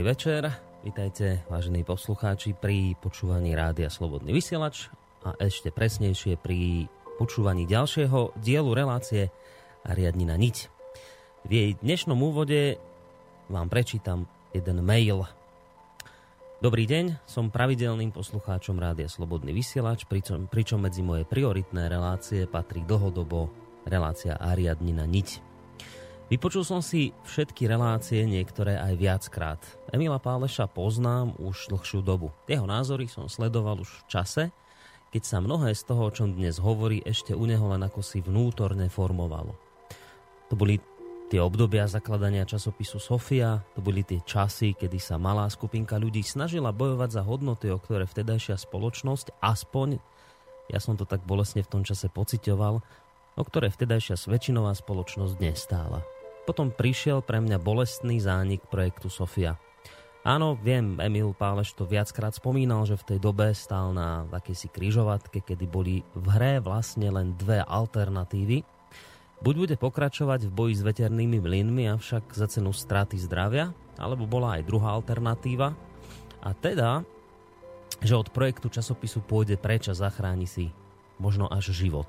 Dobrý večer. Vítajte, vážení poslucháči, pri počúvaní Rádia Slobodný vysielač a ešte presnejšie pri počúvaní ďalšieho dielu relácie Riadnina niť. V jej dnešnom úvode vám prečítam jeden mail. Dobrý deň, som pravidelným poslucháčom Rádia Slobodný vysielač, pričom, pričom medzi moje prioritné relácie patrí dlhodobo relácia Ariadnina niť. Vypočul som si všetky relácie, niektoré aj viackrát. Emila Páleša poznám už dlhšiu dobu. Jeho názory som sledoval už v čase, keď sa mnohé z toho, o čom dnes hovorí, ešte u neho len ako si vnútorne formovalo. To boli tie obdobia zakladania časopisu Sofia, to boli tie časy, kedy sa malá skupinka ľudí snažila bojovať za hodnoty, o ktoré vtedajšia spoločnosť, aspoň, ja som to tak bolesne v tom čase pocitoval, o ktoré vtedajšia sväčšinová spoločnosť nestála. Potom prišiel pre mňa bolestný zánik projektu Sofia. Áno, viem, Emil Páleš to viackrát spomínal, že v tej dobe stál na akejsi kryžovatke, kedy boli v hre vlastne len dve alternatívy. Buď bude pokračovať v boji s veternými mlynmi, avšak za cenu straty zdravia, alebo bola aj druhá alternatíva. A teda, že od projektu časopisu pôjde preč a zachráni si možno až život.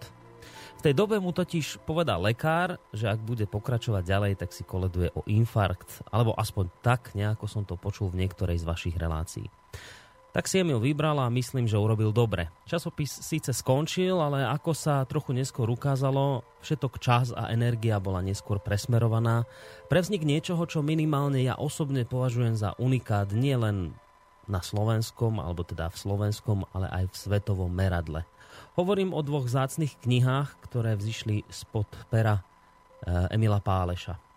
V tej dobe mu totiž povedal lekár, že ak bude pokračovať ďalej, tak si koleduje o infarkt, alebo aspoň tak nejako som to počul v niektorej z vašich relácií. Tak si Emil vybral a myslím, že urobil dobre. Časopis síce skončil, ale ako sa trochu neskôr ukázalo, všetok čas a energia bola neskôr presmerovaná pre vznik niečoho, čo minimálne ja osobne považujem za unikát nie len na slovenskom, alebo teda v slovenskom, ale aj v svetovom meradle. Hovorím o dvoch zácných knihách, ktoré vzýšli spod pera eh, Emila Páleša.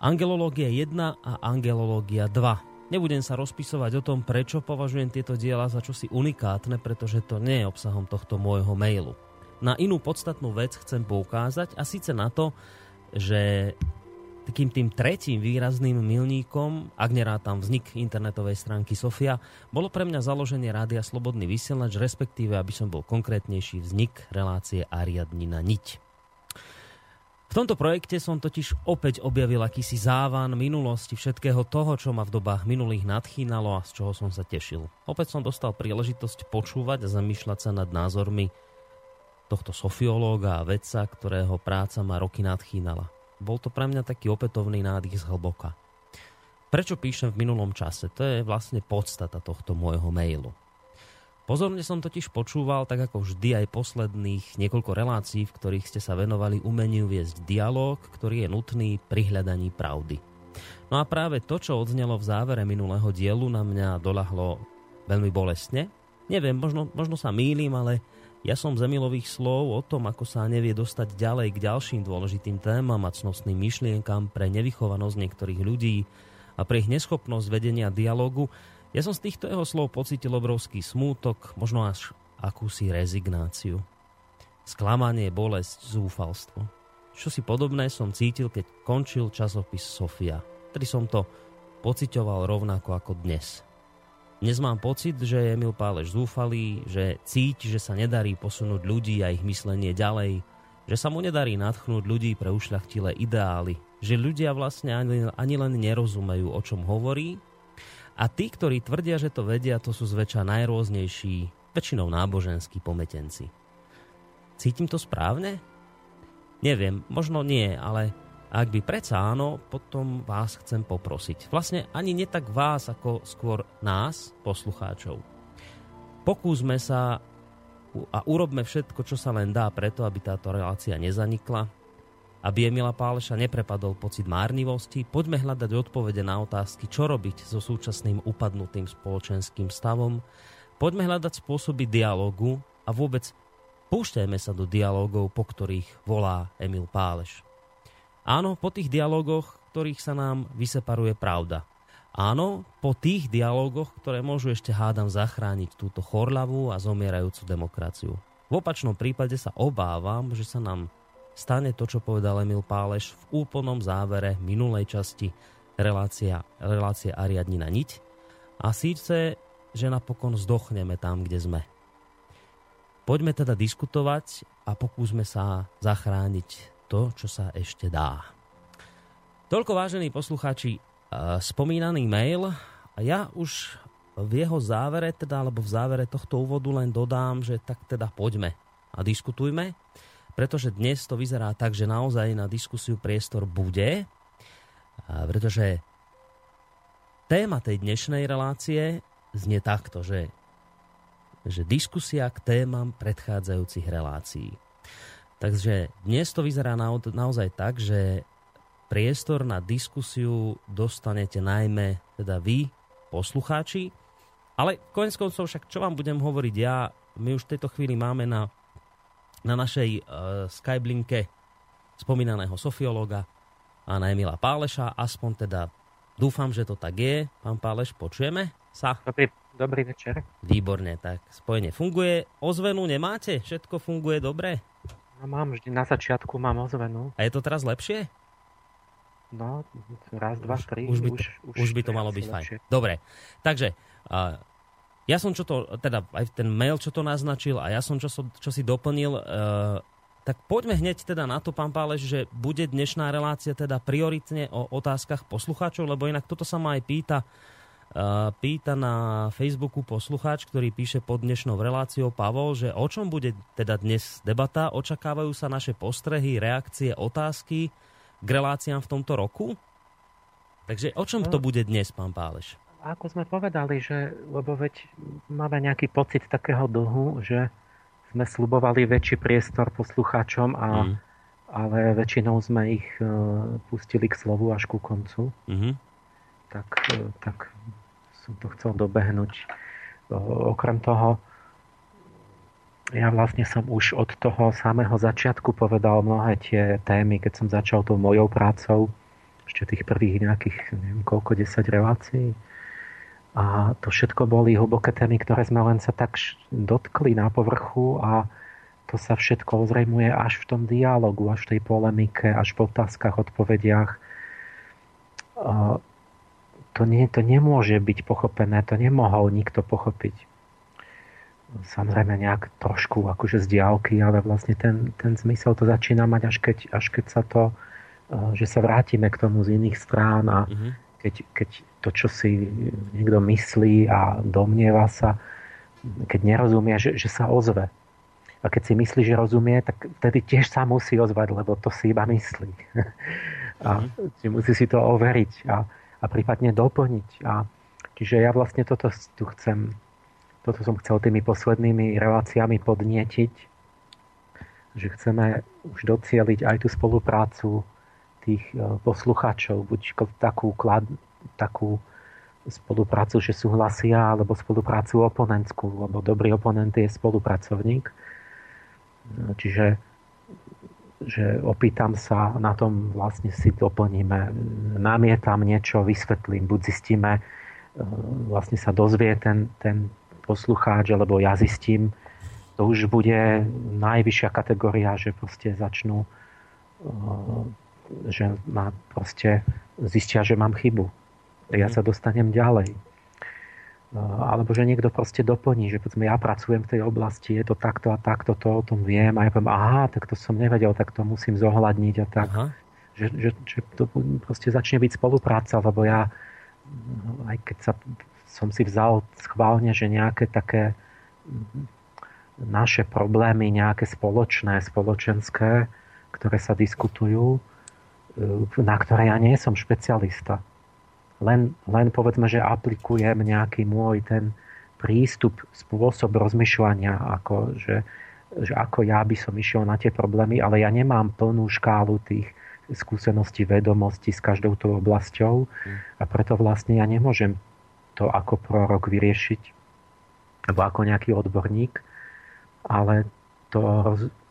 Angelológia 1 a Angelológia 2. Nebudem sa rozpisovať o tom, prečo považujem tieto diela za čosi unikátne, pretože to nie je obsahom tohto môjho mailu. Na inú podstatnú vec chcem poukázať a síce na to, že takým tým tretím výrazným milníkom, ak nerátam vznik internetovej stránky Sofia, bolo pre mňa založenie Rádia Slobodný vysielač, respektíve, aby som bol konkrétnejší, vznik relácie Ariadnina Niť. V tomto projekte som totiž opäť objavil akýsi závan minulosti všetkého toho, čo ma v dobách minulých nadchýnalo a z čoho som sa tešil. Opäť som dostal príležitosť počúvať a zamýšľať sa nad názormi tohto sofiológa a vedca, ktorého práca ma roky nadchýnala. Bol to pre mňa taký opätovný nádych z hlboka. Prečo píšem v minulom čase? To je vlastne podstata tohto môjho mailu. Pozorne som totiž počúval, tak ako vždy aj posledných niekoľko relácií, v ktorých ste sa venovali umeniu viesť dialog, ktorý je nutný pri hľadaní pravdy. No a práve to, čo odznelo v závere minulého dielu, na mňa dolahlo veľmi bolestne. Neviem, možno, možno sa mýlim, ale ja som zemilových slov o tom, ako sa nevie dostať ďalej k ďalším dôležitým témam a cnostným myšlienkam pre nevychovanosť niektorých ľudí a pre ich neschopnosť vedenia dialogu, ja som z týchto jeho slov pocitil obrovský smútok, možno až akúsi rezignáciu. Sklamanie, bolesť, zúfalstvo. Čo si podobné som cítil, keď končil časopis Sofia. Tedy som to pocitoval rovnako ako dnes. Dnes mám pocit, že Emil Páleš zúfalý, že cíti, že sa nedarí posunúť ľudí a ich myslenie ďalej, že sa mu nedarí nadchnúť ľudí pre ušľachtilé ideály, že ľudia vlastne ani, ani len nerozumejú, o čom hovorí a tí, ktorí tvrdia, že to vedia, to sú zväčša najrôznejší, väčšinou náboženskí pometenci. Cítim to správne? Neviem, možno nie, ale ak by predsa áno, potom vás chcem poprosiť. Vlastne ani nie tak vás, ako skôr nás, poslucháčov. Pokúsme sa a urobme všetko, čo sa len dá preto, aby táto relácia nezanikla, aby Emila Páleša neprepadol pocit márnivosti, poďme hľadať odpovede na otázky, čo robiť so súčasným upadnutým spoločenským stavom, poďme hľadať spôsoby dialogu a vôbec púšťajme sa do dialogov, po ktorých volá Emil Páleš. Áno, po tých dialogoch, ktorých sa nám vyseparuje pravda. Áno, po tých dialogoch, ktoré môžu ešte hádam zachrániť túto chorlavú a zomierajúcu demokraciu. V opačnom prípade sa obávam, že sa nám stane to, čo povedal Emil Páleš v úplnom závere minulej časti relácia, relácie Ariadnina niť. A síce, že napokon zdochneme tam, kde sme. Poďme teda diskutovať a pokúsme sa zachrániť to, čo sa ešte dá. Toľko vážení poslucháči, spomínaný mail ja už v jeho závere, teda, alebo v závere tohto úvodu len dodám, že tak teda poďme a diskutujme pretože dnes to vyzerá tak, že naozaj na diskusiu priestor bude, pretože téma tej dnešnej relácie znie takto, že, že diskusia k témam predchádzajúcich relácií. Takže dnes to vyzerá naozaj tak, že priestor na diskusiu dostanete najmä teda vy, poslucháči, ale konec koncov však čo vám budem hovoriť ja, my už v tejto chvíli máme na na našej uh, Skyblinke spomínaného sofiológa Anna Emila Páleša. Aspoň teda dúfam, že to tak je. Pán Páleš, počujeme sa? Dobrý, dobrý večer. Výborne, tak spojenie funguje. Ozvenu nemáte? Všetko funguje dobre? No mám vždy, na začiatku mám ozvenu. A je to teraz lepšie? No, raz, dva, tri. Už by to, už, už by to malo byť lepšie. fajn. Dobre, takže uh, ja som čo to, teda aj ten mail, čo to naznačil a ja som čo, čo si doplnil, e, tak poďme hneď teda na to, pán Páleš, že bude dnešná relácia teda prioritne o otázkach poslucháčov, lebo inak toto sa ma aj pýta, e, pýta na Facebooku poslucháč, ktorý píše pod dnešnou reláciou Pavol, že o čom bude teda dnes debata, očakávajú sa naše postrehy, reakcie, otázky k reláciám v tomto roku? Takže o čom to no. bude dnes, pán Páleš? ako sme povedali, že, lebo veď máme nejaký pocit takého dlhu, že sme slubovali väčší priestor poslucháčom, a, mm. ale väčšinou sme ich uh, pustili k slovu až ku koncu. Mm-hmm. Tak, uh, tak som to chcel dobehnúť. Okrem toho, ja vlastne som už od toho samého začiatku povedal mnohé tie témy, keď som začal tou mojou prácou, ešte tých prvých nejakých, neviem koľko, 10 relácií a to všetko boli hlboké témy, ktoré sme len sa tak dotkli na povrchu a to sa všetko ozrejmuje až v tom dialogu, až v tej polemike, až v otázkach, odpovediach. To, nie, to nemôže byť pochopené, to nemohol nikto pochopiť. Samozrejme nejak trošku akože z diálky, ale vlastne ten, ten zmysel to začína mať až keď, až keď sa to, že sa vrátime k tomu z iných strán a mm-hmm keď, keď to, čo si niekto myslí a domnieva sa, keď nerozumie, že, že sa ozve. A keď si myslí, že rozumie, tak vtedy tiež sa musí ozvať, lebo to si iba myslí. a mm. musí si to overiť. A, a prípadne doplniť. A, čiže ja vlastne toto tu chcem, toto som chcel tými poslednými reláciami podnietiť, že chceme už docieliť aj tú spoluprácu tých e, poslucháčov, buď takú, klad, takú spoluprácu, že súhlasia, alebo spoluprácu oponentskú, lebo dobrý oponent je spolupracovník. Čiže že opýtam sa, na tom vlastne si doplníme, namietam niečo, vysvetlím, buď zistíme, e, vlastne sa dozvie ten, ten poslucháč, alebo ja zistím, to už bude najvyššia kategória, že proste začnú, e, že ma proste zistia, že mám chybu. Ja sa dostanem ďalej. No, alebo že niekto proste doplní, že povedzme, ja pracujem v tej oblasti, je to takto a takto, to o tom viem a ja poviem, aha, tak to som nevedel, tak to musím zohľadniť a tak. Aha. Že, že, že to proste začne byť spolupráca, lebo ja aj keď sa, som si vzal schválne, že nejaké také naše problémy, nejaké spoločné, spoločenské, ktoré sa diskutujú, na ktoré ja nie som špecialista len, len povedzme, že aplikujem nejaký môj ten prístup, spôsob rozmýšľania, ako, že, že ako ja by som išiel na tie problémy, ale ja nemám plnú škálu tých skúseností, vedomostí s každou tou oblasťou. A preto vlastne ja nemôžem to ako prorok vyriešiť alebo ako nejaký odborník, ale to,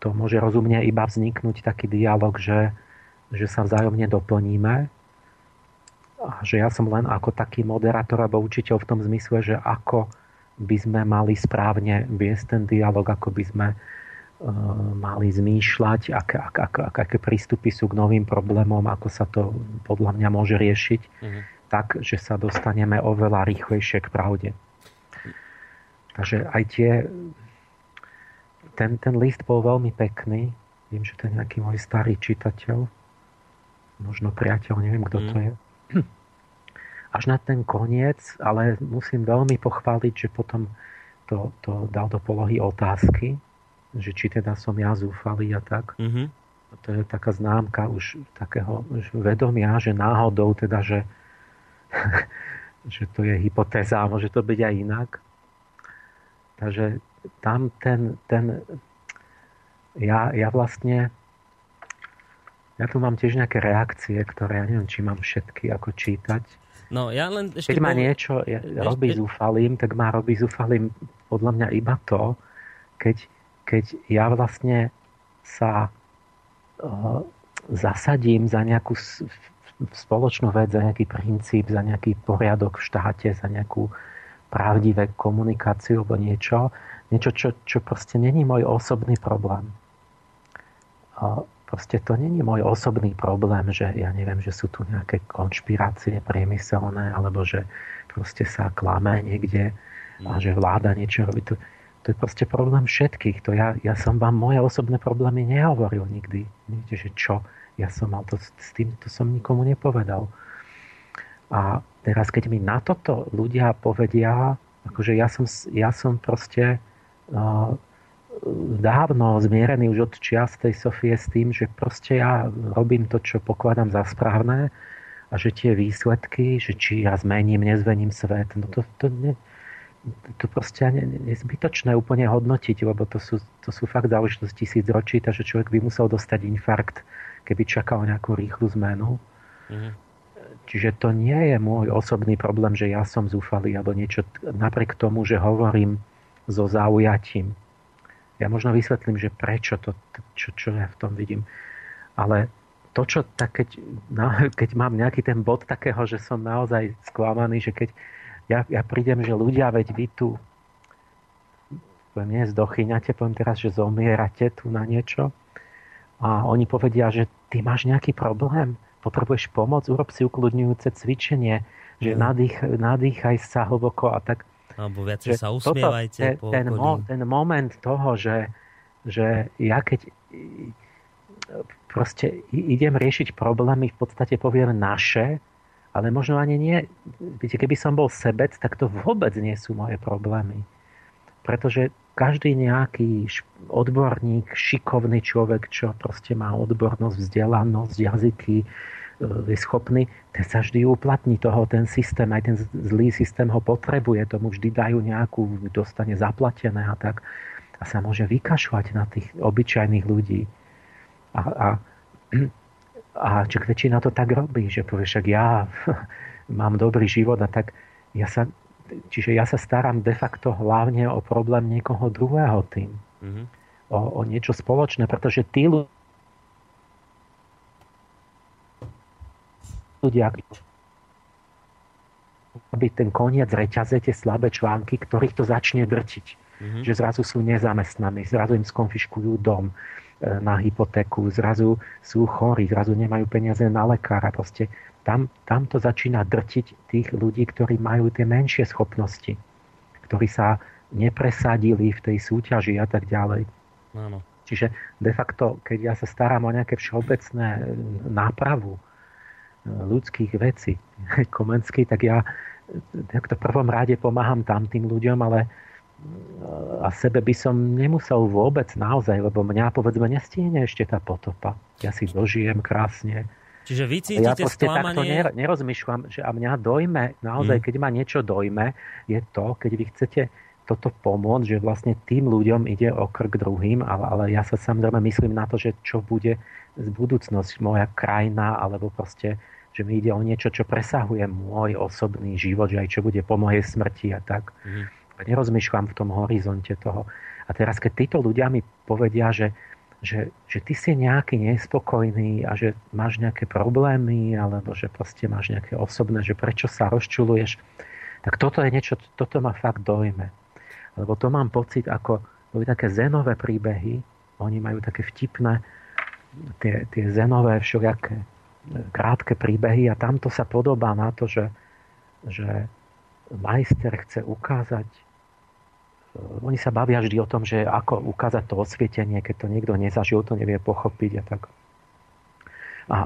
to môže rozumne iba vzniknúť taký dialog, že, že sa vzájomne doplníme že ja som len ako taký moderátor alebo učiteľ v tom zmysle, že ako by sme mali správne viesť ten dialog, ako by sme uh, mali zmýšľať, aké, aké, aké, aké prístupy sú k novým problémom, ako sa to podľa mňa môže riešiť, mm-hmm. tak, že sa dostaneme oveľa rýchlejšie k pravde. Takže aj tie... Ten, ten list bol veľmi pekný. Viem, že to je nejaký môj starý čitateľ. Možno priateľ, neviem, kto mm. to mhm. je až na ten koniec, ale musím veľmi pochváliť, že potom to, to dal do polohy otázky, že či teda som ja zúfalý a tak. Mm-hmm. To je taká známka už takého už vedomia, že náhodou teda, že, že to je hypotéza a môže to byť aj inak. Takže tam ten, ten ja, ja vlastne ja tu mám tiež nejaké reakcie, ktoré ja neviem, či mám všetky ako čítať. No, ja len ešte Keď bol... niečo ja, robí ešte... zúfalým, tak má robí zúfalým podľa mňa iba to, keď, keď ja vlastne sa uh, zasadím za nejakú spoločnú vec, za nejaký princíp, za nejaký poriadok v štáte, za nejakú pravdivé komunikáciu alebo niečo, niečo, čo, čo proste není môj osobný problém. Uh, Proste to není môj osobný problém, že ja neviem, že sú tu nejaké konšpirácie priemyselné, alebo že proste sa klame niekde a že vláda niečo robí. To, to je proste problém všetkých. To ja, ja som vám moje osobné problémy nehovoril nikdy. Viete, že čo ja som mal, to, s tým to som nikomu nepovedal. A teraz, keď mi na toto ľudia povedia, akože ja som, ja som proste uh, dávno zmierený už od čias tej Sofie s tým, že proste ja robím to, čo pokladám za správne a že tie výsledky, že či ja zmením, nezmením svet, no to, to, ne, to proste je nezbytočné úplne hodnotiť, lebo to sú, to sú fakt záležitosti tisíc ročí, takže človek by musel dostať infarkt, keby čakal nejakú rýchlu zmenu. Mm. Čiže to nie je môj osobný problém, že ja som zúfalý alebo niečo, napriek tomu, že hovorím so zaujatím ja možno vysvetlím, že prečo to, čo, čo ja v tom vidím. Ale to, čo tak keď, no, keď mám nejaký ten bod takého, že som naozaj sklamaný, že keď ja, ja prídem, že ľudia, veď vy tu poviem, nie zdochyňate, poviem teraz, že zomierate tu na niečo a oni povedia, že ty máš nejaký problém, potrebuješ pomoc, urob si ukludňujúce cvičenie, že mm. nadých, nadýchaj sa hlboko a tak alebo viacej sa usmievajte. Toto, ten, mo, ten moment toho, že, že ja keď proste idem riešiť problémy, v podstate poviem naše, ale možno ani nie. Viete, keby som bol sebec, tak to vôbec nie sú moje problémy. Pretože každý nejaký odborník, šikovný človek, čo proste má odbornosť, vzdelanosť, jazyky, je schopný, ten sa vždy uplatní toho, ten systém, aj ten zlý systém ho potrebuje, tomu vždy dajú nejakú, dostane zaplatené a tak a sa môže vykašľať na tých obyčajných ľudí. A, a, a čo väčšina to tak robí, že povie, však ja mám dobrý život a tak ja sa, čiže ja sa starám de facto hlavne o problém niekoho druhého tým. Mm-hmm. O, o niečo spoločné, pretože tí ľudia ľudia, aby ten koniec reťaze, tie slabé články, ktorých to začne drtiť. Mm-hmm. Že zrazu sú nezamestnaní, zrazu im skonfiškujú dom e, na hypotéku, zrazu sú chorí, zrazu nemajú peniaze na lekára. Proste tam, tam to začína drtiť tých ľudí, ktorí majú tie menšie schopnosti, ktorí sa nepresadili v tej súťaži a tak ďalej. Áno. Čiže de facto, keď ja sa starám o nejaké všeobecné e, nápravu, ľudských vecí Komenský, tak ja v prvom rade pomáham tam tým ľuďom, ale a sebe by som nemusel vôbec naozaj, lebo mňa povedzme nestihne ešte tá potopa. Ja si dožijem krásne. Čiže vy cítite ja takto nerozmýšľam, že a mňa dojme, naozaj, mm. keď ma niečo dojme, je to, keď vy chcete toto pomôcť, že vlastne tým ľuďom ide o krk druhým, ale, ale ja sa samozrejme myslím na to, že čo bude z budúcnosť, moja krajina, alebo proste že mi ide o niečo, čo presahuje môj osobný život, že aj čo bude po mojej smrti a tak. Mm. Nerozmýšľam v tom horizonte toho. A teraz, keď títo ľudia mi povedia, že, že, že ty si nejaký nespokojný a že máš nejaké problémy, alebo že proste máš nejaké osobné, že prečo sa rozčuluješ, tak toto je niečo, toto ma fakt dojme. Lebo to mám pocit, ako boli také zenové príbehy, oni majú také vtipné, tie, tie zenové všelijaké krátke príbehy a tamto sa podobá na to, že, že majster chce ukázať e, oni sa bavia vždy o tom, že ako ukázať to osvietenie, keď to niekto nezažil, to nevie pochopiť a tak. A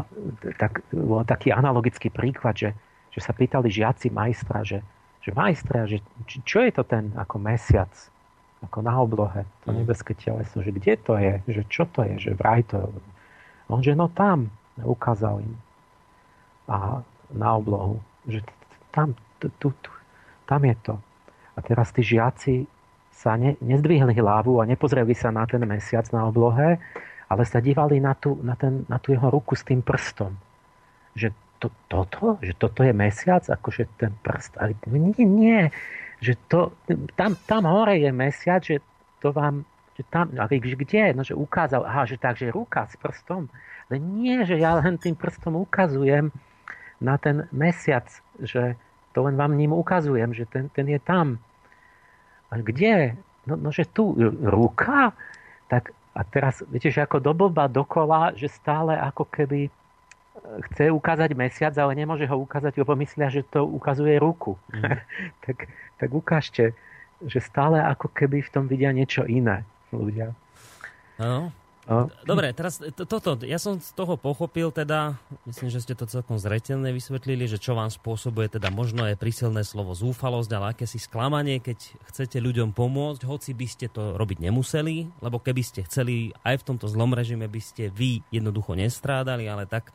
tak, bol taký analogický príklad, že, že sa pýtali žiaci majstra, že, že majstra, že čo je to ten ako mesiac, ako na oblohe, to mm. nebeské teleso, že kde to je, že čo to je, že vraj to je. On, že no tam, ukázal im a na oblohu, že tam, tu, tu, tam je to. A teraz tí žiaci sa ne, nezdvihli hlavu a nepozreli sa na ten mesiac na oblohe, ale sa dívali na tú, na, ten, na tú jeho ruku s tým prstom. Že to, toto, že toto je mesiac, akože ten prst. Ale nie, nie, že to, tam, tam hore je mesiac, že to vám, že tam, ale kde? No, že ukázal, aha, že tak, že ruka s prstom. Ale nie, že ja len tým prstom ukazujem na ten mesiac, že to len vám ním ukazujem, že ten, ten je tam. A kde? No, no že tu ruka? Tak a teraz, viete, že ako do blba dokola, že stále ako keby e, chce ukázať mesiac, ale nemôže ho ukázať, lebo myslia, že to ukazuje ruku. Mm. tak, tak ukážte, že stále ako keby v tom vidia niečo iné ľudia. No, No. Dobre, teraz to, toto, ja som z toho pochopil teda, myslím, že ste to celkom zretelne vysvetlili, že čo vám spôsobuje teda možno je prísilné slovo zúfalosť, ale aké si sklamanie, keď chcete ľuďom pomôcť, hoci by ste to robiť nemuseli, lebo keby ste chceli aj v tomto zlom režime by ste vy jednoducho nestrádali, ale tak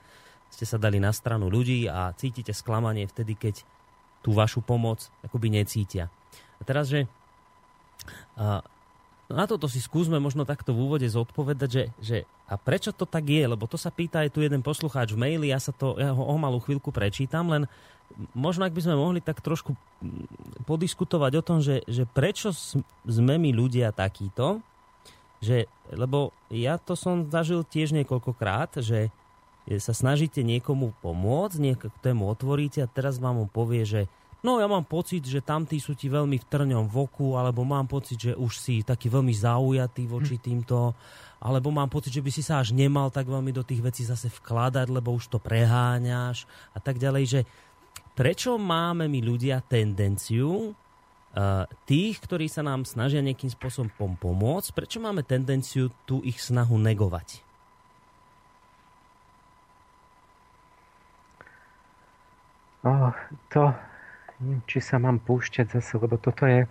ste sa dali na stranu ľudí a cítite sklamanie vtedy, keď tú vašu pomoc akoby necítia. A teraz, že a, No na toto si skúsme možno takto v úvode zodpovedať, že, že a prečo to tak je, lebo to sa pýta aj tu jeden poslucháč v maili, ja sa to, ja ho o malú chvíľku prečítam, len možno ak by sme mohli tak trošku mm, podiskutovať o tom, že, že prečo sme my ľudia takíto, že, lebo ja to som zažil tiež niekoľkokrát, že sa snažíte niekomu pomôcť, niekomu otvoríte a teraz vám on povie, že No ja mám pocit, že tamtí sú ti veľmi v trňom voku, alebo mám pocit, že už si taký veľmi zaujatý voči hm. týmto, alebo mám pocit, že by si sa až nemal tak veľmi do tých vecí zase vkladať, lebo už to preháňaš a tak ďalej, že prečo máme my ľudia tendenciu uh, tých, ktorí sa nám snažia nejakým spôsobom pomôcť, prečo máme tendenciu tú ich snahu negovať? Oh, to neviem, či sa mám púšťať zase, lebo toto je...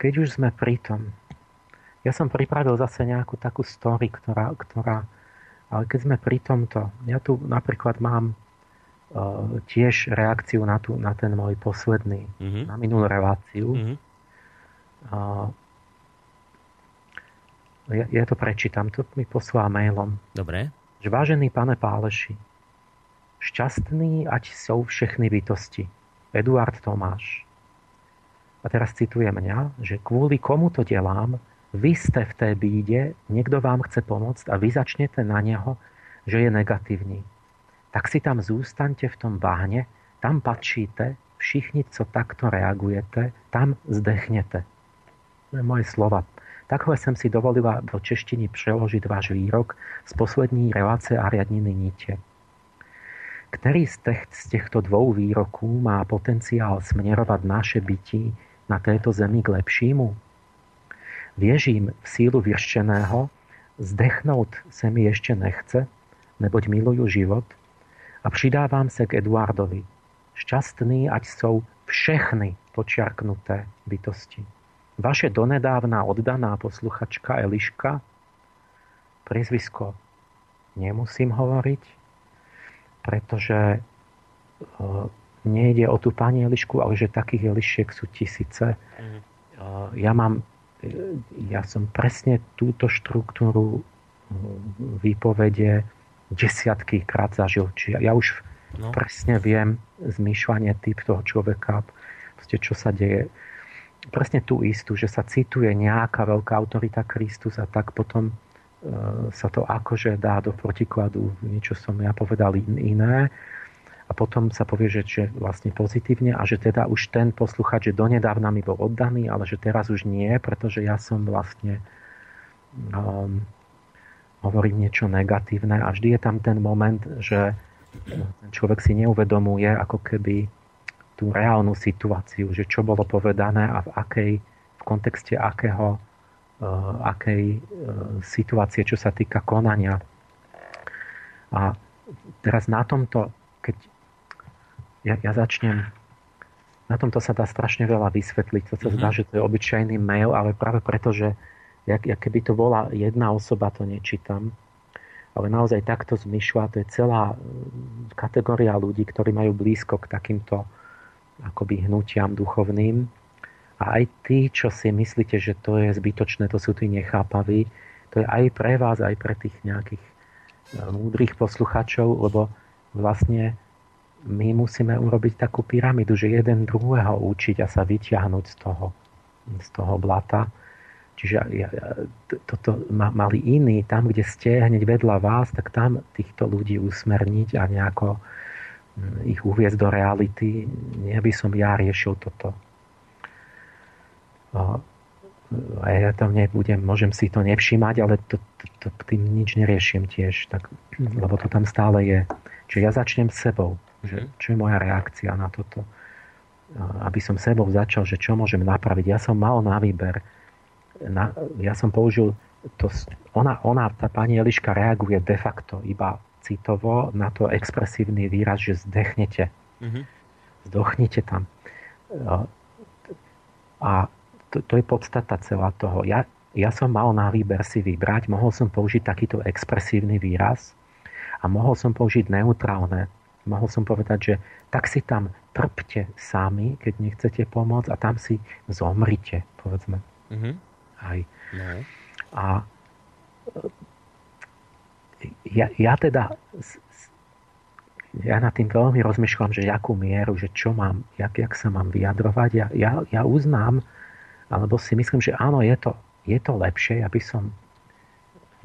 Keď už sme pri tom, Ja som pripravil zase nejakú takú story, ktorá, ktorá ale keď sme pri tomto, ja tu napríklad mám uh, tiež reakciu na, tu, na ten môj posledný, mm-hmm. na minulú reláciu. Mm-hmm. Uh, ja, ja to prečítam, to mi poslal mailom. Dobre. Že vážený pane Páleši, šťastný ať sú všechny bytosti. Eduard Tomáš. A teraz citujem mňa, že kvôli komu to delám, vy ste v tej bíde, niekto vám chce pomôcť a vy začnete na neho, že je negatívny. Tak si tam zústaňte v tom bahne, tam pačíte, všichni, co takto reagujete, tam zdechnete. To je moje slova. Takhle som si dovolila do češtiny preložiť váš výrok z poslední relácie Ariadniny Nite. Ktorý z, z týchto dvou výroků má potenciál smerovať naše bytí na této zemi k lepšímu? Věřím v sílu vyřčeného, zdechnout se mi ještě nechce, neboť miluju život a přidávám se k Eduardovi. Šťastný, ať jsou všechny počiarknuté bytosti. Vaše donedávna oddaná posluchačka Eliška, priezvisko nemusím hovoriť, pretože e, nejde o tú pani Elišku, ale že takých Elišiek sú tisíce. Mm. Ja mám ja som presne túto štruktúru výpovede desiatky krát zažil. Čiže ja už no. presne viem zmýšľanie typ toho človeka, proste čo sa deje. Presne tú istú, že sa cituje nejaká veľká autorita Kristus a tak potom e, sa to akože dá do protikladu, niečo som ja povedal iné. A potom sa povie, že, že vlastne pozitívne a že teda už ten posluchač, že donedávna mi bol oddaný, ale že teraz už nie, pretože ja som vlastne um, hovorím niečo negatívne. A vždy je tam ten moment, že ten človek si neuvedomuje ako keby tú reálnu situáciu, že čo bolo povedané a v akej, v kontexte akého, uh, akej uh, situácie, čo sa týka konania. A teraz na tomto, keď ja, ja začnem na tomto sa dá strašne veľa vysvetliť. To sa mm-hmm. zdá, že to je obyčajný mail, ale práve preto, že jak, jak keby to bola jedna osoba, to nečítam. Ale naozaj takto zmyšľa, to je celá mm, kategória ľudí, ktorí majú blízko k takýmto akoby hnutiam duchovným. A aj tí, čo si myslíte, že to je zbytočné, to sú tí nechápaví, to je aj pre vás, aj pre tých nejakých e, múdrych posluchačov, lebo vlastne my musíme urobiť takú pyramidu, že jeden druhého učiť a sa vyťahnuť z toho, z toho blata. Čiže ja, toto mali iní, tam, kde ste hneď vedľa vás, tak tam týchto ľudí usmerniť a nejako ich uviezť do reality. Nie by som ja riešil toto. A ja tam nebudem, môžem si to nevšímať, ale to, to, to, tým nič neriešim tiež, tak, lebo to tam stále je. Čiže ja začnem s sebou že čo je moja reakcia na toto. Aby som sebou začal, že čo môžem napraviť. Ja som mal na výber. Na, ja som použil to, ona, ona, tá pani Eliška reaguje de facto iba citovo na to expresívny výraz, že zdechnete. Mm-hmm. Zdochnite tam. A to, to je podstata celá toho. Ja, ja som mal na výber si vybrať, mohol som použiť takýto expresívny výraz a mohol som použiť neutrálne mohol som povedať, že tak si tam trpte sami, keď nechcete pomôcť a tam si zomrite, povedzme. Mm-hmm. Aj. No. A ja, ja teda ja nad tým veľmi rozmýšľam, že jakú mieru, že čo mám, jak, jak sa mám vyjadrovať. Ja, ja, ja uznám, alebo si myslím, že áno, je to, je to lepšie, aby som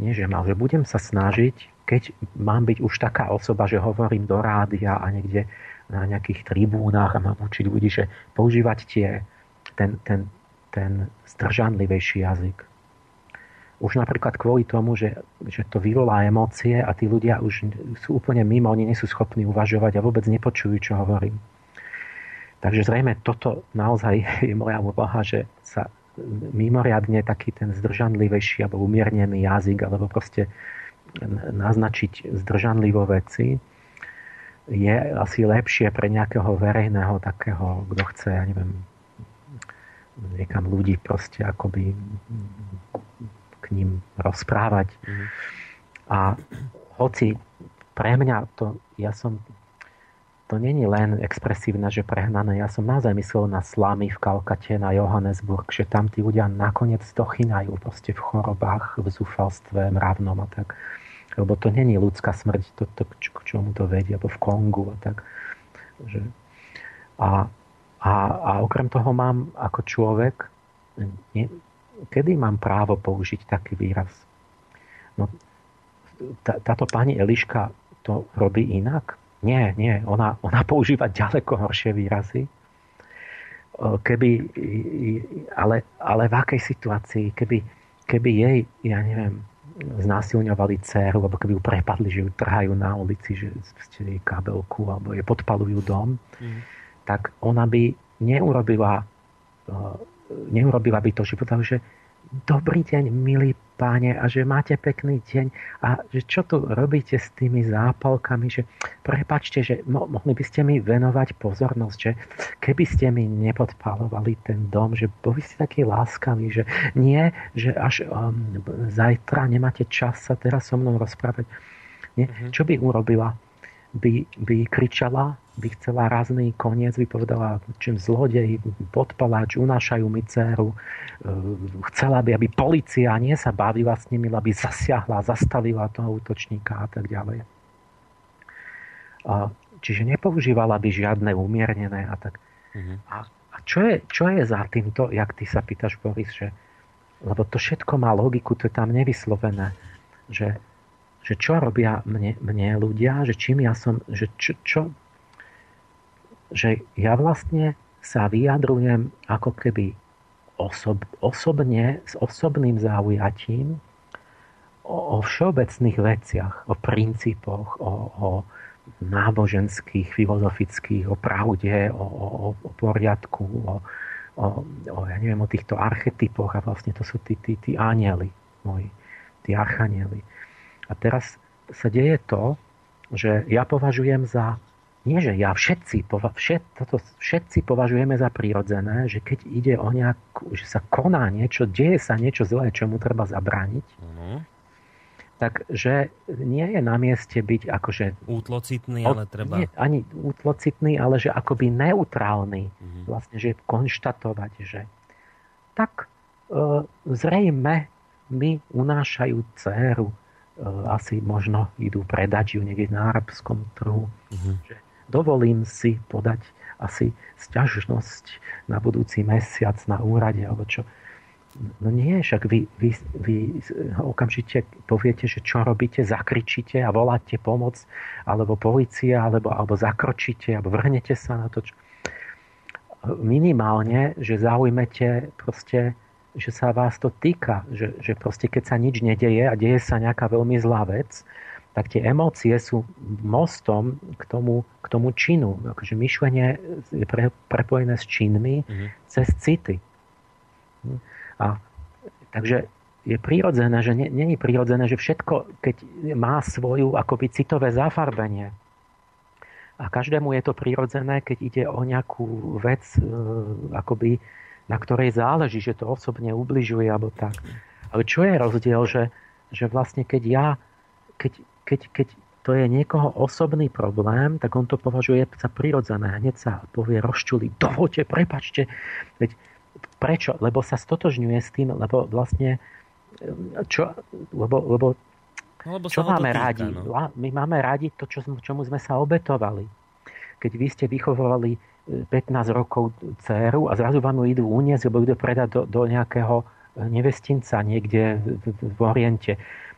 nie že mal, že budem sa snažiť keď mám byť už taká osoba, že hovorím do rádia a niekde na nejakých tribúnach a mám učiť ľudí, že používať tie, ten, ten, ten zdržanlivejší jazyk. Už napríklad kvôli tomu, že, že to vyvolá emócie a tí ľudia už sú úplne mimo, oni nie sú schopní uvažovať a vôbec nepočujú, čo hovorím. Takže zrejme toto naozaj je moja úvaha, že sa mimoriadne taký ten zdržanlivejší alebo umiernený jazyk alebo proste naznačiť zdržanlivo veci, je asi lepšie pre nejakého verejného takého, kto chce, ja neviem, niekam ľudí proste akoby k ním rozprávať. Mm. A hoci pre mňa to, ja som to není len expresívne, že prehnané. Ja som naozaj myslel na slamy v Kalkate, na Johannesburg, že tam tí ľudia nakoniec dochynajú proste v chorobách, v zúfalstve, mravnom a tak. Lebo to není ľudská smrť, to, to, k čomu to vedie, alebo v Kongu a tak. Že... A, a, a okrem toho mám ako človek, nie, kedy mám právo použiť taký výraz? No, tá, táto pani Eliška to robí inak? Nie, nie. Ona, ona používa ďaleko horšie výrazy. Keby, ale, ale v akej situácii? Keby, keby jej, ja neviem, znásilňovali dceru, alebo keby ju prepadli, že ju trhajú na ulici, že jej kabelku, alebo je podpalujú dom, mm. tak ona by neurobila, neurobila by to, že povedala, že dobrý deň, milí páne, a že máte pekný deň a že čo tu robíte s tými zápalkami, že prepačte, že mo- mohli by ste mi venovať pozornosť, že keby ste mi nepodpalovali ten dom, že boli ste takí láskaví, že nie, že až um, zajtra nemáte čas sa teraz so mnou rozprávať. Nie? Mm-hmm. Čo by urobila? By, by kričala, by chcela razný koniec, by povedala, čím zlodej, podpaláč, unášajú mi dceru. E, chcela by, aby policia nie sa bavila s nimi, aby zasiahla, zastavila toho útočníka a tak ďalej. Čiže nepoužívala by žiadne umiernené a tak. Mm-hmm. A, a čo, je, čo je za týmto, jak ty sa pýtaš, Boris, že, lebo to všetko má logiku, to je tam nevyslovené, že že čo robia mne, mne ľudia, že čím ja som, že čo, čo, že ja vlastne sa vyjadrujem ako keby osob, osobne, s osobným záujatím o, o všeobecných veciach, o princípoch, o, o náboženských, filozofických, o pravde, o, o, o poriadku, o, o, o, ja neviem, o týchto archetypoch a vlastne to sú tí, tí, tí anieli moji, tí archanieli. A teraz sa deje to, že ja považujem za, nie že ja, všetci, všet, toto, všetci považujeme za prirodzené, že keď ide o nejakú, že sa koná niečo, deje sa niečo zlé, čomu treba zabrániť, mm-hmm. takže nie je na mieste byť akože... Útlocitný, ale treba... Nie, ani útlocitný, ale že akoby neutrálny. Mm-hmm. Vlastne, že konštatovať, že tak e, zrejme mi unášajú dceru asi možno idú predať ju niekde na arabskom trhu. Mm-hmm. Že dovolím si podať asi sťažnosť na budúci mesiac na úrade, alebo čo. No nie, však vy, vy, vy okamžite poviete, že čo robíte, zakričíte a voláte pomoc, alebo policia, alebo, alebo zakročíte, alebo vrhnete sa na to. Čo... Minimálne, že zaujmete proste že sa vás to týka, že, že proste keď sa nič nedeje a deje sa nejaká veľmi zlá vec, tak tie emócie sú mostom k tomu, k tomu činu. Akože myšlenie je pre, prepojené s činmi mm-hmm. cez city. A, takže je prirodzené, že není prirodzené, že všetko, keď má svoju akoby citové zafarbenie, a každému je to prirodzené, keď ide o nejakú vec, e, akoby na ktorej záleží, že to osobne ubližuje alebo tak. Ale čo je rozdiel, že, že vlastne keď ja, keď, keď, keď to je niekoho osobný problém, tak on to považuje za prirodzené. Hneď sa povie rozčuli, dovolte, prepačte. Veď prečo? Lebo sa stotožňuje s tým, lebo vlastne čo, lebo, lebo, no, lebo čo máme týka, radi? No. My máme radi to, čo, čomu sme sa obetovali. Keď vy ste vychovovali 15 rokov dceru a zrazu vám ju idú uniesť, alebo idú predať do, do nejakého nevestinca niekde v, v, v Oriente.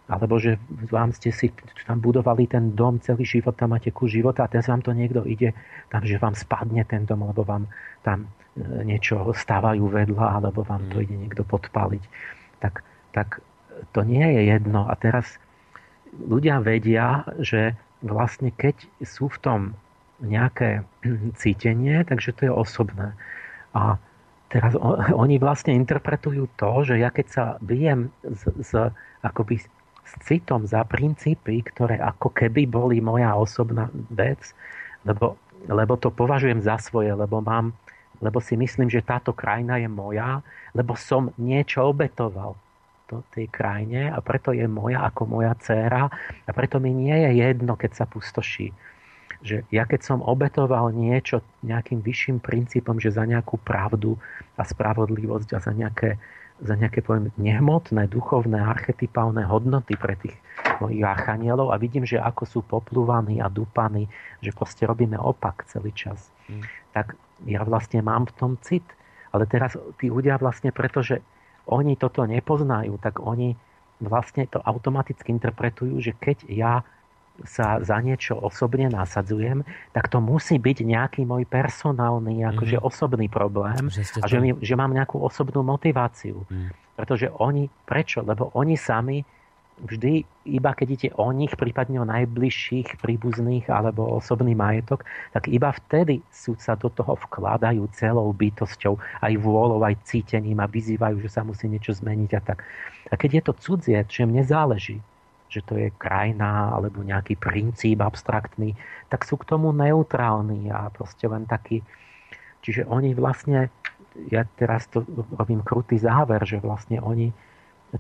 Alebo že vám ste si tam budovali ten dom celý život, tam máte kus života a teraz vám to niekto ide tam, že vám spadne ten dom, alebo vám tam e, niečo stávajú vedľa, alebo vám to mm. ide niekto podpaliť. Tak, tak to nie je jedno. A teraz ľudia vedia, že vlastne keď sú v tom nejaké cítenie, takže to je osobné. A teraz oni vlastne interpretujú to, že ja keď sa bijem s, s, akoby s citom za princípy, ktoré ako keby boli moja osobná vec, lebo, lebo to považujem za svoje, lebo mám lebo si myslím, že táto krajina je moja, lebo som niečo obetoval to, tej krajine a preto je moja ako moja dcéra a preto mi nie je jedno, keď sa pustoší. Že ja keď som obetoval niečo nejakým vyšším princípom, že za nejakú pravdu a spravodlivosť a za nejaké, za nejaké poviem, nehmotné, duchovné, archetypálne hodnoty pre tých mojich archanielov a vidím, že ako sú poplúvaní a dupaní, že proste robíme opak celý čas. Mm. Tak ja vlastne mám v tom cit. Ale teraz tí ľudia vlastne, pretože oni toto nepoznajú, tak oni vlastne to automaticky interpretujú, že keď ja sa za niečo osobne nasadzujem, tak to musí byť nejaký môj personálny, akože mm-hmm. osobný problém že a že, mi, že mám nejakú osobnú motiváciu. Mm. Pretože oni, prečo? Lebo oni sami vždy iba keď ide o nich, prípadne o najbližších príbuzných alebo osobný majetok, tak iba vtedy sú sa do toho vkladajú celou bytosťou, aj vôľou, aj cítením a vyzývajú, že sa musí niečo zmeniť a tak. A keď je to cudzie, že mne záleží, že to je krajina alebo nejaký princíp abstraktný, tak sú k tomu neutrálni a proste len taký. Čiže oni vlastne, ja teraz to robím krutý záver, že vlastne oni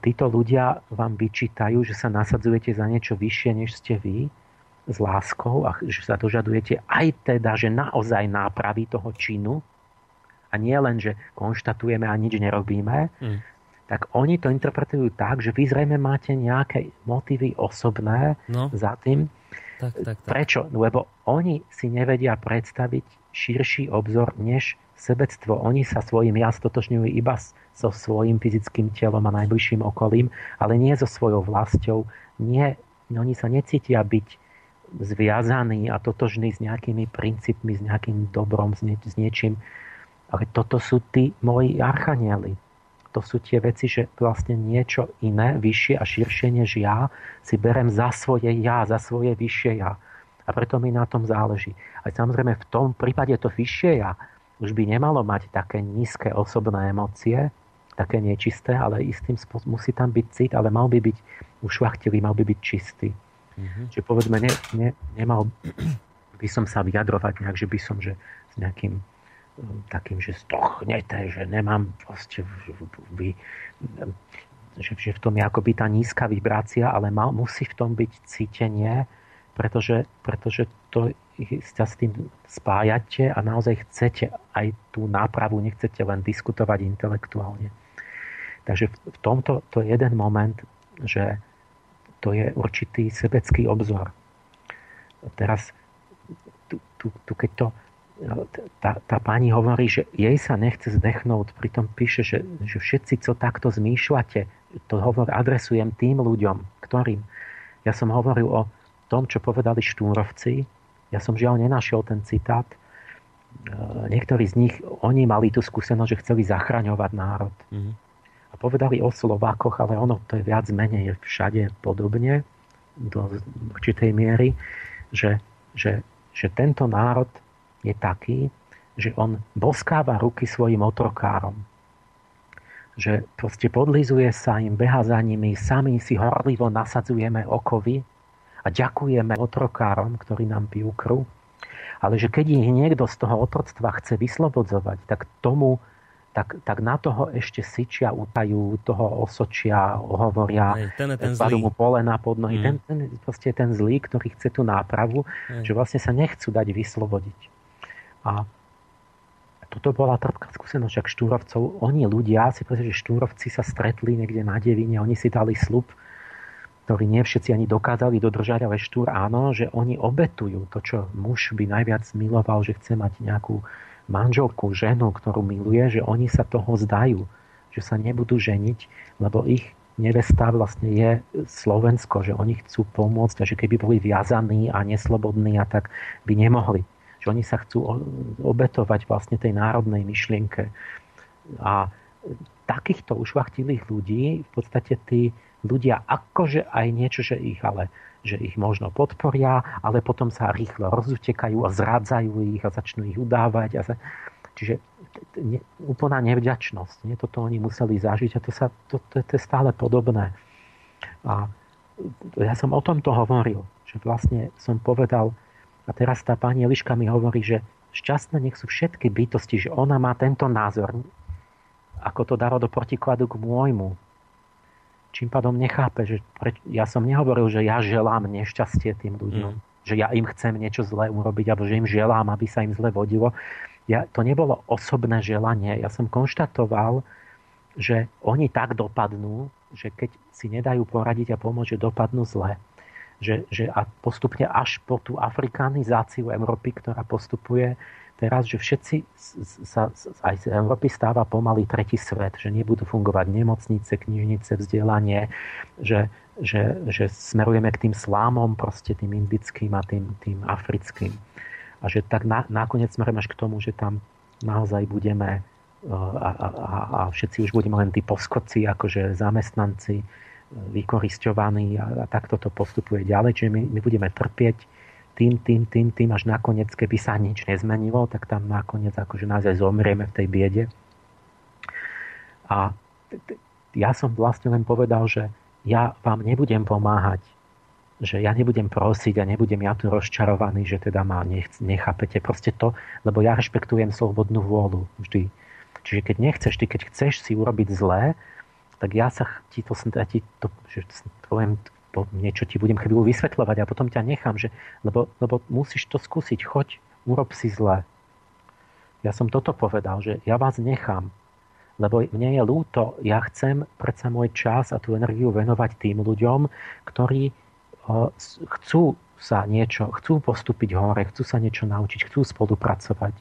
títo ľudia vám vyčítajú, že sa nasadzujete za niečo vyššie, než ste vy, s láskou a že sa dožadujete aj teda, že naozaj nápravy toho činu a nie len, že konštatujeme a nič nerobíme, mm. Tak oni to interpretujú tak, že vy zrejme máte nejaké motívy osobné no. za tým. Tak, tak, tak. Prečo? Lebo oni si nevedia predstaviť širší obzor, než sebectvo. Oni sa svojim ja stotožňujú iba so svojim fyzickým telom a najbližším okolím, ale nie so svojou vlastou. Nie, oni sa necítia byť zviazaní a totožní s nejakými princípmi, s nejakým dobrom, s, nie, s niečím. Ale toto sú tí moji archanieli. To sú tie veci, že vlastne niečo iné, vyššie a širšie než ja si berem za svoje ja, za svoje vyššie ja. A preto mi na tom záleží. A samozrejme v tom prípade to vyššie ja už by nemalo mať také nízke osobné emócie, také nečisté, ale istým spôsobom musí tam byť cit, ale mal by byť ušlachtilý, mal by byť čistý. Mm-hmm. Čiže povedzme, ne, ne, nemal by som sa vyjadrovať nejak, že by som že s nejakým takým, že stochnete, že nemám proste vy, že, že v tom je akoby tá nízka vibrácia, ale mal, musí v tom byť cítenie, pretože, pretože to sa s tým spájate a naozaj chcete aj tú nápravu, nechcete len diskutovať intelektuálne. Takže v tomto to je jeden moment, že to je určitý sebecký obzor. Teraz, tu, tu, tu keď to, tá, tá pani hovorí, že jej sa nechce zdechnúť, pritom píše, že, že všetci, co takto zmýšľate, to hovor adresujem tým ľuďom, ktorým. Ja som hovoril o tom, čo povedali štúrovci, ja som žiaľ nenašiel ten citát. E, niektorí z nich, oni mali tú skúsenosť, že chceli zachraňovať národ. Mm-hmm. A povedali o Slovákoch, ale ono to je viac menej všade podobne do určitej miery, že, že, že tento národ je taký, že on boskáva ruky svojim otrokárom. Že proste podlizuje sa im, beha za nimi, sami si horlivo nasadzujeme okovy a ďakujeme otrokárom, ktorí nám pijú krv. Ale že keď ich niekto z toho otroctva chce vyslobodzovať, tak tomu tak, tak na toho ešte syčia, utajú, toho osočia, ten ten zlý. mu polena pod nohy. Mm. Ten, ten, proste ten zlý, ktorý chce tú nápravu, mm. že vlastne sa nechcú dať vyslobodiť. A toto bola trpká skúsenosť, ak štúrovcov, oni ľudia, si povedali, že štúrovci sa stretli niekde na devine, oni si dali slub, ktorí nie všetci ani dokázali dodržať, ale štúr áno, že oni obetujú to, čo muž by najviac miloval, že chce mať nejakú manželku, ženu, ktorú miluje, že oni sa toho zdajú, že sa nebudú ženiť, lebo ich nevesta vlastne je Slovensko, že oni chcú pomôcť a že keby boli viazaní a neslobodní a tak by nemohli. Oni sa chcú obetovať vlastne tej národnej myšlienke. A takýchto ušvachtilých ľudí v podstate tí ľudia akože aj niečo, že ich ale že ich možno podporia, ale potom sa rýchlo rozutekajú a zrádzajú ich a začnú ich udávať. A sa... Čiže ne, úplná nevďačnosť. Nie? Toto oni museli zažiť a to, sa, to, to, to je stále podobné. A ja som o tomto hovoril, že vlastne som povedal, a teraz tá pani Eliška mi hovorí, že, šťastné nech sú všetky bytosti, že ona má tento názor, ako to dáva do protikladu k môjmu. Čím pádom nechápe, že pre, ja som nehovoril, že ja želám nešťastie tým ľuďom, mm. že ja im chcem niečo zlé urobiť, alebo že im želám, aby sa im zle vodilo. Ja, to nebolo osobné želanie. Ja som konštatoval, že oni tak dopadnú, že keď si nedajú poradiť a pomôcť, že dopadnú zle že, že a postupne až po tú afrikanizáciu Európy, ktorá postupuje teraz, že všetci sa aj z Európy stáva pomaly tretí svet, že nebudú fungovať nemocnice, knižnice, vzdelanie, že, že, že smerujeme k tým slámom, proste tým indickým a tým, tým africkým. A že tak na, nakoniec smerujeme až k tomu, že tam naozaj budeme a, a, a, a všetci už budeme len tí poskoci, akože zamestnanci, vykoristovaní a, a takto to postupuje ďalej. Čiže my, my budeme trpieť tým, tým, tým, tým, až nakoniec, keby sa nič nezmenilo, tak tam nakoniec akože nás aj zomrieme v tej biede. A ja som vlastne len povedal, že ja vám nebudem pomáhať, že ja nebudem prosiť a nebudem ja tu rozčarovaný, že teda ma nech, nechápete. Proste to, lebo ja rešpektujem slobodnú vôľu vždy. Čiže keď nechceš, ty keď chceš si urobiť zlé, tak ja sa ti to, ja ti to že poviem, to, niečo ti budem chvíľu vysvetľovať a potom ťa nechám, že, lebo, lebo musíš to skúsiť, choď, urob si zle. Ja som toto povedal, že ja vás nechám, lebo mne je ľúto, ja chcem predsa môj čas a tú energiu venovať tým ľuďom, ktorí uh, chcú sa niečo, chcú postúpiť hore, chcú sa niečo naučiť, chcú spolupracovať.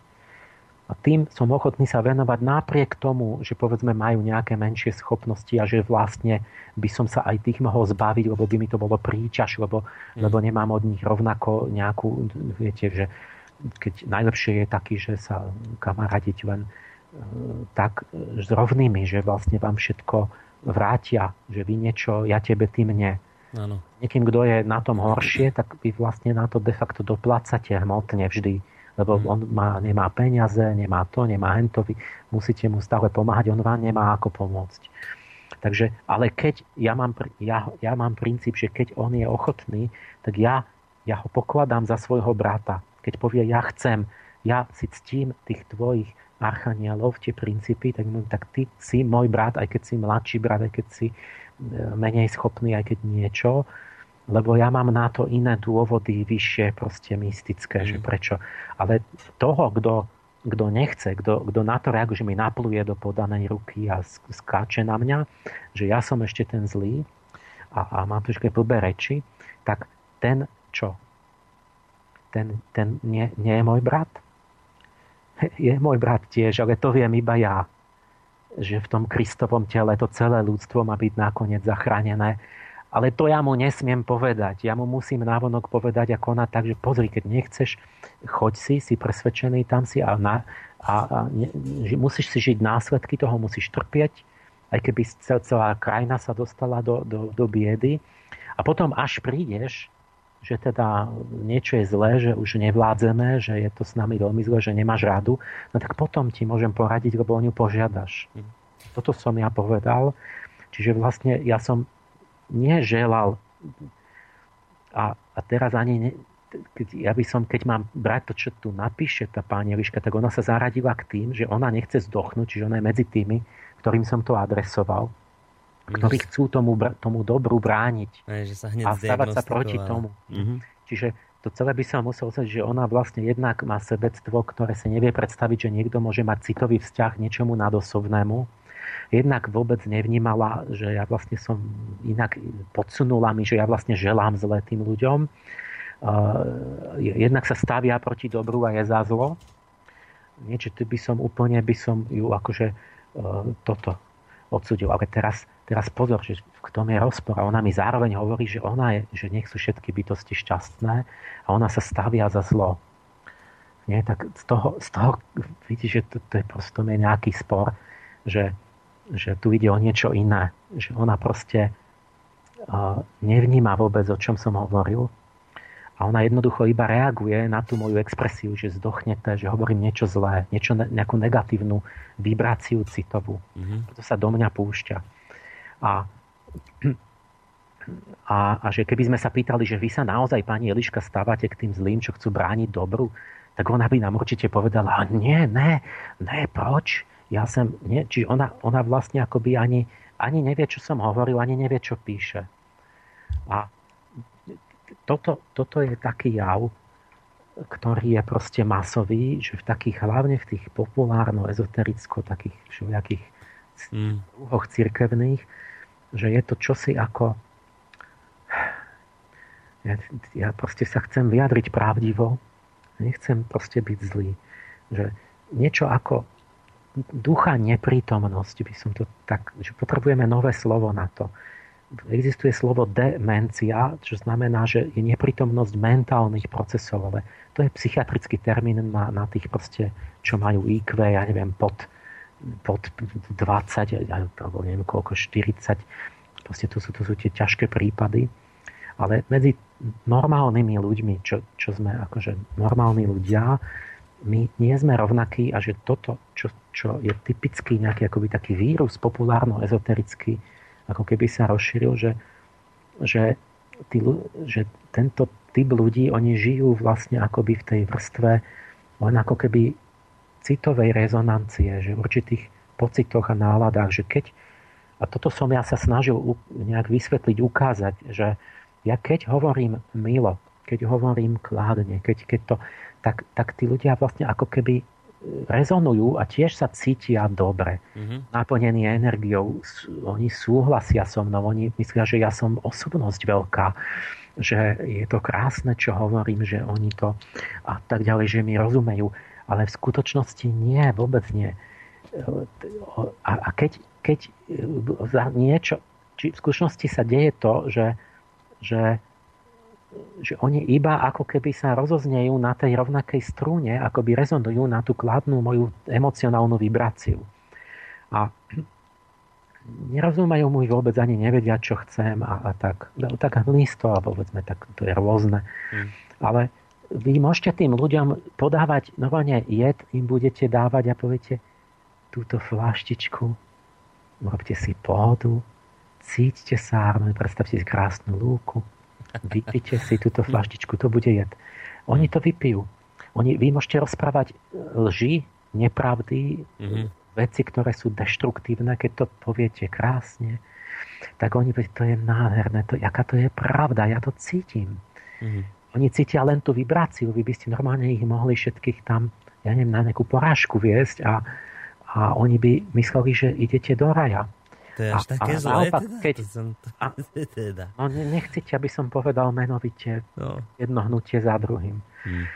A tým som ochotný sa venovať napriek tomu, že povedzme majú nejaké menšie schopnosti a že vlastne by som sa aj tých mohol zbaviť, lebo by mi to bolo príťaž, lebo, mm. lebo nemám od nich rovnako nejakú, viete, že keď najlepšie je taký, že sa kamaradiť len e, tak s rovnými, že vlastne vám všetko vrátia, že vy niečo, ja tebe, ty mne. Áno. Niekým, kto je na tom horšie, tak vy vlastne na to de facto doplácate hmotne vždy lebo mhm. on má, nemá peniaze, nemá to, nemá hento, vy musíte mu stále pomáhať, on vám nemá ako pomôcť. Takže, ale keď ja mám, ja, ja mám princíp, že keď on je ochotný, tak ja, ja ho pokladám za svojho brata. Keď povie, ja chcem, ja si ctím tých tvojich archanielov, tie princípy, tak, tak ty si môj brat, aj keď si mladší brat, aj keď si e, menej schopný, aj keď niečo, lebo ja mám na to iné dôvody, vyššie, proste mystické, mm. že prečo. Ale toho, kto, kto nechce, kto, na to reaguje, že mi napluje do podanej ruky a skáče na mňa, že ja som ešte ten zlý a, a mám trošku blbé reči, tak ten čo? Ten, ten nie, nie je môj brat? Je môj brat tiež, ale to viem iba ja. Že v tom Kristovom tele to celé ľudstvo má byť nakoniec zachránené ale to ja mu nesmiem povedať. Ja mu musím návonok povedať a konať tak, že pozri, keď nechceš, choď si, si presvedčený, tam si a, na, a, a ne, že musíš si žiť následky toho, musíš trpieť, aj keby celá krajina sa dostala do, do, do biedy. A potom až prídeš, že teda niečo je zlé, že už nevládzeme, že je to s nami veľmi zlé, že nemáš radu, no tak potom ti môžem poradiť, lebo o ňu požiadaš. Mhm. Toto som ja povedal. Čiže vlastne ja som neželal. A, a teraz ani ne, keď, ja by som, keď mám brať to, čo tu napíše tá pani Eliška, tak ona sa zaradila k tým, že ona nechce zdochnúť, čiže ona je medzi tými, ktorým som to adresoval, ktorí chcú tomu, tomu dobru brániť Aj, že sa a stavať sa proti tomu. Mm-hmm. Čiže to celé by som musel povedať, že ona vlastne jednak má sebectvo, ktoré sa nevie predstaviť, že niekto môže mať citový vzťah niečomu nadosobnému jednak vôbec nevnímala, že ja vlastne som inak podsunula mi, že ja vlastne želám zle tým ľuďom. Jednak sa stavia proti dobru a je za zlo. Niečo, tu by som úplne by som ju akože e, toto odsudil. Ale teraz, teraz pozor, že v tom je rozpor. A ona mi zároveň hovorí, že ona je, že nech sú všetky bytosti šťastné a ona sa stavia za zlo. Nie, tak z toho, z toho vidíš, že to, to je proste nejaký spor, že že tu ide o niečo iné. Že ona proste nevníma vôbec, o čom som hovoril. A ona jednoducho iba reaguje na tú moju expresiu, že zdochnete, že hovorím niečo zlé, niečo, nejakú negatívnu vibráciu citovú. Mm-hmm. To sa do mňa púšťa. A a, a že keby sme sa pýtali, že vy sa naozaj, pani Eliška, stávate k tým zlým, čo chcú brániť dobru, tak ona by nám určite povedala, nie, ne, ne, proč? Ja som, nie, čiže ona, ona vlastne akoby ani, ani nevie, čo som hovoril, ani nevie, čo píše. A toto, toto je taký jav, ktorý je proste masový, že v takých, hlavne v tých populárno-ezotericko, takých všelijakých mm. úhoch cirkevných, že je to čosi ako ja, ja proste sa chcem vyjadriť pravdivo, nechcem proste byť zlý. Že niečo ako ducha neprítomnosť by som to tak, že potrebujeme nové slovo na to existuje slovo demencia, čo znamená, že je neprítomnosť mentálnych procesov, ale to je psychiatrický termín na, na tých proste, čo majú IQ, ja neviem, pod, pod 20, alebo neviem koľko, 40. Proste to sú, to sú tie ťažké prípady. Ale medzi normálnymi ľuďmi, čo, čo sme akože normálni ľudia, my nie sme rovnakí a že toto, čo, čo je typický nejaký akoby taký vírus populárno-ezoterický, ako keby sa rozšíril, že, že, tí, že tento typ ľudí, oni žijú vlastne akoby v tej vrstve len ako keby citovej rezonancie, že v určitých pocitoch a náladách, že keď, a toto som ja sa snažil nejak vysvetliť, ukázať, že ja keď hovorím milo, keď hovorím kládne, keď, keď to, tak, tak tí ľudia vlastne ako keby rezonujú a tiež sa cítia dobre, mm-hmm. naplnení energiou. Oni súhlasia so mnou, oni myslia, že ja som osobnosť veľká, že je to krásne, čo hovorím, že oni to a tak ďalej, že mi rozumejú. Ale v skutočnosti nie, vôbec nie. A, a keď, keď za niečo, či v skutočnosti sa deje to, že, že že oni iba ako keby sa rozoznejú na tej rovnakej strúne, ako by rezonujú na tú kladnú moju emocionálnu vibráciu. A nerozumejú mu vôbec, ani nevedia, čo chcem a, a tak. No, tak listo, alebo povedzme, tak to je rôzne. Mm. Ale vy môžete tým ľuďom podávať, normálne jed im budete dávať a poviete túto flaštičku, robte si pohodu, cíťte sa, predstavte si krásnu lúku, vypite si túto flaštičku, to bude jed. Oni to vypijú. Oni, vy môžete rozprávať lži, nepravdy, mm-hmm. veci, ktoré sú deštruktívne, keď to poviete krásne, tak oni to je nádherné, to, aká to je pravda, ja to cítim. Mm-hmm. Oni cítia len tú vibráciu, vy by ste normálne ich mohli všetkých tam, ja neviem, na nejakú porážku viesť a, a oni by mysleli, že idete do raja. To je až a, také a zlé? Naopak, teda? keď, to som, a, teda. No nechcete, aby som povedal menovite no. jedno hnutie za druhým. Hmm.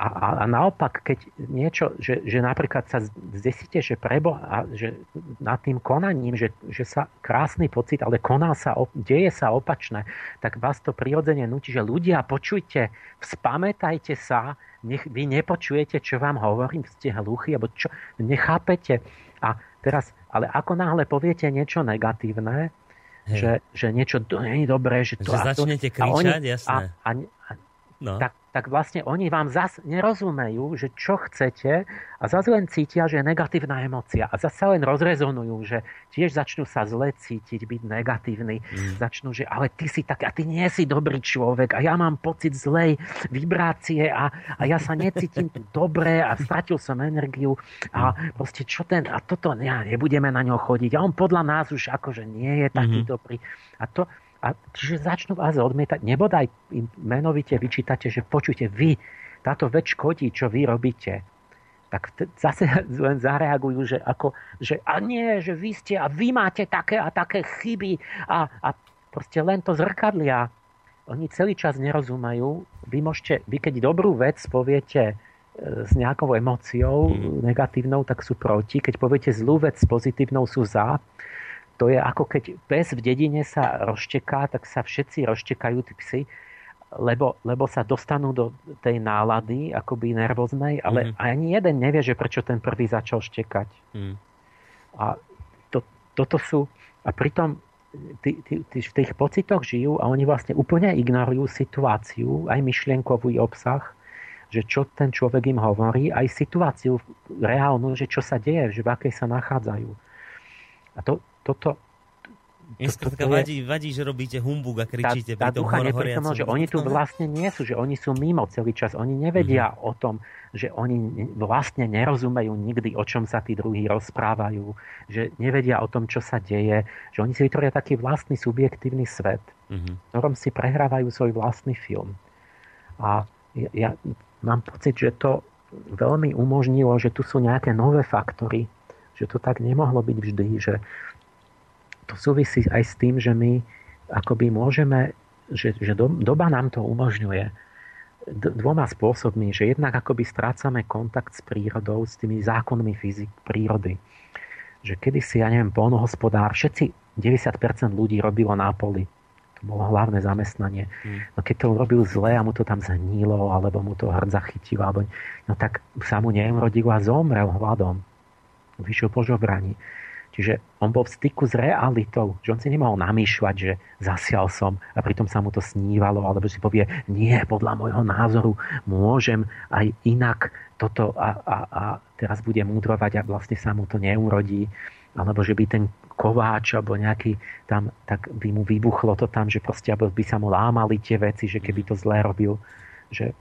A, a, a naopak, keď niečo, že, že napríklad sa zdesíte, že prebo, a že nad tým konaním, že, že sa krásny pocit, ale koná sa, deje sa opačné, tak vás to prirodzene nutí, že ľudia, počujte, spamätajte sa, nech, vy nepočujete, čo vám hovorím, ste hluchí, alebo čo, nechápete. A teraz ale ako náhle poviete niečo negatívne, že, že niečo to nie je dobré, že to... Že začnete to, kričať, a oni, jasné. A, a, a, no. tak, tak vlastne oni vám zas nerozumejú, že čo chcete a zase len cítia, že je negatívna emocia. A zase len rozrezonujú, že tiež začnú sa zle cítiť, byť negatívni. Mm. Začnú, že ale ty si tak, a ty nie si dobrý človek a ja mám pocit zlej vibrácie a, a ja sa necítim tu dobre a stratil som energiu a proste čo ten, a toto, ja, nebudeme na ňo chodiť. A on podľa nás už akože nie je taký mm-hmm. dobrý. A to, a čiže začnú vás odmietať. Nebodaj im menovite vyčítate, že počujte, vy, táto vec škodí, čo vy robíte. Tak zase len zareagujú, že, ako, že a nie, že vy ste a vy máte také a také chyby a, a proste len to zrkadlia. Oni celý čas nerozumajú. Vy, môžete, vy keď dobrú vec poviete e, s nejakou emóciou mm. negatívnou, tak sú proti. Keď poviete zlú vec s pozitívnou, sú za to je ako keď pes v dedine sa rozšteká, tak sa všetci rozštekajú, tí psy, lebo, lebo sa dostanú do tej nálady, akoby nervóznej, ale mm. ani jeden nevie, že prečo ten prvý začal štekať. Mm. A to, toto sú... A pritom tí, tí, tí v tých pocitoch žijú a oni vlastne úplne ignorujú situáciu, aj myšlienkový obsah, že čo ten človek im hovorí, aj situáciu reálnu, že čo sa deje, že v akej sa nachádzajú. A to, toto, Skrátka vadí, vadí, že robíte humbug a kričíte tá, tá pri tom hor, že oni tu vlastne nie sú, že oni sú mimo celý čas. Oni nevedia mm-hmm. o tom, že oni vlastne nerozumejú nikdy, o čom sa tí druhí rozprávajú, že nevedia o tom, čo sa deje, že oni si vytvoria taký vlastný subjektívny svet, mm-hmm. v ktorom si prehrávajú svoj vlastný film. A ja, ja mám pocit, že to veľmi umožnilo, že tu sú nejaké nové faktory, že to tak nemohlo byť vždy, že to súvisí aj s tým, že my akoby môžeme, že, že do, doba nám to umožňuje dvoma spôsobmi, že jednak akoby strácame kontakt s prírodou, s tými zákonmi fyzik prírody. Že kedysi, ja neviem, polnohospodár, všetci 90% ľudí robilo na poli. To bolo hlavné zamestnanie. Mm. No keď to robil zle a mu to tam zhnilo, alebo mu to hrdza chytilo, alebo, no tak sa mu neurodilo a zomrel hladom. Vyšiel po žobraní. Čiže on bol v styku s realitou, že on si nemohol namýšľať, že zasial som a pritom sa mu to snívalo, alebo si povie, nie, podľa môjho názoru môžem aj inak toto a, a, a teraz bude múdrovať a vlastne sa mu to neurodí. Alebo že by ten kováč alebo nejaký tam, tak by mu vybuchlo to tam, že proste by sa mu lámali tie veci, že keby to zlé robil. Že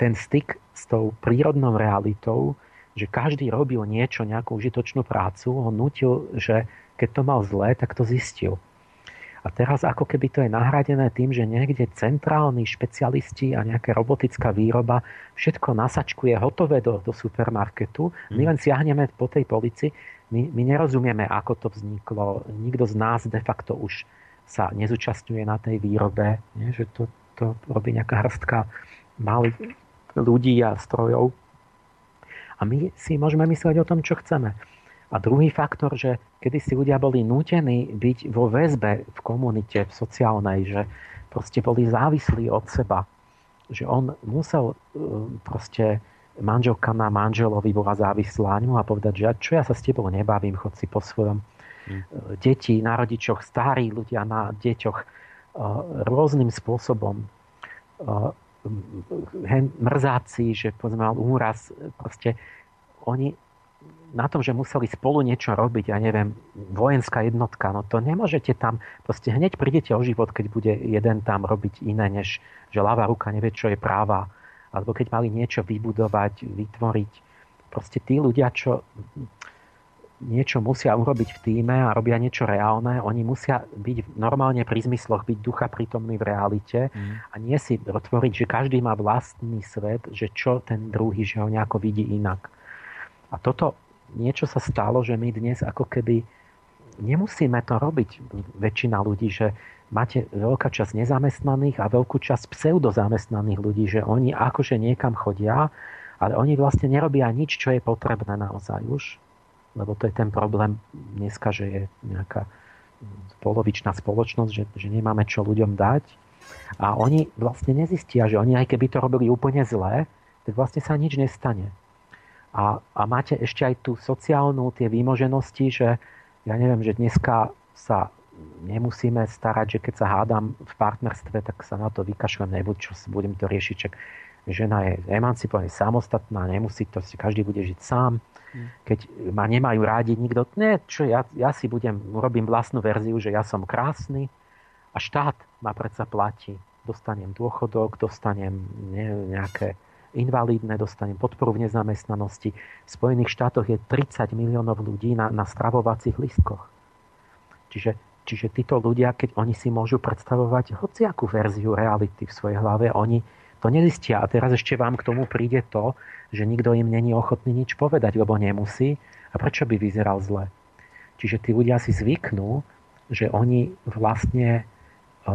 ten styk s tou prírodnou realitou že každý robil niečo, nejakú užitočnú prácu, ho nutil, že keď to mal zlé, tak to zistil. A teraz ako keby to je nahradené tým, že niekde centrálni špecialisti a nejaká robotická výroba všetko nasačkuje hotové do, do supermarketu. My mhm. len siahneme po tej polici, my, my nerozumieme, ako to vzniklo. Nikto z nás de facto už sa nezúčastňuje na tej výrobe, nie? že to, to robí nejaká hrstka malých ľudí a strojov. A my si môžeme myslieť o tom, čo chceme. A druhý faktor, že kedy si ľudia boli nútení byť vo väzbe v komunite, v sociálnej, že proste boli závislí od seba. Že on musel e, proste manželka na manželovi bola závislá a povedať, že čo ja sa s tebou nebavím, chod si po svojom. Hmm. Deti na rodičoch, starí ľudia na deťoch e, rôznym spôsobom mrzáci, že mal úraz, proste oni na tom, že museli spolu niečo robiť, ja neviem, vojenská jednotka, no to nemôžete tam, proste hneď prídete o život, keď bude jeden tam robiť iné, než že ľavá ruka nevie, čo je práva, alebo keď mali niečo vybudovať, vytvoriť. Proste tí ľudia, čo niečo musia urobiť v týme a robia niečo reálne, oni musia byť normálne pri zmysloch, byť ducha prítomný v realite mm. a nie si otvoriť, že každý má vlastný svet, že čo ten druhý, že ho nejako vidí inak. A toto niečo sa stalo, že my dnes ako keby nemusíme to robiť väčšina ľudí, že máte veľká časť nezamestnaných a veľkú časť pseudozamestnaných ľudí, že oni akože niekam chodia, ale oni vlastne nerobia nič, čo je potrebné naozaj už lebo to je ten problém dneska, že je nejaká polovičná spoločnosť, že, že nemáme čo ľuďom dať. A oni vlastne nezistia, že oni aj keby to robili úplne zlé, tak vlastne sa nič nestane. A, a máte ešte aj tú sociálnu, tie výmoženosti, že ja neviem, že dneska sa nemusíme starať, že keď sa hádam v partnerstve, tak sa na to vykašľam, nebudem, čo budem to riešiť. Čak žena je emancipovaná, samostatná, nemusí to, každý bude žiť sám keď ma nemajú rádi nikto, ne, čo ja, ja si budem, robím vlastnú verziu, že ja som krásny a štát ma predsa platí. Dostanem dôchodok, dostanem ne, nejaké invalidné, dostanem podporu v nezamestnanosti. V Spojených štátoch je 30 miliónov ľudí na, na stravovacích listkoch. Čiže, čiže títo ľudia, keď oni si môžu predstavovať hociakú verziu reality v svojej hlave, oni to nezistia. A teraz ešte vám k tomu príde to, že nikto im není ochotný nič povedať, lebo nemusí. A prečo by vyzeral zle? Čiže tí ľudia si zvyknú, že oni vlastne, e,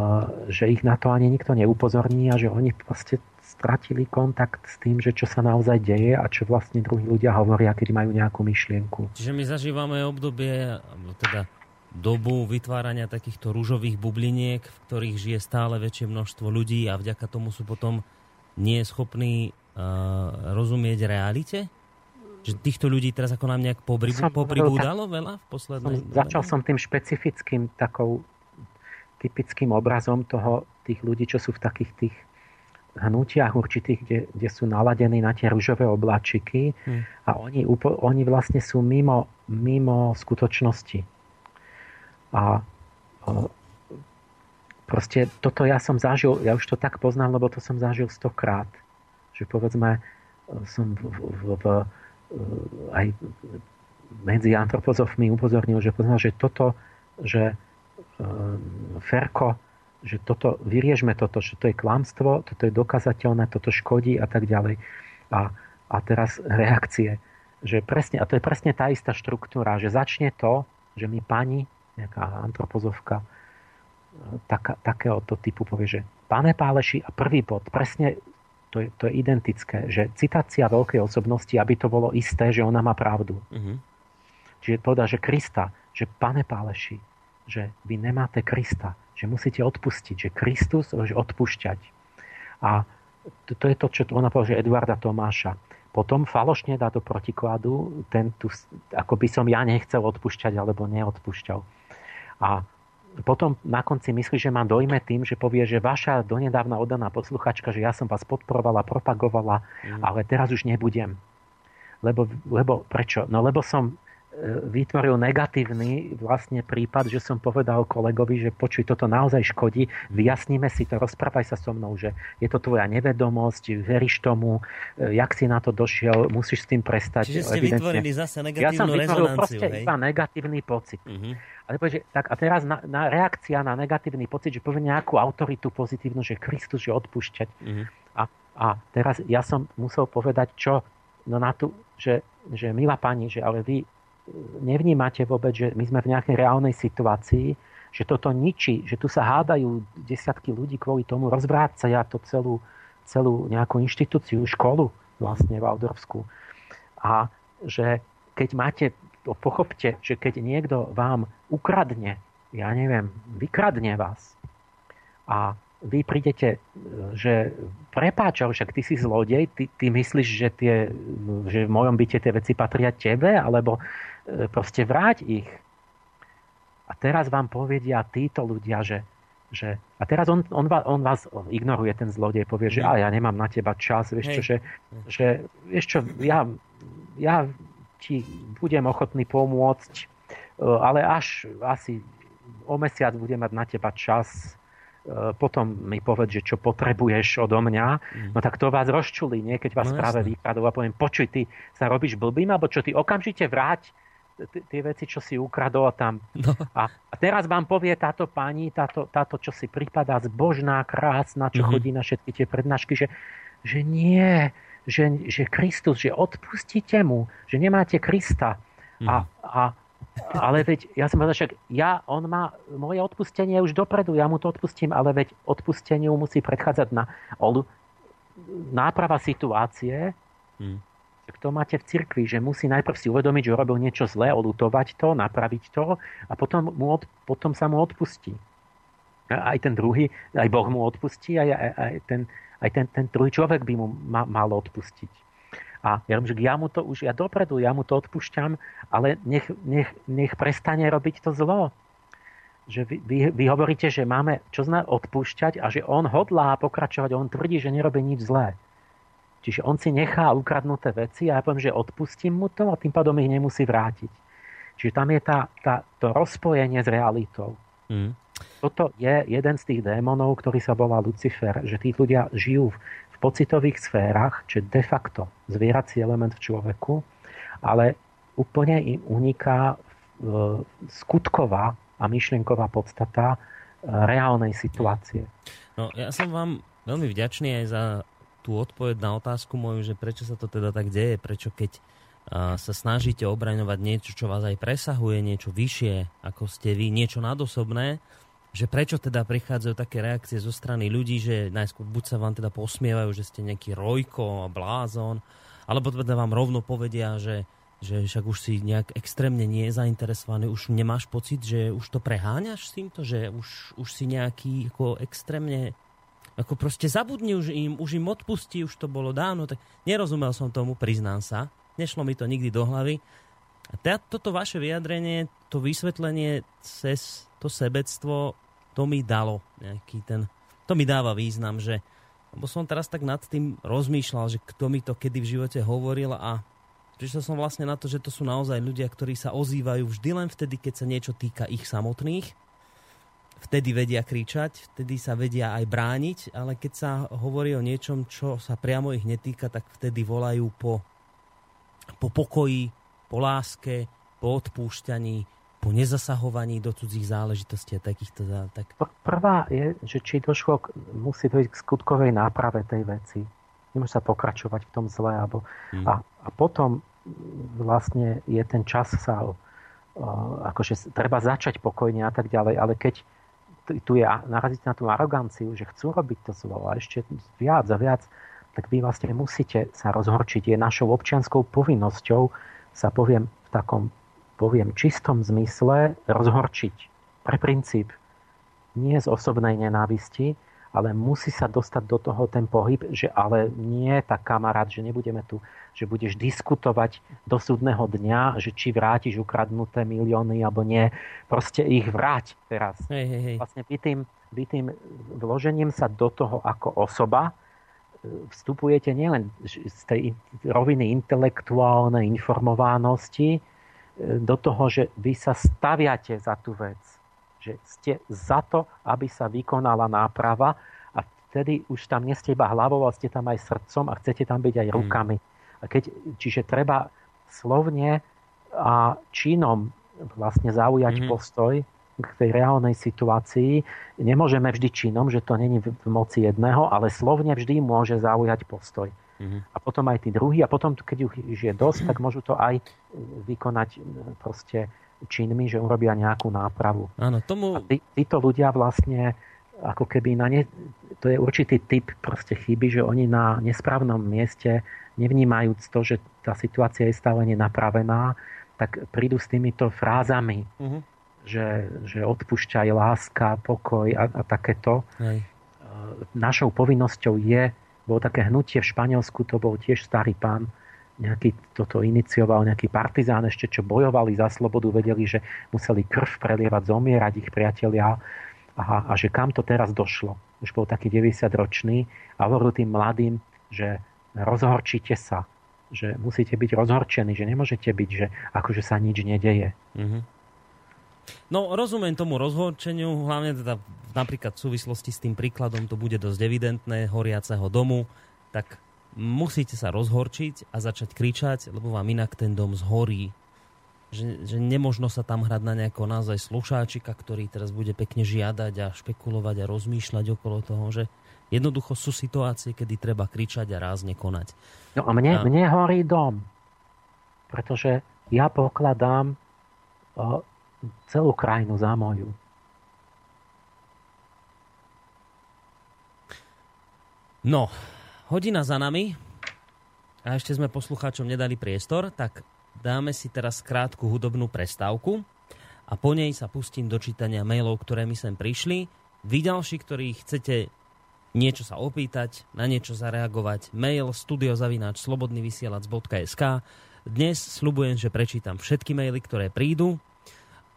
že ich na to ani nikto neupozorní a že oni proste stratili kontakt s tým, že čo sa naozaj deje a čo vlastne druhí ľudia hovoria, keď majú nejakú myšlienku. Čiže my zažívame obdobie, teda dobu vytvárania takýchto rúžových bubliniek, v ktorých žije stále väčšie množstvo ľudí a vďaka tomu sú potom nie schopní rozumieť realite? Že týchto ľudí teraz ako nám nejak pobribu, popribúdalo veľa v poslednej... Som, začal som tým špecifickým takou typickým obrazom toho, tých ľudí, čo sú v takých tých hnutiach určitých, kde, kde sú naladení na tie rúžové obláčiky hmm. a oni, oni vlastne sú mimo, mimo skutočnosti. A proste toto ja som zažil, ja už to tak poznám, lebo to som zažil stokrát. Že povedzme, som v, v, v, aj medzi antropozofmi upozornil, že poznal, že toto, že Ferko, že toto, vyriežme toto, že to je klamstvo, toto je dokazateľné, toto škodí a tak ďalej. A, a teraz reakcie že presne, a to je presne tá istá štruktúra, že začne to, že mi pani, nejaká antropozovka, taká, takéhoto typu povie, že pane Páleši a prvý bod, presne to je, to je identické, že citácia veľkej osobnosti, aby to bolo isté, že ona má pravdu. Mm-hmm. Čiže povedal, že Krista, že pane Páleši, že vy nemáte Krista, že musíte odpustiť, že Kristus môže odpušťať. A to, to je to, čo ona povedala, že Eduarda Tomáša potom falošne dá do protikladu ten tu, ako by som ja nechcel odpúšťať alebo neodpúšťal. A potom na konci myslí, že ma dojme tým, že povie, že vaša donedávna oddaná posluchačka, že ja som vás podporovala, propagovala, mm. ale teraz už nebudem. Lebo, lebo prečo? No lebo som vytvoril negatívny vlastne prípad, že som povedal kolegovi, že počuj, toto naozaj škodí, vyjasníme si to, rozprávaj sa so mnou, že je to tvoja nevedomosť, veríš tomu, e, jak si na to došiel, musíš s tým prestať. Čiže ste evidentne. vytvorili zase negatívnu ja som vytvoril proste hej? iba negatívny pocit. Uh-huh. Ale povie, že, tak a teraz na, na reakcia na negatívny pocit, že povie nejakú autoritu pozitívnu, že Kristus je odpúšťať. Uh-huh. A, a teraz ja som musel povedať, čo no na tú, že, že milá pani, že ale vy nevnímate vôbec, že my sme v nejakej reálnej situácii, že toto ničí, že tu sa hádajú desiatky ľudí kvôli tomu, rozvrácajú to celú, celú nejakú inštitúciu, školu vlastne v Aldorsku. A že keď máte, pochopte, že keď niekto vám ukradne, ja neviem, vykradne vás a vy prídete, že prepáč, však ty si zlodej, ty, ty myslíš, že, tie, že v mojom byte tie veci patria tebe, alebo E, proste vráť ich. A teraz vám povedia títo ľudia, že, že a teraz on, on, on vás ignoruje, ten zlodej, povie, že a ja nemám na teba čas, vieš čo, že, že vieš čo, ja, ja ti budem ochotný pomôcť, e, ale až asi o mesiac budem mať na teba čas, e, potom mi povedz, že čo potrebuješ odo mňa, mm. no tak to vás rozčulí, nie? keď vás no, práve vykradol a poviem, počuj, ty sa robíš blbým, alebo čo ty okamžite vráť tie veci, čo si ukradol tam. No. A, a teraz vám povie táto pani, táto, táto čo si prípada zbožná, krásna, čo mm-hmm. chodí na všetky tie prednášky, že, že nie, že, že Kristus, že odpustíte mu, že nemáte Krista. Mm-hmm. A, a, ale veď, ja som povedal, však ja, on má moje odpustenie už dopredu, ja mu to odpustím, ale veď odpusteniu musí predchádzať na náprava situácie, mm to máte v cirkvi, že musí najprv si uvedomiť, že urobil niečo zlé, olutovať to, napraviť to a potom, mu od, potom sa mu odpustí. Aj ten druhý, aj Boh mu odpustí, aj, aj, aj, ten, aj ten, ten druhý človek by mu ma, mal odpustiť. A ja že ja mu to už, ja dopredu, ja mu to odpúšťam, ale nech, nech, nech prestane robiť to zlo. Že vy, vy, vy hovoríte, že máme čo znamená odpúšťať a že on hodlá pokračovať, on tvrdí, že nerobí nič zlé. Čiže on si nechá ukradnuté veci a ja poviem, že odpustím mu to a tým pádom ich nemusí vrátiť. Čiže tam je tá, tá, to rozpojenie s realitou. Mm. Toto je jeden z tých démonov, ktorý sa volá Lucifer, že tí ľudia žijú v, pocitových sférach, čo de facto zvierací element v človeku, ale úplne im uniká e, skutková a myšlienková podstata e, reálnej situácie. No, ja som vám veľmi vďačný aj za tú odpoveď na otázku moju, že prečo sa to teda tak deje, prečo keď sa snažíte obraňovať niečo, čo vás aj presahuje, niečo vyššie, ako ste vy, niečo nadosobné, že prečo teda prichádzajú také reakcie zo strany ľudí, že najskôr buď sa vám teda posmievajú, že ste nejaký rojko, blázon, alebo teda vám rovno povedia, že, že však už si nejak extrémne nie je zainteresovaný, už nemáš pocit, že už to preháňaš s týmto, že už, už si nejaký ako extrémne ako proste zabudni už im, už im odpustí, už to bolo dávno, tak nerozumel som tomu, priznám sa. Nešlo mi to nikdy do hlavy. A teda toto vaše vyjadrenie, to vysvetlenie cez to sebectvo, to mi dalo nejaký ten, to mi dáva význam, že lebo som teraz tak nad tým rozmýšľal, že kto mi to kedy v živote hovoril a prišiel som vlastne na to, že to sú naozaj ľudia, ktorí sa ozývajú vždy len vtedy, keď sa niečo týka ich samotných vtedy vedia kričať, vtedy sa vedia aj brániť, ale keď sa hovorí o niečom, čo sa priamo ich netýka, tak vtedy volajú po, po pokoji, po láske, po odpúšťaní, po nezasahovaní do cudzích záležitostí a takýchto... Tak... Prvá je, že či došlo, k, musí dojsť k skutkovej náprave tej veci. Nemôže sa pokračovať v tom zle. Alebo, hmm. a, a potom vlastne je ten čas sa uh, akože treba začať pokojne a tak ďalej, ale keď tu je naraziť na tú aroganciu, že chcú robiť to zlo a ešte viac a viac, tak vy vlastne musíte sa rozhorčiť. Je našou občianskou povinnosťou sa poviem v takom poviem čistom zmysle rozhorčiť pre princíp nie z osobnej nenávisti, ale musí sa dostať do toho ten pohyb, že ale nie tak kamarát, že nebudeme tu, že budeš diskutovať do súdneho dňa, že či vrátiš ukradnuté milióny alebo nie. Proste ich vráť teraz. Hej, hej, hej. Vlastne vy tým, vy tým vložením sa do toho ako osoba e, vstupujete nielen z tej roviny intelektuálnej informovánosti, e, do toho, že vy sa staviate za tú vec že ste za to, aby sa vykonala náprava a vtedy už tam nie ste iba hlavou, ale ste tam aj srdcom a chcete tam byť aj mm. rukami. A keď, čiže treba slovne a činom vlastne zaujať mm-hmm. postoj k tej reálnej situácii. Nemôžeme vždy činom, že to není v moci jedného, ale slovne vždy môže zaujať postoj. Mm-hmm. A potom aj tí druhí, a potom, keď už je dosť, tak môžu to aj vykonať proste činmi, že urobia nejakú nápravu. Áno, tomu... A tí, títo ľudia vlastne ako keby na ne, to je určitý typ proste chyby, že oni na nesprávnom mieste, nevnímajúc to, že tá situácia je stále nenapravená, tak prídu s týmito frázami, uh-huh. že, že odpúšťaj láska, pokoj a, a takéto. Hej. Našou povinnosťou je, bolo také hnutie v Španielsku, to bol tiež starý pán, nejaký toto inicioval nejaký partizán ešte, čo bojovali za slobodu, vedeli, že museli krv prelievať, zomierať ich priatelia a, a že kam to teraz došlo. Už bol taký 90-ročný a hovoril tým mladým, že rozhorčite sa, že musíte byť rozhorčení, že nemôžete byť, že akože sa nič nedeje. Mm-hmm. No, rozumiem tomu rozhorčeniu, hlavne teda napríklad v súvislosti s tým príkladom to bude dosť evidentné, horiaceho domu, tak musíte sa rozhorčiť a začať kričať, lebo vám inak ten dom zhorí. Že, že nemožno sa tam hrať na nejako naozaj slušáčika, ktorý teraz bude pekne žiadať a špekulovať a rozmýšľať okolo toho, že jednoducho sú situácie, kedy treba kričať a rázne konať. No a mne, a... mne horí dom, pretože ja pokladám o, celú krajinu za moju. No, Hodina za nami. A ešte sme poslucháčom nedali priestor, tak dáme si teraz krátku hudobnú prestávku a po nej sa pustím do čítania mailov, ktoré mi sem prišli. Vy ďalší, ktorí chcete niečo sa opýtať, na niečo zareagovať, mail studiozavináč slobodnyvysielac.sk Dnes slubujem, že prečítam všetky maily, ktoré prídu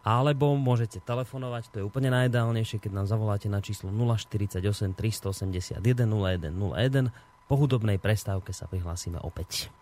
alebo môžete telefonovať, to je úplne najideálnejšie, keď nám zavoláte na číslo 048 381 0101 po hudobnej prestávke sa prihlásime opäť.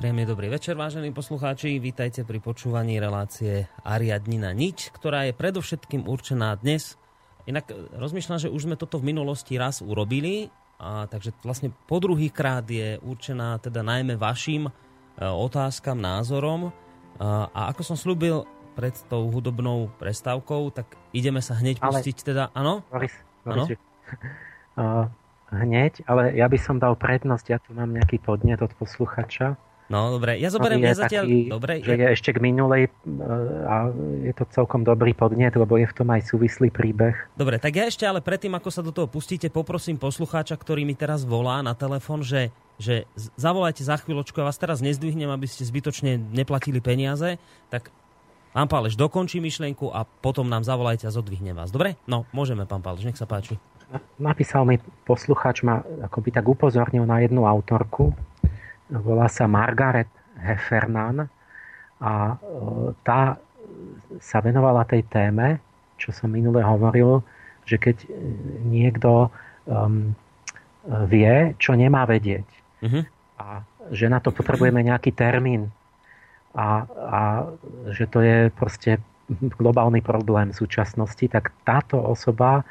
Príjemne dobrý večer, vážení poslucháči. Vítajte pri počúvaní relácie Ariadnina Nič, ktorá je predovšetkým určená dnes. Inak e, rozmýšľam, že už sme toto v minulosti raz urobili, a takže vlastne po druhý krát je určená teda najmä vašim e, otázkam, názorom. A, a ako som slúbil pred tou hudobnou prestávkou, tak ideme sa hneď ale... pustiť teda, áno? Boris, Boris, hneď, ale ja by som dal prednosť, ja tu mám nejaký podnet od posluchača. No, dobre. Ja zoberiem, ja zatiaľ... Taký, dobre, že je ešte k minulej e, a je to celkom dobrý podnet, lebo je v tom aj súvislý príbeh. Dobre, tak ja ešte ale predtým, ako sa do toho pustíte, poprosím poslucháča, ktorý mi teraz volá na telefon, že, že zavolajte za chvíľočku, ja vás teraz nezdvihnem, aby ste zbytočne neplatili peniaze, tak pán Páleš dokončí myšlienku a potom nám zavolajte a zodvihnem vás. Dobre? No, môžeme, pán Páleš, nech sa páči. Napísal mi poslucháč, ma akoby tak upozornil na jednu autorku, volá sa Margaret Heffernan a e, tá sa venovala tej téme, čo som minule hovoril, že keď niekto um, vie, čo nemá vedieť. Uh-huh. a že na to potrebujeme nejaký termín. A, a že to je proste globálny problém v súčasnosti, tak táto osoba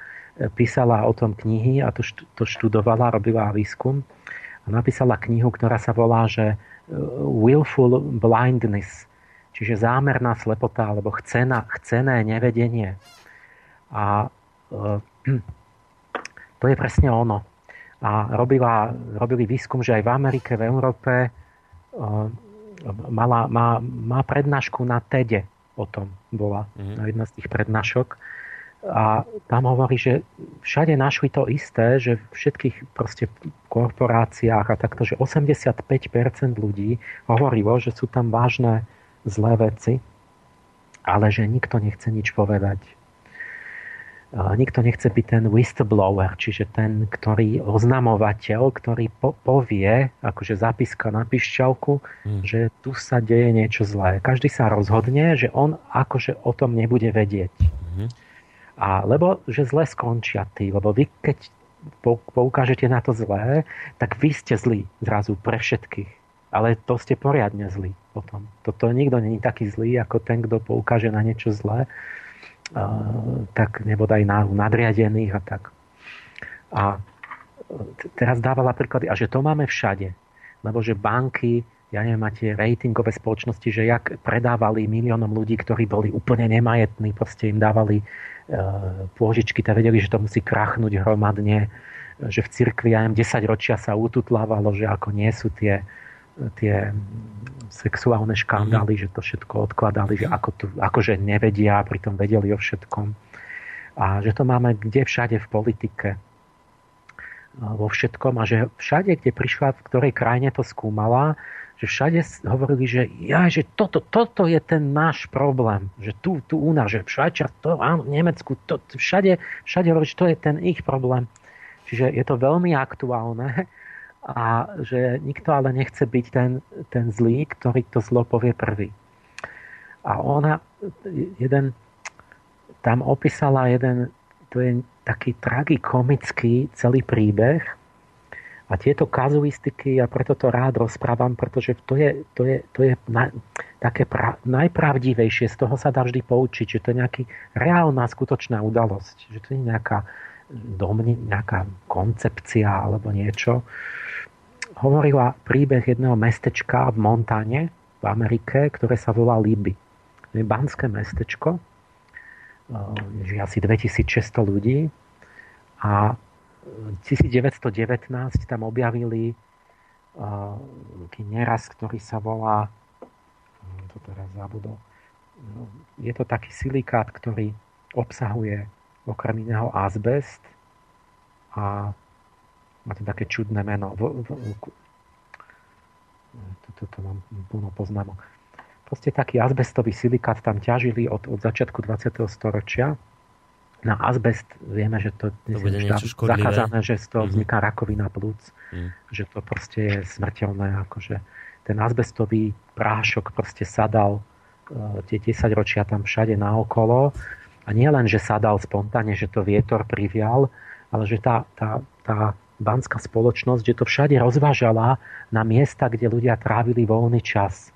písala o tom knihy a to, to študovala, robila výskum napísala knihu, ktorá sa volá, že e, Willful Blindness, čiže zámerná slepota alebo chcená, chcené nevedenie. A e, to je presne ono. A robila, robili výskum, že aj v Amerike, v Európe e, mala, má, má prednášku na TEDe o tom bola, mm-hmm. na jedna z tých prednášok a tam hovorí, že všade našli to isté, že v všetkých proste korporáciách a takto, že 85% ľudí hovorilo, že sú tam vážne zlé veci, ale že nikto nechce nič povedať. Nikto nechce byť ten whistleblower, čiže ten, ktorý oznamovateľ, ktorý po- povie, akože zapíska na pišťalku, hmm. že tu sa deje niečo zlé. Každý sa rozhodne, že on akože o tom nebude vedieť. Hmm. A lebo, že zle skončia tí, lebo vy keď poukážete na to zlé, tak vy ste zlí zrazu pre všetkých. Ale to ste poriadne zlí potom. Toto nikto není taký zlý, ako ten, kto poukáže na niečo zlé, tak nebodaj na nadriadených a tak. A teraz dávala príklady, a že to máme všade. Lebo že banky, ja neviem, máte ratingové spoločnosti, že jak predávali miliónom ľudí, ktorí boli úplne nemajetní, proste im dávali Eh, pôžičky, tak vedeli, že to musí krachnúť hromadne, že v cirkvi aj 10 ročia sa ututlávalo, že ako nie sú tie, tie sexuálne škandály, mm. že to všetko odkladali, že ako tu, akože nevedia, pritom vedeli o všetkom. A že to máme kde všade v politike eh, vo všetkom a že všade, kde prišla, v ktorej krajine to skúmala, že všade hovorili, že, ja, že toto, toto je ten náš problém, že tu, tu u nás, že v to, áno, v Nemecku, to, všade, všade hovorí, že to je ten ich problém. Čiže je to veľmi aktuálne a že nikto ale nechce byť ten, ten zlý, ktorý to zlo povie prvý. A ona jeden, tam opísala jeden, to je taký tragikomický celý príbeh, a tieto kazuistiky, ja preto to rád rozprávam, pretože to je, to je, to je na, také pra, najpravdivejšie, z toho sa dá vždy poučiť, že to je nejaká reálna, skutočná udalosť, že to je nejaká, domni, nejaká koncepcia alebo niečo. Hovorila príbeh jedného mestečka v Montane v Amerike, ktoré sa volá Libby. To je banské mestečko, je asi 2600 ľudí a 1919 tam objavili uh, neraz, ktorý sa volá hm, to teraz zabudol no, je to taký silikát, ktorý obsahuje okrem iného azbest a má to také čudné meno toto to mám plno poznámok proste taký azbestový silikát tam ťažili od, od začiatku 20. storočia na azbest vieme, že to, to bude niečo škodlivé. zakázané, že z toho mm-hmm. vzniká rakovina plúc, mm. že to proste je smrteľné, akože ten azbestový prášok proste sadal uh, tie 10 ročia tam všade naokolo a nie len, že sadal spontánne, že to vietor privial, ale že tá, tá, tá banská spoločnosť, že to všade rozvážala na miesta, kde ľudia trávili voľný čas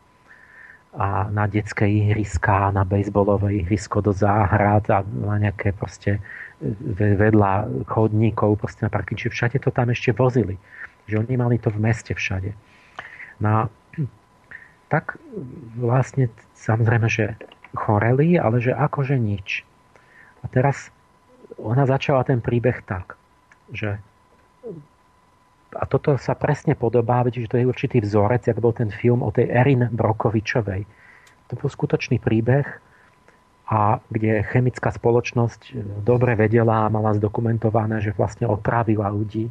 a na detské ihriska, na bejsbolové ihrisko do záhrad a na nejaké proste vedľa chodníkov, proste na parky, čiže všade to tam ešte vozili. Že oni mali to v meste všade. No tak vlastne samozrejme, že choreli, ale že akože nič. A teraz ona začala ten príbeh tak, že a toto sa presne podobá, že to je určitý vzorec, jak bol ten film o tej Erin Brokovičovej. To bol skutočný príbeh, a kde chemická spoločnosť dobre vedela a mala zdokumentované, že vlastne otrávila ľudí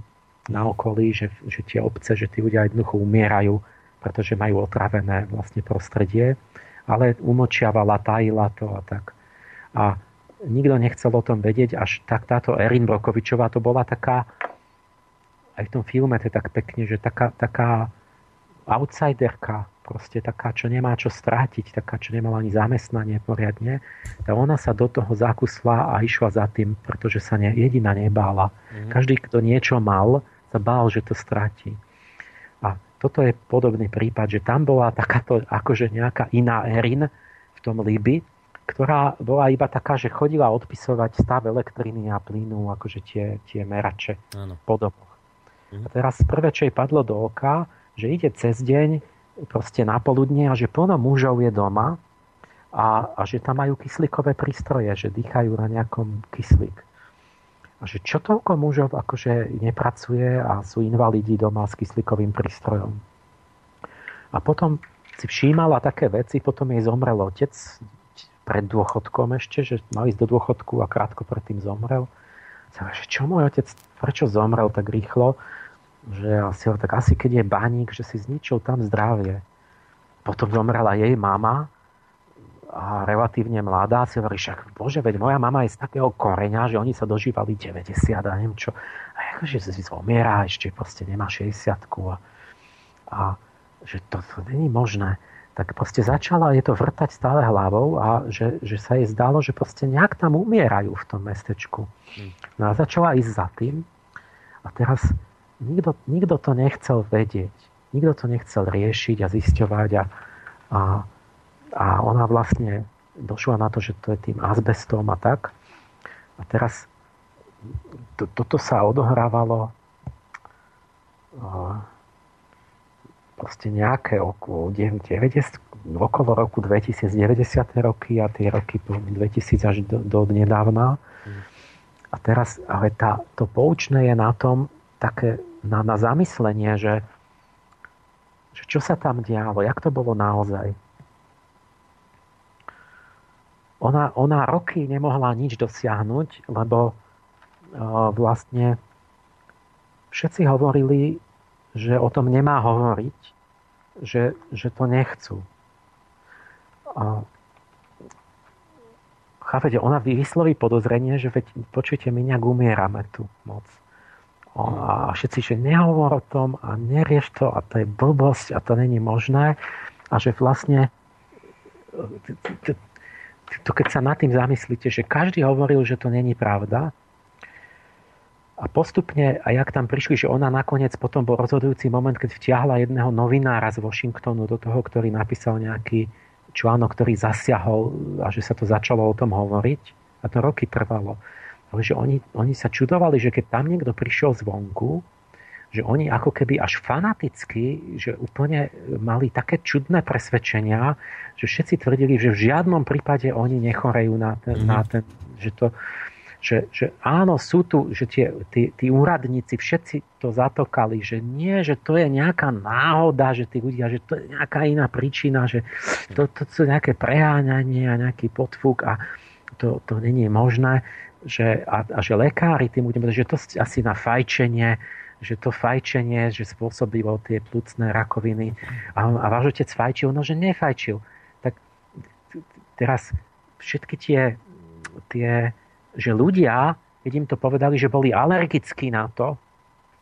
na okolí, že, že tie obce, že tí ľudia jednoducho umierajú, pretože majú otravené vlastne prostredie, ale umočiavala, tajila to a tak. A nikto nechcel o tom vedieť, až tak táto Erin Brokovičová to bola taká aj v tom filme to je tak pekne, že taká, taká outsiderka, proste taká, čo nemá čo strátiť, taká, čo nemala ani zamestnanie poriadne, tak ona sa do toho zakusla a išla za tým, pretože sa ne, jediná nebála. Mm-hmm. Každý, kto niečo mal, sa bál, že to stratí. A toto je podobný prípad, že tam bola takáto akože nejaká iná Erin v tom Liby, ktorá bola iba taká, že chodila odpisovať stav elektriny a plynu, akože tie, tie merače Áno. po domoch. A teraz prvé, čo jej padlo do oka, že ide cez deň proste na poludne a že plno mužov je doma a, a že tam majú kyslíkové prístroje, že dýchajú na nejakom kyslík. A že čo toľko mužov akože nepracuje a sú invalidi doma s kyslíkovým prístrojom. A potom si všímala také veci, potom jej zomrel otec pred dôchodkom ešte, že mal ísť do dôchodku a krátko predtým zomrel. Že čo môj otec, prečo zomrel tak rýchlo? Že asi, tak asi keď je baník, že si zničil tam zdravie. Potom zomrela jej mama a relatívne mladá si hovorí, však bože, veď moja mama je z takého koreňa, že oni sa dožívali 90 a neviem čo. A akože si zomiera, ešte proste nemá 60 a, a že to, to není možné. Tak proste začala je to vrtať stále hlavou a že, že sa jej zdalo, že proste nejak tam umierajú v tom mestečku. Hm. No a začala ísť za tým a teraz nikto, nikto to nechcel vedieť. Nikto to nechcel riešiť a zisťovať a, a, a ona vlastne došla na to, že to je tým azbestom a tak. A teraz to, toto sa odohrávalo proste nejaké okolo, 90, okolo roku 2090 roky a tie roky 2000 až do, do nedávna. Mm. A teraz, ale tá, to poučné je na tom také, na, na zamyslenie, že, že čo sa tam dialo, jak to bolo naozaj. Ona, ona roky nemohla nič dosiahnuť, lebo uh, vlastne všetci hovorili, že o tom nemá hovoriť, že, že to nechcú. A chápete, ona vysloví podozrenie, že veď, počujte, my nejak umierame tu moc a všetci, že nehovor o tom a nerieš to a to je blbosť a to není možné a že vlastne to keď sa nad tým zamyslíte, že každý hovoril, že to není pravda a postupne, a jak tam prišli, že ona nakoniec potom bol rozhodujúci moment, keď vtiahla jedného novinára z Washingtonu do toho, ktorý napísal nejaký článok, ktorý zasiahol a že sa to začalo o tom hovoriť. A to roky trvalo že oni, oni sa čudovali, že keď tam niekto prišiel zvonku, že oni ako keby až fanaticky, že úplne mali také čudné presvedčenia, že všetci tvrdili, že v žiadnom prípade oni nechorejú na ten, mm-hmm. na ten že to, že, že áno, sú tu, že tie, tí, tí úradníci všetci to zatokali, že nie, že to je nejaká náhoda, že tí ľudia, že to je nejaká iná príčina, že to, to sú nejaké preháňanie a nejaký podfúk a to, to není možné že, a, a že lekári tým budeme, že to asi na fajčenie, že to fajčenie, že spôsobilo tie plúcne rakoviny a, a váš otec fajčil, no že nefajčil. Tak teraz všetky tie, tie že ľudia, keď im to povedali, že boli alergickí na to,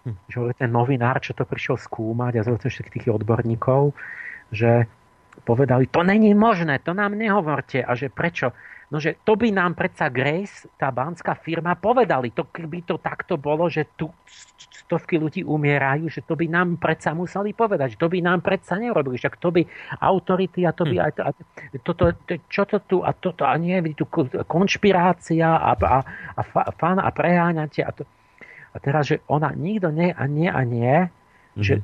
hm. že ten novinár, čo to prišiel skúmať a zrovna všetkých tých odborníkov, že povedali, to není možné, to nám nehovorte a že prečo. No, že to by nám predsa Grace, tá banská firma, povedali. To, keby to takto bolo, že tu stovky ľudí umierajú, že to by nám predsa museli povedať. Že to by nám predsa neurobili. Však to by autority a to by hm. aj to, a toto, to, čo to tu a toto a nie, tu konšpirácia a, a, a fan a preháňate a to. A teraz, že ona nikto nie a nie a nie, mm-hmm. že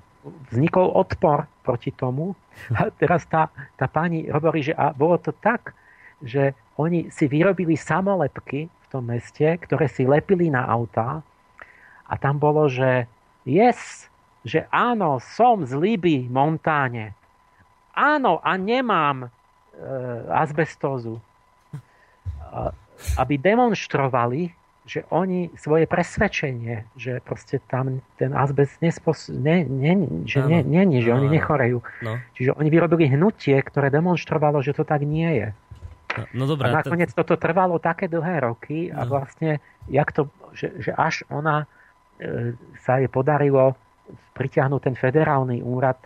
vznikol odpor proti tomu. A teraz tá, tá pani hovorí, že a bolo to tak, že oni si vyrobili samolepky v tom meste, ktoré si lepili na autá a tam bolo, že yes, že áno, som z Liby, Montáne. Áno, a nemám e, azbestózu. Aby demonstrovali, že oni svoje presvedčenie, že proste tam ten azbest nespos- ne, ne, že nie, nie, že oni nechorejú. No. Čiže oni vyrobili hnutie, ktoré demonstrovalo, že to tak nie je. No, no dobré, a nakoniec to... toto trvalo také dlhé roky a no. vlastne, jak to, že, že až ona e, sa jej podarilo pritiahnuť ten federálny úrad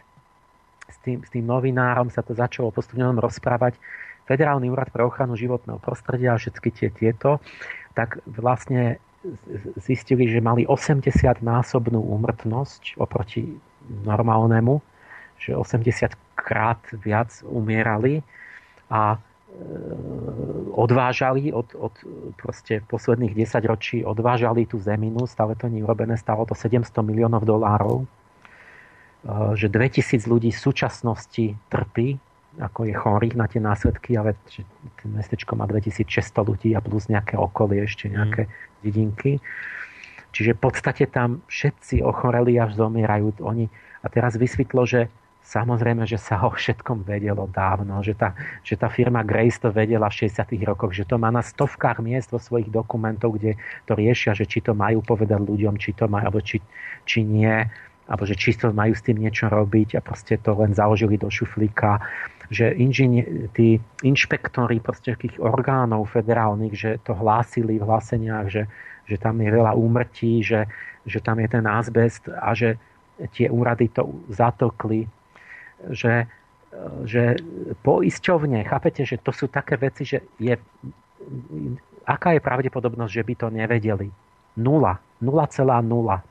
s tým, s tým novinárom sa to začalo postupne rozprávať. Federálny úrad pre ochranu životného prostredia a všetky tie tieto tak vlastne zistili, že mali 80-násobnú úmrtnosť oproti normálnemu, že 80 krát viac umierali a odvážali od, od proste posledných 10 ročí odvážali tú zeminu, stále to nie urobené, stalo to 700 miliónov dolárov, e, že 2000 ľudí v súčasnosti trpí ako je chorých na tie následky, ale mestečko má 2600 ľudí a plus nejaké okolie, ešte nejaké mm. dedinky. Čiže v podstate tam všetci ochoreli až zomierajú. Oni, a teraz vysvetlo, že samozrejme, že sa o všetkom vedelo dávno, že tá, že tá firma Grace to vedela v 60 rokoch, že to má na stovkách miest vo svojich dokumentov, kde to riešia, že či to majú povedať ľuďom, či to majú, alebo či, či nie, alebo že či to majú s tým niečo robiť a proste to len založili do šuflíka. Že inžini- tí inšpektori tých orgánov federálnych, že to hlásili v hláseniach, že, že tam je veľa úmrtí, že, že tam je ten azbest a že tie úrady to zatokli, že, že poisťovne, chápete, že to sú také veci, že je, aká je pravdepodobnosť, že by to nevedeli? Nula. 0,0.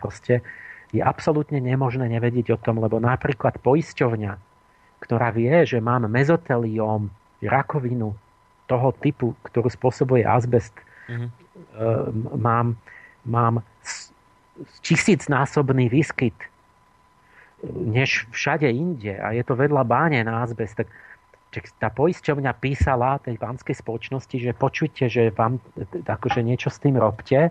Proste je absolútne nemožné nevedieť o tom, lebo napríklad poisťovňa ktorá vie, že mám mezotelióm, rakovinu toho typu, ktorú spôsobuje azbest, mm-hmm. mám, mám tisícnásobný výskyt než všade inde a je to vedľa báne na azbest, tak tá poisťovňa písala tej pánskej spoločnosti, že počujte, že vám akože niečo s tým robte,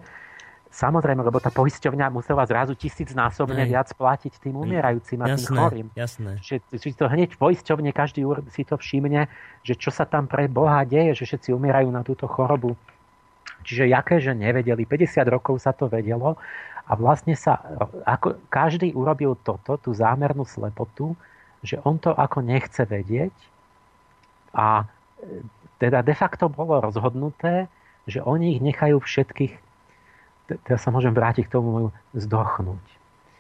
Samozrejme, lebo tá poisťovňa musela zrazu tisícnásobne Aj. viac platiť tým umierajúcim a jasné, tým chorým. Jasné. Že, že to hneď v poisťovne každý si to všimne, že čo sa tam pre Boha deje, že všetci umierajú na túto chorobu. Čiže jaké, že nevedeli, 50 rokov sa to vedelo a vlastne sa, ako každý urobil toto, tú zámernú slepotu, že on to ako nechce vedieť a e, teda de facto bolo rozhodnuté, že oni ich nechajú všetkých teraz sa môžem vrátiť k tomu moju zdochnúť.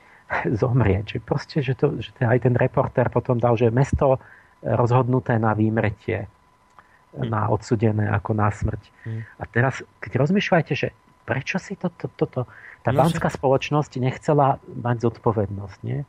Zomrieť. Že proste, že, to, že to aj ten reporter potom dal, že mesto rozhodnuté na výmretie, hmm. na odsudené ako na smrť. Hmm. A teraz, keď rozmýšľajte, že prečo si toto, to, to, tá no, banská spoločnosť nechcela mať zodpovednosť, nie?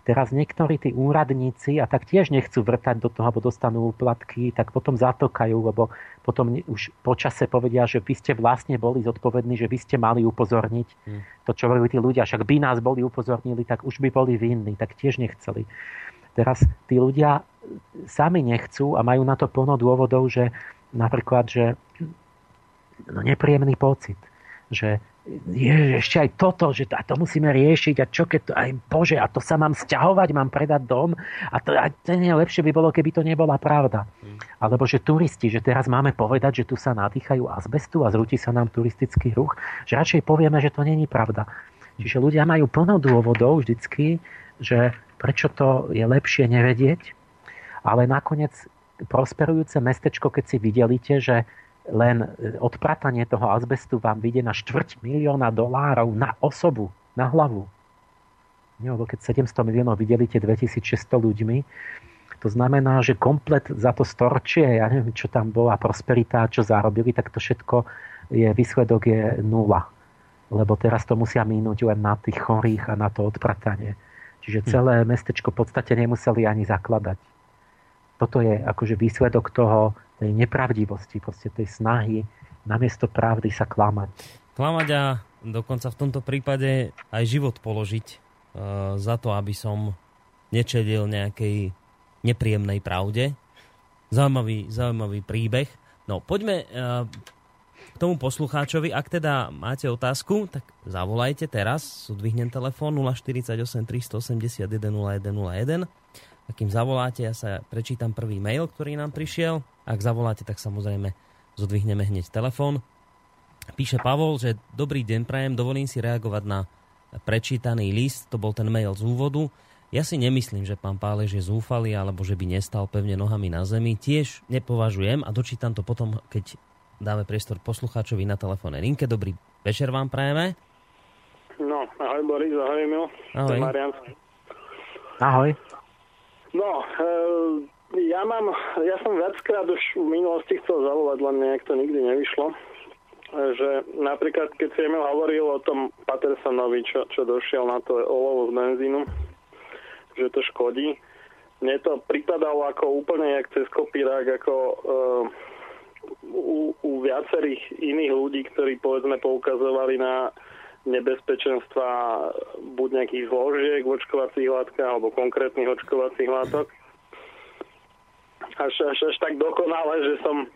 Teraz niektorí tí úradníci a tak tiež nechcú vrtať do toho, alebo dostanú úplatky, tak potom zatokajú, lebo potom už počase povedia, že vy ste vlastne boli zodpovední, že vy ste mali upozorniť hmm. to, čo hovorili tí ľudia. Však by nás boli upozornili, tak už by boli vinní, tak tiež nechceli. Teraz tí ľudia sami nechcú a majú na to plno dôvodov, že napríklad, že no, nepríjemný pocit, že je ešte aj toto, že to, a to musíme riešiť a čo keď to aj bože, a to sa mám sťahovať, mám predať dom a to, a to nie lepšie by bolo, keby to nebola pravda. Hmm. Alebo že turisti, že teraz máme povedať, že tu sa nadýchajú azbestu a zrúti sa nám turistický ruch, že radšej povieme, že to není pravda. Čiže ľudia majú plno dôvodov vždycky, že prečo to je lepšie nevedieť, ale nakoniec prosperujúce mestečko, keď si videlíte, že len odpratanie toho azbestu vám vyjde na štvrť milióna dolárov na osobu, na hlavu. Nie, lebo keď 700 miliónov videlíte 2600 ľuďmi, To znamená, že komplet za to storčie, ja neviem, čo tam bola prosperita, čo zarobili, tak to všetko je, výsledok je nula. Lebo teraz to musia minúť len na tých chorých a na to odpratanie. Čiže hm. celé mestečko v podstate nemuseli ani zakladať. Toto je akože výsledok toho, tej nepravdivosti, proste tej snahy namiesto pravdy sa klamať. Klamať a dokonca v tomto prípade aj život položiť uh, za to, aby som nečedil nejakej nepríjemnej pravde. Zaujímavý, zaujímavý príbeh. No, poďme uh, k tomu poslucháčovi. Ak teda máte otázku, tak zavolajte teraz. Udvihnem telefón 048 381 0101. A kým zavoláte, ja sa prečítam prvý mail, ktorý nám prišiel. Ak zavoláte, tak samozrejme zodvihneme hneď telefón. Píše Pavol, že dobrý deň prajem, dovolím si reagovať na prečítaný list, to bol ten mail z úvodu. Ja si nemyslím, že pán Pálež je zúfalý alebo že by nestal pevne nohami na zemi. Tiež nepovažujem a dočítam to potom, keď dáme priestor poslucháčovi na telefóne linke. Dobrý večer vám prajeme. No, ahoj Boris, ahoj Emil. Ahoj. Marian. Ahoj. No, e, ja mám, ja som viackrát už v minulosti chcel zavolať, len nejak to nikdy nevyšlo. E, že napríklad, keď si Emil hovoril o tom Patersonovi, čo, čo došiel na to olovo z benzínu, že to škodí. Mne to pripadalo ako úplne jak cez kopírák, ako uh, u, u viacerých iných ľudí, ktorí povedzme poukazovali na nebezpečenstva buď nejakých zložiek v očkovacích látkach alebo konkrétnych očkovacích látok. Až, až, až tak dokonale, že som,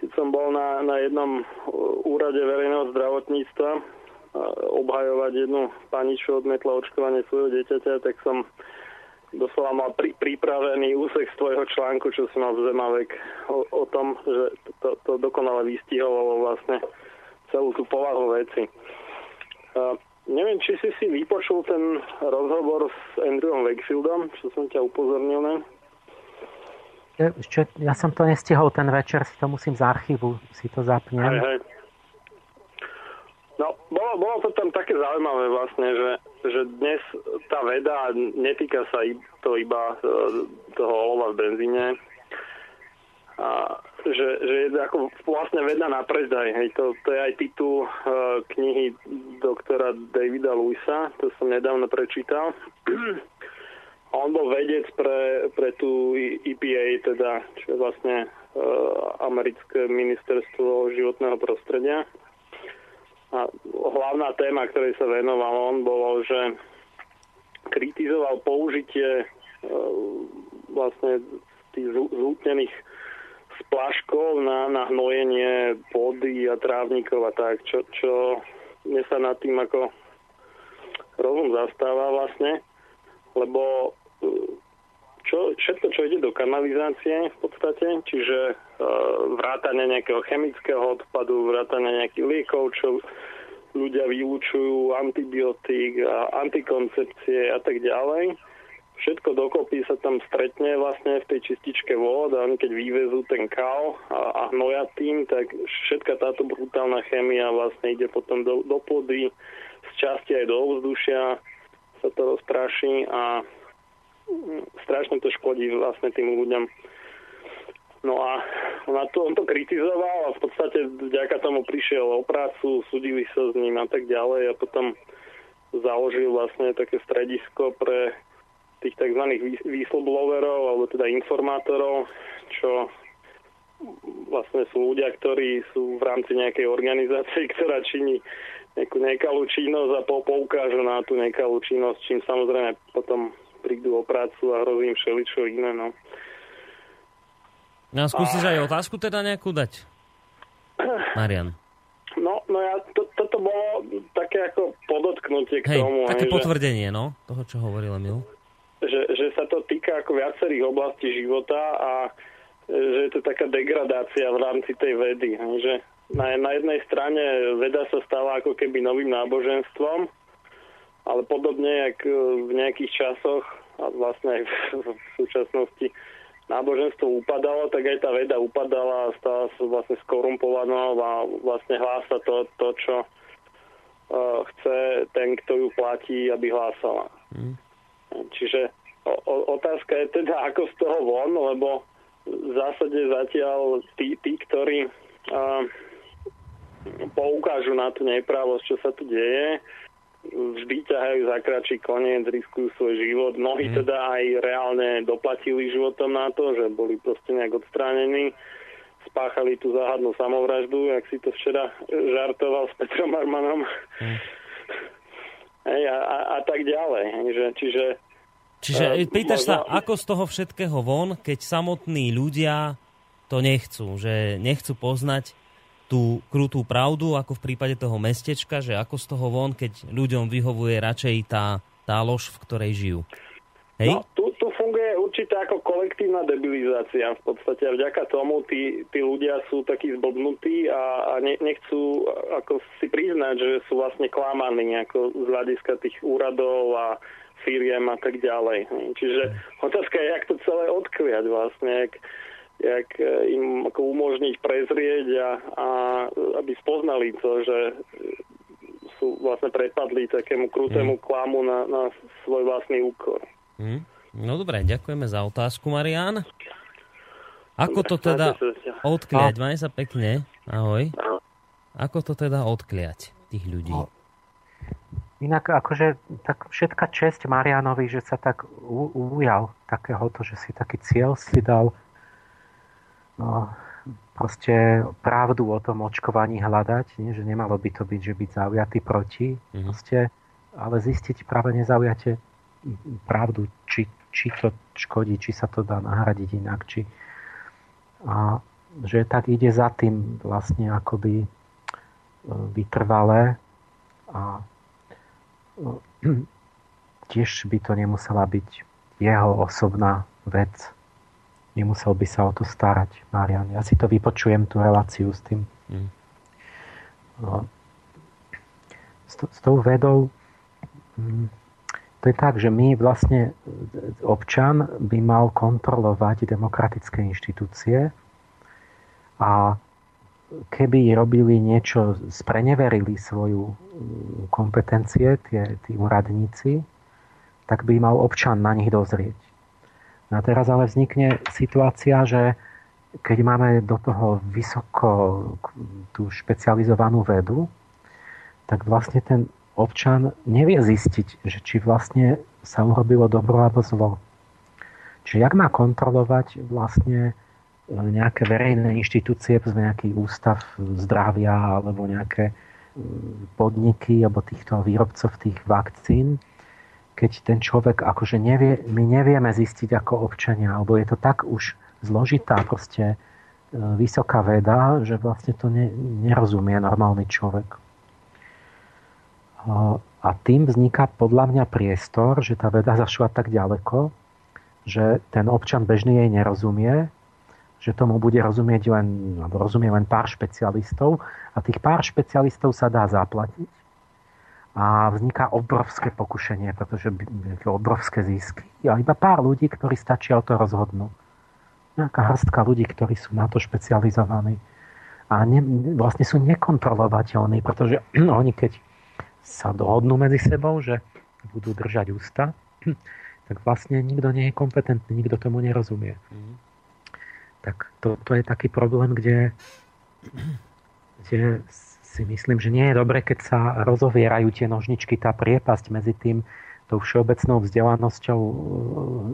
keď som bol na, na jednom úrade verejného zdravotníctva obhajovať jednu pani, čo odmietla očkovanie svojho dieťaťa, tak som doslova mal pri, pripravený úsek z tvojho článku, čo som mal v Zemavek o, o tom, že to, to dokonale vystihovalo vlastne celú tú povahu veci. Uh, neviem, či si si vypočul ten rozhovor s Andrewom Wakefieldom, čo som ťa upozornil na. Ešte, ja som to nestihol ten večer, si to musím z archívu, si to zapnem. Hej, hej. No, bolo, bolo to tam také zaujímavé vlastne, že, že dnes tá veda netýka sa to iba e, toho olova v benzíne, a že, že je ako vlastne veda na predaj. Hej, to, to je aj titul uh, knihy doktora Davida Luisa, to som nedávno prečítal. On bol vedec pre, pre tú EPA, teda, čo je vlastne uh, americké ministerstvo životného prostredia. A hlavná téma, ktorej sa venoval on, bolo, že kritizoval použitie e, vlastne tých zútnených splaškov na, na hnojenie pôdy a trávnikov a tak, čo, čo mne sa nad tým ako rozum zastáva vlastne, lebo e, čo, všetko, čo ide do kanalizácie v podstate, čiže vrátane nejakého chemického odpadu, vrátane nejakých liekov, čo ľudia vylúčujú, antibiotík, a antikoncepcie a tak ďalej. Všetko dokopy sa tam stretne vlastne v tej čističke vod a oni keď vyvezú ten kal a, a hnoja tým, tak všetka táto brutálna chemia vlastne ide potom do, do pôdy, z časti aj do ovzdušia sa to rozpráši a mm, strašne to škodí vlastne tým ľuďom. No a na to, on to kritizoval a v podstate vďaka tomu prišiel o prácu, súdili sa s ním a tak ďalej a potom založil vlastne také stredisko pre tých tzv. whistleblowerov alebo teda informátorov, čo vlastne sú ľudia, ktorí sú v rámci nejakej organizácie, ktorá činí nejakú nekalú činnosť a poukážu na tú nekalú činnosť, čím samozrejme potom prídu o prácu a hrozí im všeličo iné. No. No skúsiš a... aj otázku teda nejakú dať? Marian. No, no ja, to, toto bolo také ako podotknutie k hej, tomu. také hej, potvrdenie, že, no, toho, čo hovoril Emil. Že, že sa to týka ako viacerých oblastí života a že je to taká degradácia v rámci tej vedy. Že na, na jednej strane veda sa stáva ako keby novým náboženstvom, ale podobne, jak v nejakých časoch a vlastne aj v, v súčasnosti náboženstvo upadalo, tak aj tá veda upadala a stala sa vlastne skorumpovanou a vlastne hlása to, to čo uh, chce ten, kto ju platí, aby hlásala. Mm. Čiže o, o, otázka je teda, ako z toho von, lebo v zásade zatiaľ tí, tí ktorí uh, poukážu na tú neprávosť, čo sa tu deje, vždy ťahajú za kračí koniec, riskujú svoj život. Mnohí mm. teda aj reálne doplatili životom na to, že boli proste nejak odstránení. Spáchali tú záhadnú samovraždu, jak si to včera žartoval s Petrom Armanom. Mm. Hej, a, a, a tak ďalej. Že, čiže Čiže uh, pýtaš možno... sa, ako z toho všetkého von, keď samotní ľudia to nechcú, že nechcú poznať tú krutú pravdu, ako v prípade toho mestečka, že ako z toho von, keď ľuďom vyhovuje radšej tá, tá lož, v ktorej žijú. Hej? No, tu, tu funguje určite ako kolektívna debilizácia. V podstate a vďaka tomu tí, tí ľudia sú takí zblbnutí a, a ne, nechcú ako si priznať, že sú vlastne klamaní ako z hľadiska tých úradov a firiem a tak ďalej. Čiže otázka je, jak to celé odkliať vlastne, jak, jak e, im ako umožniť prezrieť a, a aby spoznali to, že sú vlastne prepadli takému krutému klamu na, na svoj vlastný úkor. Mm. No dobre, ďakujeme za otázku, Marian. Ako to teda odkliať? Maj sa pekne. Ahoj. Ako to teda odkliať tých ľudí? No. Inak akože tak všetka česť Marianovi, že sa tak ujal takéhoto, že si taký cieľ si dal no, proste pravdu o tom očkovaní hľadať, nie? že nemalo by to byť, že byť zaujatý proti, mm-hmm. proste, ale zistiť práve nezaujate pravdu, či, či to škodí, či sa to dá nahradiť inak, či a že tak ide za tým vlastne akoby e, vytrvalé a e, tiež by to nemusela byť jeho osobná vec nemusel by sa o to starať, Marian. Ja si to vypočujem, tú reláciu s tým. Mm. S, s tou vedou mm, to je tak, že my vlastne občan by mal kontrolovať demokratické inštitúcie a keby robili niečo, spreneverili svoju mm, kompetencie, tie, tí úradníci, tak by mal občan na nich dozrieť. No a teraz ale vznikne situácia, že keď máme do toho vysoko tú špecializovanú vedu, tak vlastne ten občan nevie zistiť, že či vlastne sa urobilo dobro alebo zlo. Čiže jak má kontrolovať vlastne nejaké verejné inštitúcie, nejaký ústav zdravia alebo nejaké podniky alebo týchto výrobcov tých vakcín, keď ten človek akože nevie, my nevieme zistiť ako občania, alebo je to tak už zložitá proste e, vysoká veda, že vlastne to ne, nerozumie normálny človek. A tým vzniká podľa mňa priestor, že tá veda zašla tak ďaleko, že ten občan bežný jej nerozumie, že tomu bude rozumieť len, rozumie len pár špecialistov a tých pár špecialistov sa dá zaplatiť a vzniká obrovské pokušenie, pretože obrovské zisky. A iba pár ľudí, ktorí stačia o to rozhodnúť. Nejaká hrstka ľudí, ktorí sú na to špecializovaní. A ne, vlastne sú nekontrolovateľní, pretože oni keď sa dohodnú medzi sebou, že budú držať ústa, tak vlastne nikto nie je kompetentný, nikto tomu nerozumie. Tak to, to je taký problém, kde, kde si myslím, že nie je dobre, keď sa rozovierajú tie nožničky, tá priepasť medzi tým, tou všeobecnou vzdelanosťou e,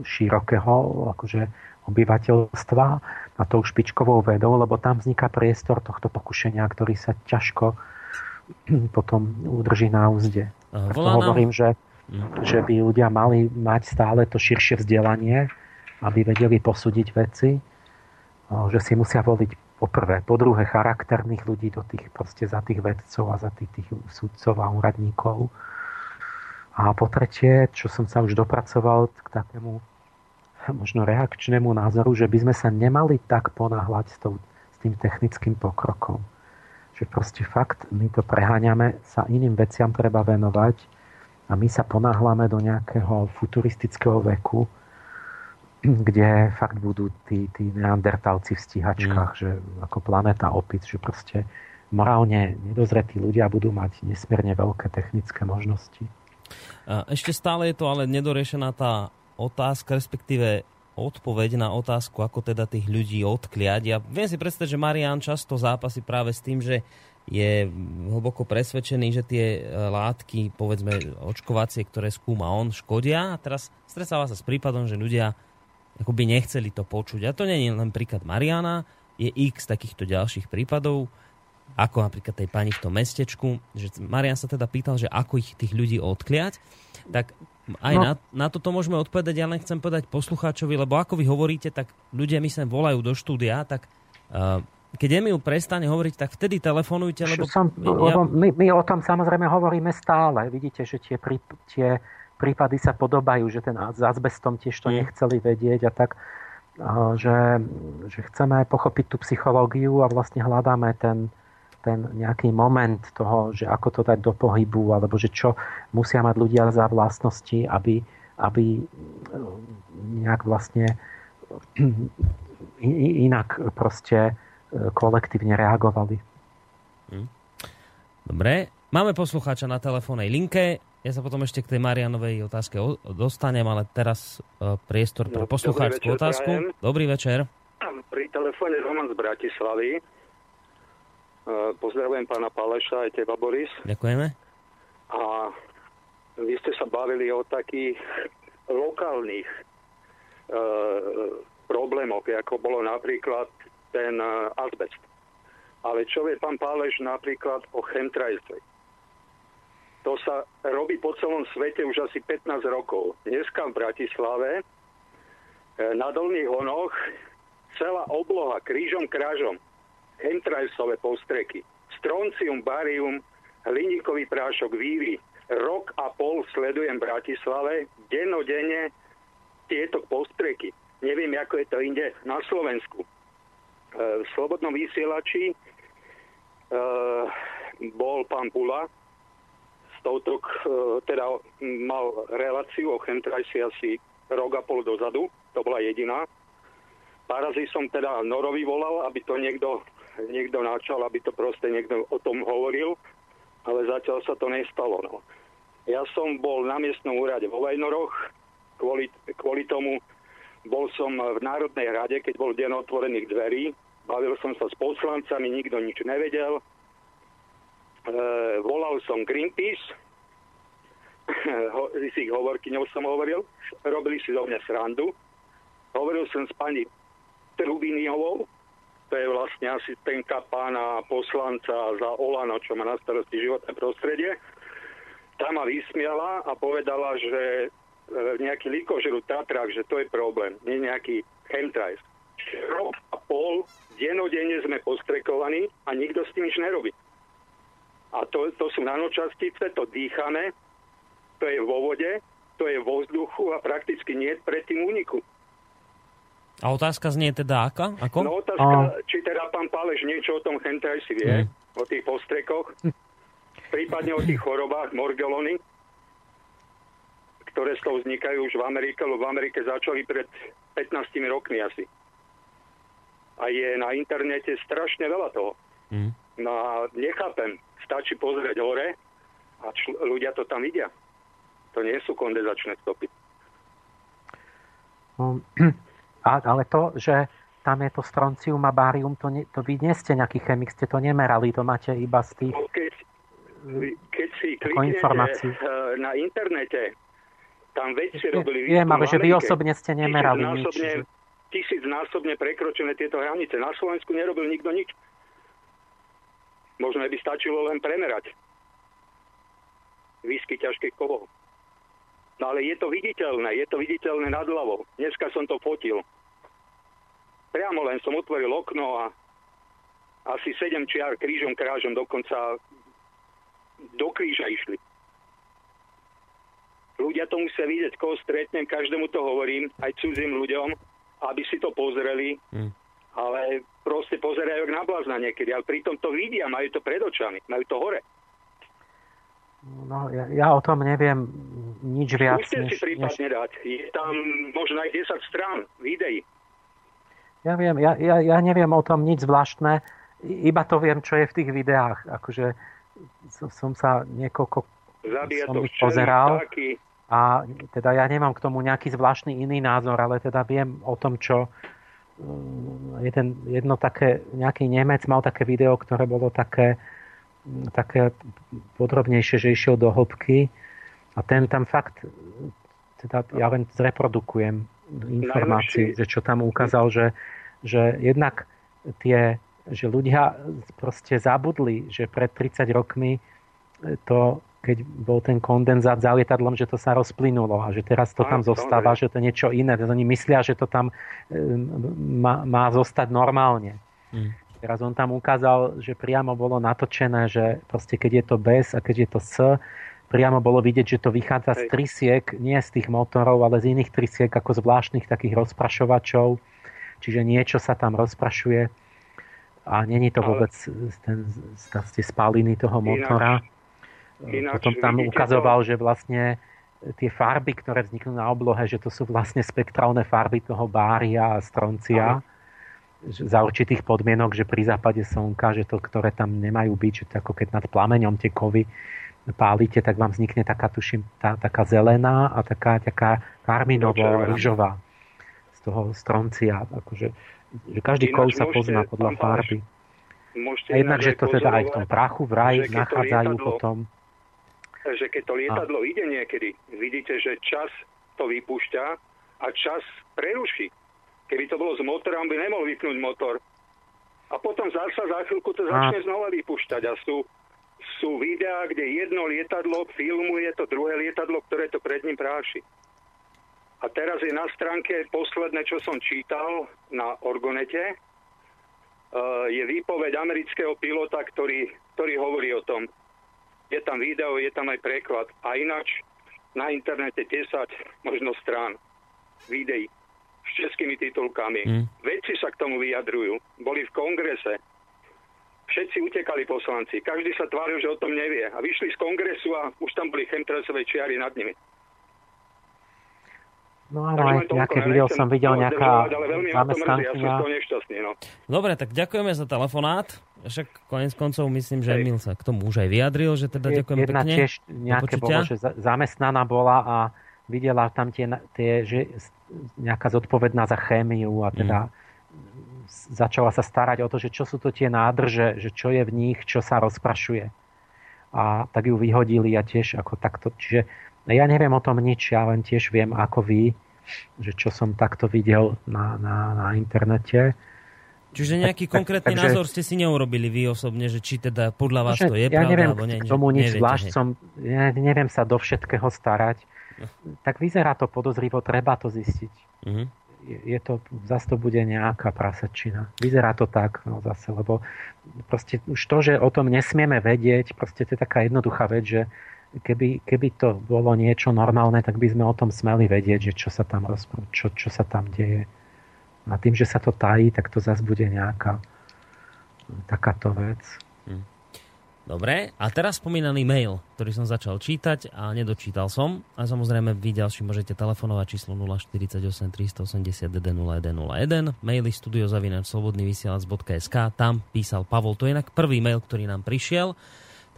širokého akože obyvateľstva a tou špičkovou vedou, lebo tam vzniká priestor tohto pokušenia, ktorý sa ťažko potom udrží na úzde. Preto hovorím, že, mhm. že by ľudia mali mať stále to širšie vzdelanie, aby vedeli posúdiť veci, že si musia voliť po prvé. Po druhé, charakterných ľudí do tých, proste za tých vedcov a za tých, tých sudcov a úradníkov. A po tretie, čo som sa už dopracoval k takému možno reakčnému názoru, že by sme sa nemali tak ponáhľať s, tou, s tým technickým pokrokom. Že proste fakt, my to preháňame, sa iným veciam treba venovať a my sa ponáhľame do nejakého futuristického veku, kde fakt budú tí, tí neandertalci v stíhačkách, mm. že ako planéta opic, že proste morálne nedozretí ľudia budú mať nesmierne veľké technické možnosti. Ešte stále je to ale nedorešená tá otázka, respektíve odpoveď na otázku, ako teda tých ľudí odkliať. Ja viem si predstaviť, že Marian často zápasí práve s tým, že je hlboko presvedčený, že tie e, látky, povedzme očkovacie, ktoré skúma on, škodia. A teraz stresáva sa s prípadom, že ľudia akoby nechceli to počuť. A to nie je len príklad Mariana, je x takýchto ďalších prípadov, ako napríklad tej pani v tom mestečku, že Marian sa teda pýtal, že ako ich tých ľudí odkliať, tak aj no. na, na toto môžeme odpovedať, ja len chcem povedať poslucháčovi, lebo ako vy hovoríte, tak ľudia mi sa volajú do štúdia, tak uh, keď Emil prestane hovoriť, tak vtedy telefonujte, lebo... Som, ja... lebo my, my o tom samozrejme hovoríme stále. Vidíte, že tie, prí, tie prípady sa podobajú, že ten s azbestom tiež to mm. nechceli vedieť a tak, že, že chceme pochopiť tú psychológiu a vlastne hľadáme ten, ten nejaký moment toho, že ako to dať do pohybu, alebo že čo musia mať ľudia za vlastnosti, aby, aby nejak vlastne inak proste kolektívne reagovali. Hm. Dobre, máme poslucháča na telefónnej linke. Ja sa potom ešte k tej Marianovej otázke dostanem, ale teraz e, priestor pre no, poslucháčskú otázku. Dobrý večer. Pri telefóne Roman z Bratislavy. E, pozdravujem pána Paleša aj teba, Boris. Ďakujeme. A vy ste sa bavili o takých lokálnych e, problémoch, ako bolo napríklad ten e, azbest. Ale čo vie pán Páleš napríklad o chemtrailstve? To sa robí po celom svete už asi 15 rokov. Dneska v Bratislave e, na Dolných Honoch celá obloha krížom krážom chemtrailsové postreky. Stroncium, barium, hliníkový prášok, vývy. Rok a pol sledujem v Bratislave, dennodenne tieto postreky. Neviem, ako je to inde na Slovensku. E, v Slobodnom vysielači e, bol pán Pula, s touto, e, teda mal reláciu o chemtrajsi asi rok a pol dozadu, to bola jediná. Parazy som teda Norovi volal, aby to niekto, niekto načal, aby to proste niekto o tom hovoril, ale zatiaľ sa to nestalo. No. Ja som bol na miestnom úrade vo Vajnoroch, kvôli, kvôli tomu bol som v Národnej rade, keď bol deň otvorených dverí. Bavil som sa s poslancami, nikto nič nevedel. E, volal som Greenpeace, ho, s ich hovorkyňou som hovoril, robili si zo mňa srandu. Hovoril som s pani Trubiniovou, to je vlastne asistentka pána poslanca za Olano, čo má na starosti životné prostredie. Tá ma vysmiala a povedala, že E, nejaký likožru Tatrák, že to je problém, nie nejaký chemtrails. Rok a pol, denodenne sme postrekovaní a nikto s tým nič nerobí. A to, to sú nanočastice, to dýchame, to je vo vode, to je vo vzduchu a prakticky nie pred tým úniku. A otázka znie teda aká? Ako? No otázka, a... či teda pán Páleš niečo o tom si vie, mm. o tých postrekoch, prípadne o tých chorobách, morgelony ktoré z toho vznikajú už v Amerike, lebo v Amerike začali pred 15 rokmi asi. A je na internete strašne veľa toho. Mm. No a nechápem, stačí pozrieť hore a čl- ľudia to tam vidia. To nie sú kondenzačné stopy. Um, ale to, že tam je to stroncium a bárium, to, ne, to vy nie ste nejaký chemik, ste to nemerali, to máte iba z tých no, keď, keď si kliknete eh, na internete tam vedci robili Viem, ale že vy osobne ste nemerali nič. Tisícnásobne prekročené tieto hranice. Na Slovensku nerobil nikto nič. Možno by stačilo len premerať výsky ťažkých kovov. No ale je to viditeľné, je to viditeľné nad hlavou. Dneska som to fotil. Priamo len som otvoril okno a asi sedem čiar krížom krážom dokonca do kríža išli. Ľudia to musia vidieť, koho stretnem, každému to hovorím, aj cudzím ľuďom, aby si to pozreli. Mm. Ale proste pozerajú na blázna niekedy, ale pritom to vidia, majú to pred očami, majú to hore. No, ja, ja o tom neviem nič viac. Než, si prípadne než... dať. Je tam možno aj 10 strán videí. Ja viem, ja, ja, ja neviem o tom nič zvláštne, iba to viem, čo je v tých videách. Akože som sa niekoľko Zabíja som ich pozeral. Vtáky A teda ja nemám k tomu nejaký zvláštny iný názor, ale teda viem o tom, čo mm, jeden, jedno také, nejaký Nemec mal také video, ktoré bolo také, mm, také podrobnejšie, že išiel do hĺbky a ten tam fakt, teda ja len zreprodukujem informácií, že čo tam ukázal, že, že jednak tie, že ľudia proste zabudli, že pred 30 rokmi to keď bol ten kondenzát za lietadlom, že to sa rozplynulo a že teraz to tam zostáva, že to je niečo iné. Oni myslia, že to tam má, má zostať normálne. Mm. Teraz on tam ukázal, že priamo bolo natočené, že proste keď je to bez a keď je to s, priamo bolo vidieť, že to vychádza z trysiek, nie z tých motorov, ale z iných trysiek ako zvláštnych takých rozprašovačov. Čiže niečo sa tam rozprašuje a není to vôbec ten, tie spaliny toho motora. Ináč Ináč, Potom tam ukazoval, to... že vlastne tie farby, ktoré vzniknú na oblohe, že to sú vlastne spektrálne farby toho bária a stroncia. Že za určitých podmienok, že pri západe slnka, že to, ktoré tam nemajú byť, že to ako keď nad plameňom tie kovy pálite, tak vám vznikne taká, tuším, tá, taká zelená a taká, taká karminovo-ryžová z toho stroncia. Akože, že každý kov sa pozná podľa farby. A jednak, že to teda aj v tom prachu v raji nachádzajú potom že keď to lietadlo a. ide niekedy, vidíte, že čas to vypúšťa a čas preruší. Keby to bolo s motorom, by nemohol vypnúť motor. A potom zasa za chvíľku to začne a. znova vypúšťať. A sú, sú videá, kde jedno lietadlo filmuje to druhé lietadlo, ktoré to pred ním práši. A teraz je na stránke posledné, čo som čítal na Orgonete, uh, je výpoveď amerického pilota, ktorý, ktorý hovorí o tom je tam video, je tam aj preklad. A ináč na internete 10 možno strán videí s českými titulkami. Mm. Vedci sa k tomu vyjadrujú. Boli v kongrese. Všetci utekali poslanci. Každý sa tváril, že o tom nevie. A vyšli z kongresu a už tam boli chemtrailsové čiary nad nimi. No áno, aj nejaké video som videl, nejaká zamestnankyňa. Ja no. Dobre, tak ďakujeme za telefonát. Však konec koncov myslím, že Emil sa k tomu už aj vyjadril, že teda ďakujem Jedna pekne. tiež nejaké bolo, že zamestnaná bola a videla tam tie, tie že nejaká zodpovedná za chémiu a teda mm. Začala sa starať o to, že čo sú to tie nádrže, že čo je v nich, čo sa rozprašuje. A tak ju vyhodili a tiež ako takto. Čiže ja neviem o tom nič, ja len tiež viem ako vy, že čo som takto videl na, na, na internete. Čiže nejaký tak, konkrétny tak, názor ste si neurobili vy osobne, že či teda podľa vás to je ja pravda, neviem, alebo nie? K tomu nič zvlášť som, ja neviem sa do všetkého starať. No. Tak vyzerá to podozrivo, treba to zistiť. Uh-huh. Je, to, zase to bude nejaká prasačina. Vyzerá to tak, no zase, lebo proste už to, že o tom nesmieme vedieť, proste to je taká jednoduchá vec, že keby, keby to bolo niečo normálne, tak by sme o tom smeli vedieť, že čo sa tam, čo, čo sa tam deje. A tým, že sa to tají, tak to zase bude nejaká takáto vec. Hm. Dobre, a teraz spomínaný mail, ktorý som začal čítať a nedočítal som. A samozrejme vy ďalší môžete telefonovať číslo 048 380 10101, maily studiozavinačslobodnyvysielac.sk, tam písal Pavol. To je inak prvý mail, ktorý nám prišiel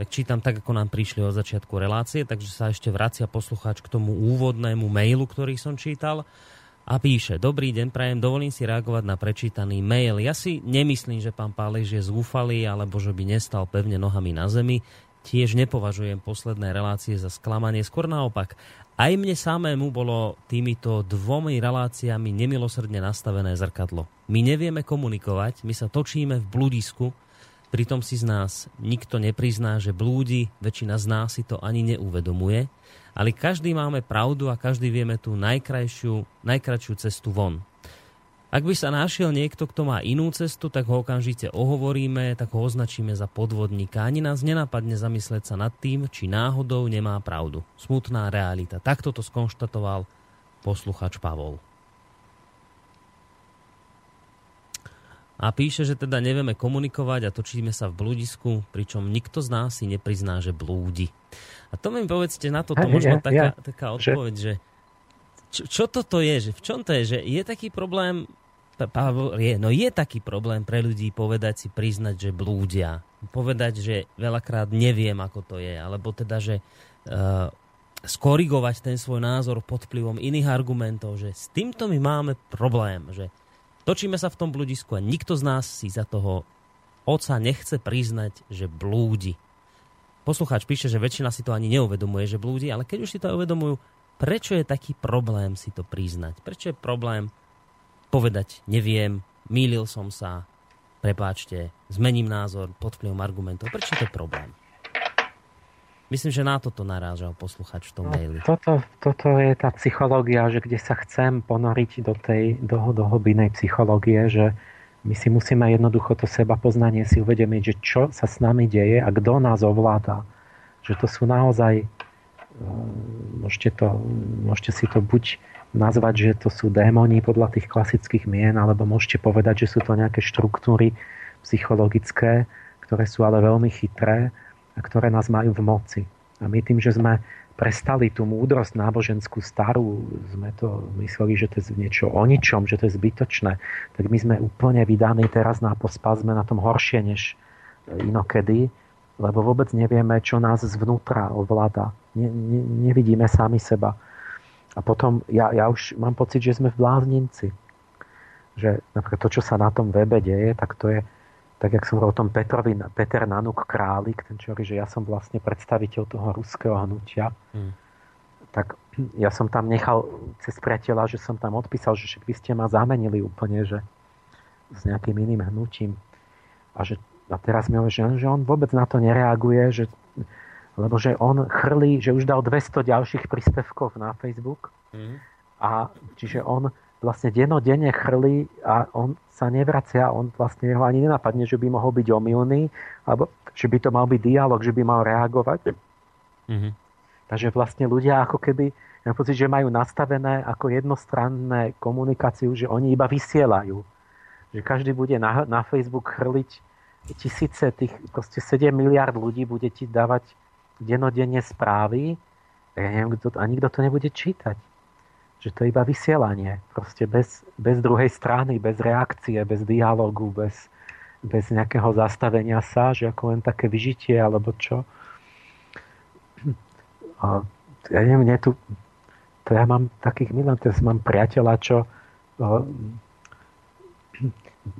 tak čítam tak, ako nám prišli od začiatku relácie, takže sa ešte vracia poslucháč k tomu úvodnému mailu, ktorý som čítal a píše, dobrý deň, prajem, dovolím si reagovať na prečítaný mail. Ja si nemyslím, že pán Pálež je zúfalý, alebo že by nestal pevne nohami na zemi. Tiež nepovažujem posledné relácie za sklamanie, skôr naopak. Aj mne samému bolo týmito dvomi reláciami nemilosrdne nastavené zrkadlo. My nevieme komunikovať, my sa točíme v bludisku, Pritom si z nás nikto neprizná, že blúdi, väčšina z nás si to ani neuvedomuje, ale každý máme pravdu a každý vieme tú najkrajšiu, najkračšiu cestu von. Ak by sa našiel niekto, kto má inú cestu, tak ho okamžite ohovoríme, tak ho označíme za podvodníka. Ani nás nenapadne zamyslieť sa nad tým, či náhodou nemá pravdu. Smutná realita. Takto to skonštatoval posluchač Pavol. a píše, že teda nevieme komunikovať a točíme sa v blúdisku, pričom nikto z nás si neprizná, že blúdi. A to mi povedzte na toto možno ja, taká, ja, taká odpoveď, že, čo, čo toto je, že v čom to je, že je taký problém, je, no je taký problém pre ľudí povedať si, priznať, že blúdia. Povedať, že veľakrát neviem, ako to je, alebo teda, že uh, skorigovať ten svoj názor pod vplyvom iných argumentov, že s týmto my máme problém, že točíme sa v tom bludisku a nikto z nás si za toho oca nechce priznať, že blúdi. Poslucháč píše, že väčšina si to ani neuvedomuje, že blúdi, ale keď už si to uvedomujú, prečo je taký problém si to priznať? Prečo je problém povedať, neviem, mýlil som sa, prepáčte, zmením názor pod vplyvom argumentov. Prečo je to problém? Myslím, že na toto narážal posluchač v tom no, maili. Toto, toto je tá psychológia, že kde sa chcem ponoriť do tej do, do hlbinej psychológie, že my si musíme jednoducho to seba poznanie si uvedomiť, že čo sa s nami deje a kto nás ovláda. Že to sú naozaj, e, môžete, to, môžete si to buď nazvať, že to sú démoni podľa tých klasických mien, alebo môžete povedať, že sú to nejaké štruktúry psychologické, ktoré sú ale veľmi chytré a ktoré nás majú v moci. A my tým, že sme prestali tú múdrosť náboženskú starú, sme to mysleli, že to je niečo o ničom, že to je zbytočné, tak my sme úplne vydaní teraz na pospa, sme na tom horšie než inokedy, lebo vôbec nevieme, čo nás zvnútra ovláda. Ne, ne, nevidíme sami seba. A potom ja, ja už mám pocit, že sme v bláznici. Že napríklad to, čo sa na tom webe deje, tak to je tak jak som hovoril o tom Petrovi, Peter Nanuk Králik, ten čo že ja som vlastne predstaviteľ toho ruského hnutia, hmm. tak ja som tam nechal cez priateľa, že som tam odpísal, že však vy ste ma zamenili úplne, že s nejakým iným hnutím. A, že, a teraz mi hovorí, že, že on vôbec na to nereaguje, že, lebo že on chrlí, že už dal 200 ďalších príspevkov na Facebook. Hmm. A čiže on vlastne denodenne chrlí a on sa nevracia, on vlastne ho ani nenapadne, že by mohol byť omylný, alebo že by to mal byť dialog, že by mal reagovať. Mm-hmm. Takže vlastne ľudia ako keby, ja pocit, že majú nastavené ako jednostranné komunikáciu, že oni iba vysielajú. Že každý bude na, na Facebook chrliť tisíce tých, proste 7 miliard ľudí bude ti dávať denodenne správy ja neviem, kto, a nikto to nebude čítať že to je iba vysielanie. Proste bez, bez druhej strany, bez reakcie, bez dialogu, bez, bez nejakého zastavenia sa, že ako len také vyžitie alebo čo. A ja neviem, nie tu, to ja mám takých milán, teraz mám priateľa, čo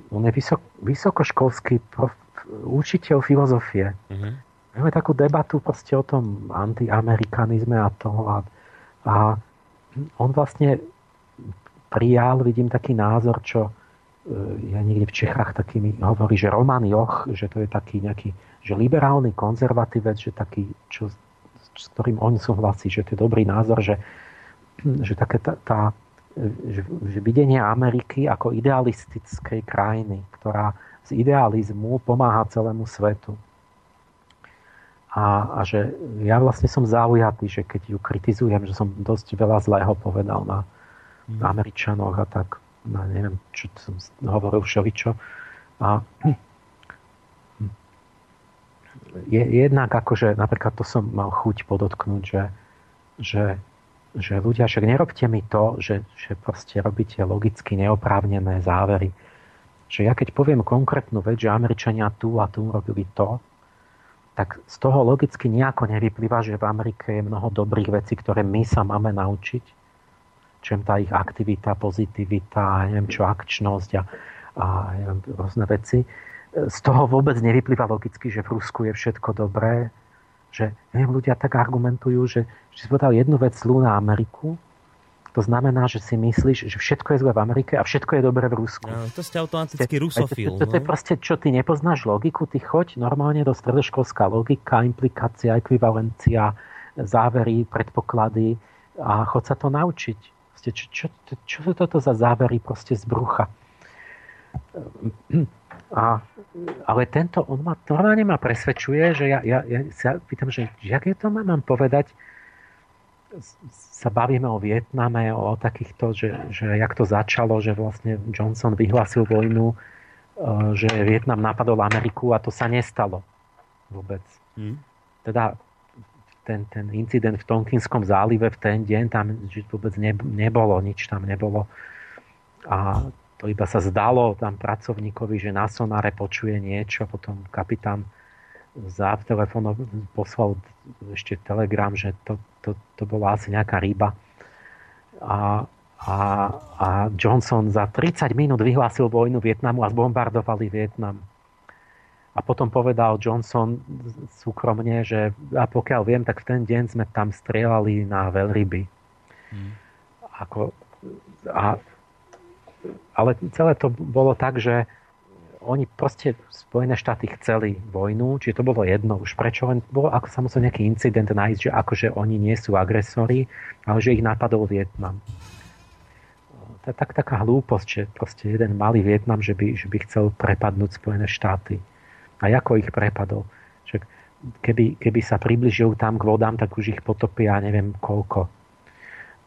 on je vysok, vysokoškolský prof, učiteľ filozofie. Mm-hmm. Máme takú debatu proste o tom antiamerikanizme a toho a, a on vlastne prijal, vidím taký názor, čo e, ja niekde v Čechách taký hovorí, že Roman Joch, že to je taký nejaký, že liberálny konzervatívec, že taký, čo, s ktorým on súhlasí, že to je dobrý názor, že, že také tá, tá že, že videnie Ameriky ako idealistickej krajiny, ktorá z idealizmu pomáha celému svetu. A, a že ja vlastne som zaujatý, že keď ju kritizujem, že som dosť veľa zlého povedal na, mm. Američanoch a tak, na neviem, čo som hovoril všeličo. A je, jednak akože, napríklad to som mal chuť podotknúť, že, že, že ľudia, však nerobte mi to, že, že proste robíte logicky neoprávnené závery. Že ja keď poviem konkrétnu vec, že Američania tu a tu robili to, tak z toho logicky nejako nevyplýva, že v Amerike je mnoho dobrých vecí, ktoré my sa máme naučiť. Čem tá ich aktivita, pozitivita, neviem čo, akčnosť a, a neviem, rôzne veci. Z toho vôbec nevyplýva logicky, že v Rusku je všetko dobré, že neviem, ľudia tak argumentujú, že, že si povedal jednu vec zlú na Ameriku, to znamená, že si myslíš, že všetko je zlé v Amerike a všetko je dobré v Rusku. No, to ste automaticky rusofil. To, to, to, to je no. proste, čo ty nepoznáš logiku, ty choď normálne do stredoškolská logika, implikácia, ekvivalencia, závery, predpoklady a chod sa to naučiť. Proste, čo, čo, čo, čo sú toto za závery proste z brucha? A, ale tento, on ma, normálne ma presvedčuje, že ja, ja, ja sa pýtam, že jak je to mám povedať, sa bavíme o Vietname, o takýchto, že, že jak to začalo, že vlastne Johnson vyhlásil vojnu, e, že Vietnam napadol Ameriku a to sa nestalo vôbec. Hmm. Teda ten, ten incident v Tonkinskom zálive v ten deň, tam vôbec ne, nebolo, nič tam nebolo. A to iba sa zdalo tam pracovníkovi, že na sonáre počuje niečo, potom kapitán za telefónom poslal ešte telegram, že to, to, to bola asi nejaká ryba. A, a, a Johnson za 30 minút vyhlásil vojnu Vietnamu a zbombardovali Vietnam. A potom povedal Johnson súkromne, že a pokiaľ viem, tak v ten deň sme tam strieľali na veľryby. Hmm. Ako, a, ale celé to bolo tak, že oni proste Spojené štáty chceli vojnu, čiže to bolo jedno už. Prečo len bol ako musel nejaký incident nájsť, že akože oni nie sú agresori, ale že ich napadol Vietnam. Je tak, taká hlúposť, že proste jeden malý Vietnam, že by, že by chcel prepadnúť Spojené štáty. A ako ich prepadol? Že keby, keby sa približil tam k vodám, tak už ich potopia neviem koľko.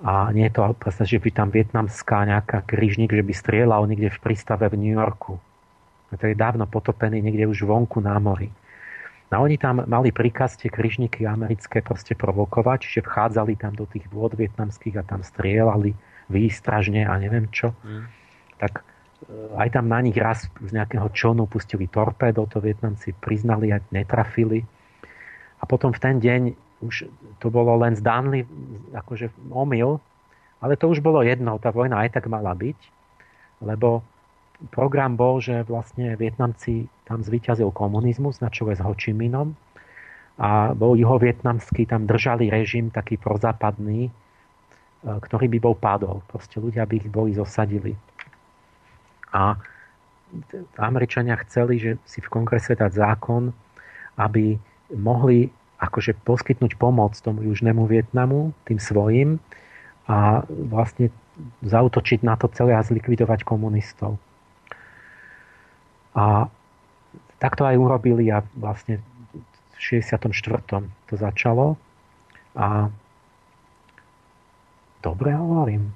A nie je to, že by tam vietnamská nejaká krížnik, že by strieľal niekde v prístave v New Yorku to je dávno potopený niekde už vonku na mori. No oni tam mali príkaz tie kryžníky americké proste provokovať, čiže vchádzali tam do tých vôd vietnamských a tam strieľali výstražne a neviem čo. Mm. Tak e, aj tam na nich raz z nejakého čonu pustili torpédo, to Vietnamci priznali a netrafili. A potom v ten deň už to bolo len zdánly, akože omyl, ale to už bolo jedno, tá vojna aj tak mala byť, lebo program bol, že vlastne Vietnamci tam zvíťazil komunizmus na čele s Ho Chi Minom a bol juhovietnamský, tam držali režim taký prozápadný, e, ktorý by bol padol. Proste ľudia by ich boli zosadili. A Američania chceli, že si v kongrese dať zákon, aby mohli akože poskytnúť pomoc tomu južnému Vietnamu, tým svojim a vlastne zautočiť na to celé a zlikvidovať komunistov. A tak to aj urobili a vlastne v 64. to začalo. A dobre hovorím.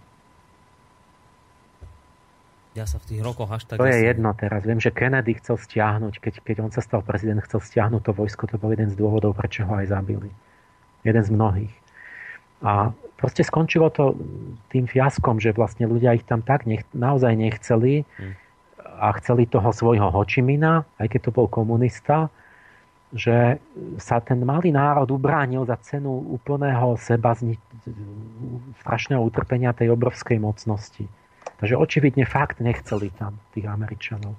Ja sa v tých rokoch až tak... To je jedno teraz. Viem, že Kennedy chcel stiahnuť, keď, keď on sa stal prezident, chcel stiahnuť to vojsko, to bol jeden z dôvodov, prečo ho aj zabili. Jeden z mnohých. A proste skončilo to tým fiaskom, že vlastne ľudia ich tam tak nech, naozaj nechceli. Hmm a chceli toho svojho Hočimina, aj keď to bol komunista, že sa ten malý národ ubránil za cenu úplného seba strašného utrpenia tej obrovskej mocnosti. Takže očividne fakt nechceli tam tých Američanov.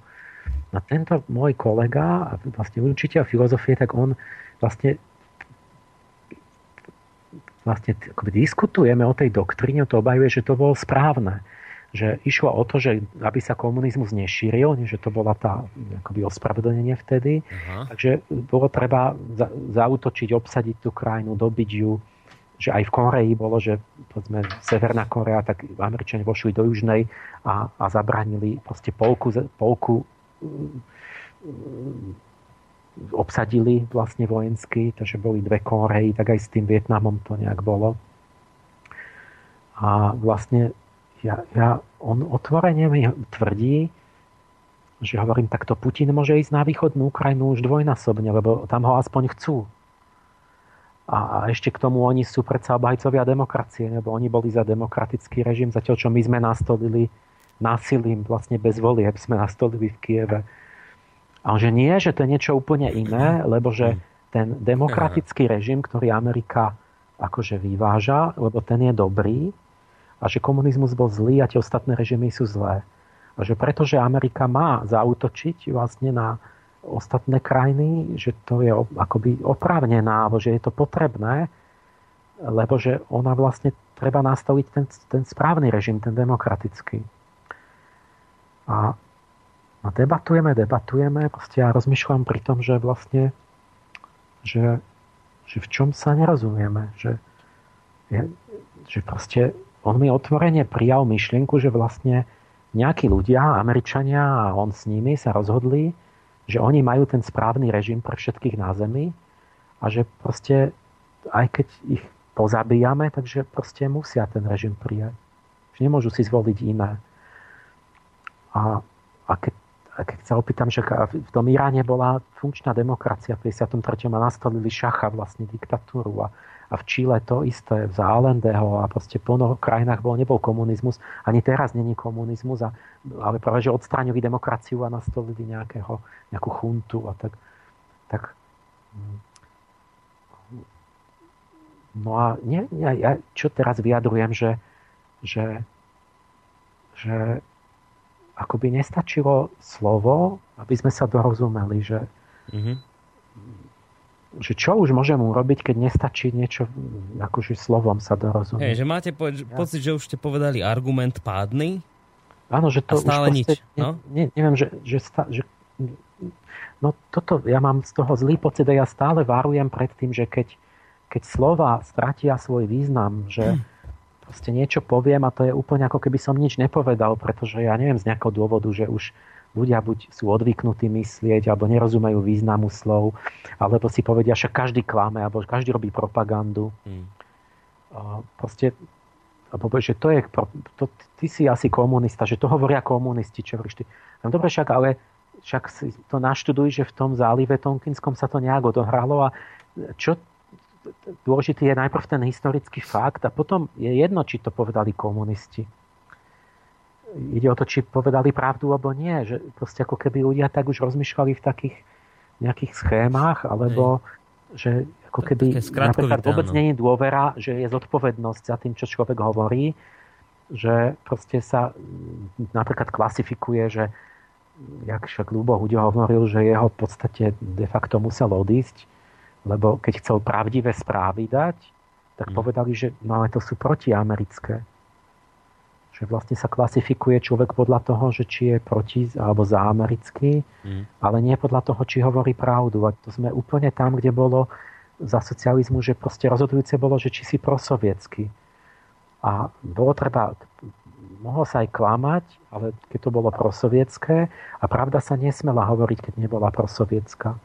A tento môj kolega, vlastne učiteľ filozofie, tak on vlastne vlastne diskutujeme o tej doktríne, to obajuje, že to bolo správne že išlo o to, že aby sa komunizmus nešíril, že to bola tá akoby ospravedlnenie vtedy. Aha. Takže bolo treba za, zautočiť, obsadiť tú krajinu, dobiť ju. Že aj v Koreji bolo, že povedzme, Severná Korea, tak Američania vošli do Južnej a, a zabranili proste polku, polku obsadili vlastne vojensky, takže boli dve Koreji, tak aj s tým Vietnamom to nejak bolo. A vlastne ja, ja, on otvorene mi tvrdí, že hovorím, takto Putin môže ísť na východnú Ukrajinu už dvojnásobne, lebo tam ho aspoň chcú. A, a ešte k tomu oni sú predsa obhajcovia demokracie, lebo oni boli za demokratický režim, zatiaľ čo my sme nastolili násilím, vlastne bez volieb sme nastolili v Kieve. A že nie, že to je niečo úplne iné, lebo že ten demokratický režim, ktorý Amerika akože vyváža, lebo ten je dobrý, a že komunizmus bol zlý a tie ostatné režimy sú zlé. A že pretože Amerika má zautočiť vlastne na ostatné krajiny, že to je akoby oprávnená, alebo že je to potrebné, lebo že ona vlastne treba nastaviť ten, ten správny režim, ten demokratický. A, a debatujeme, debatujeme, proste ja rozmýšľam pri tom, že vlastne že, že v čom sa nerozumieme, že, že proste on mi otvorene prijal myšlienku, že vlastne nejakí ľudia, Američania a on s nimi sa rozhodli, že oni majú ten správny režim pre všetkých na Zemi a že proste aj keď ich pozabíjame, takže proste musia ten režim prijať. Že nemôžu si zvoliť iné. A, a, keď, a keď sa opýtam, že v tom Iráne bola funkčná demokracia v 53. a nastavili šacha vlastne diktatúru a a v Číle to isté, v Zálendeho a proste v plno krajinách bol, nebol komunizmus. Ani teraz není komunizmus, a, ale práve, že odstráňili demokraciu a nastolili nejakého, nejakú chuntu a tak. tak No a nie, nie, ja čo teraz vyjadrujem, že, že, že akoby nestačilo slovo, aby sme sa dorozumeli, že, mm-hmm. Že čo už môžem urobiť, keď nestačí niečo akože slovom sa dorozumieť. Hej, že máte po, ja. pocit, že už ste povedali argument pádny? Áno, že to a stále už nič. No? Ne, ne, neviem, že, že, sta, že no toto, ja mám z toho zlý pocit a ja stále varujem pred tým, že keď, keď slova stratia svoj význam, že hm. proste niečo poviem a to je úplne ako keby som nič nepovedal, pretože ja neviem z nejakého dôvodu, že už ľudia buď sú odvyknutí myslieť, alebo nerozumejú významu slov, alebo si povedia, že každý klame, alebo každý robí propagandu. Hmm. proste, alebo že to je, to, ty si asi komunista, že to hovoria komunisti, čo hovoríš ty. No dobre, však ale však si to naštuduj, že v tom zálive Tonkinskom sa to nejak odohralo a čo dôležitý je najprv ten historický fakt a potom je jedno, či to povedali komunisti. Ide o to, či povedali pravdu alebo nie. Že proste ako keby ľudia tak už rozmýšľali v takých nejakých schémach, alebo že ako keby napríklad vôbec nie je dôvera, že je zodpovednosť za tým, čo človek hovorí, že proste sa napríklad klasifikuje, že jak však Ľubo Hudio hovoril, že jeho v podstate de facto musel odísť, lebo keď chcel pravdivé správy dať, tak mm. povedali, že no ale to sú protiamerické. Že vlastne sa klasifikuje človek podľa toho, že či je proti alebo za americký, mm. ale nie podľa toho, či hovorí pravdu. A to sme úplne tam, kde bolo za socializmu, že proste rozhodujúce bolo, že či si prosovietsky. A bolo treba, mohlo sa aj klamať, ale keď to bolo prosovietské a pravda sa nesmela hovoriť, keď nebola prosovietská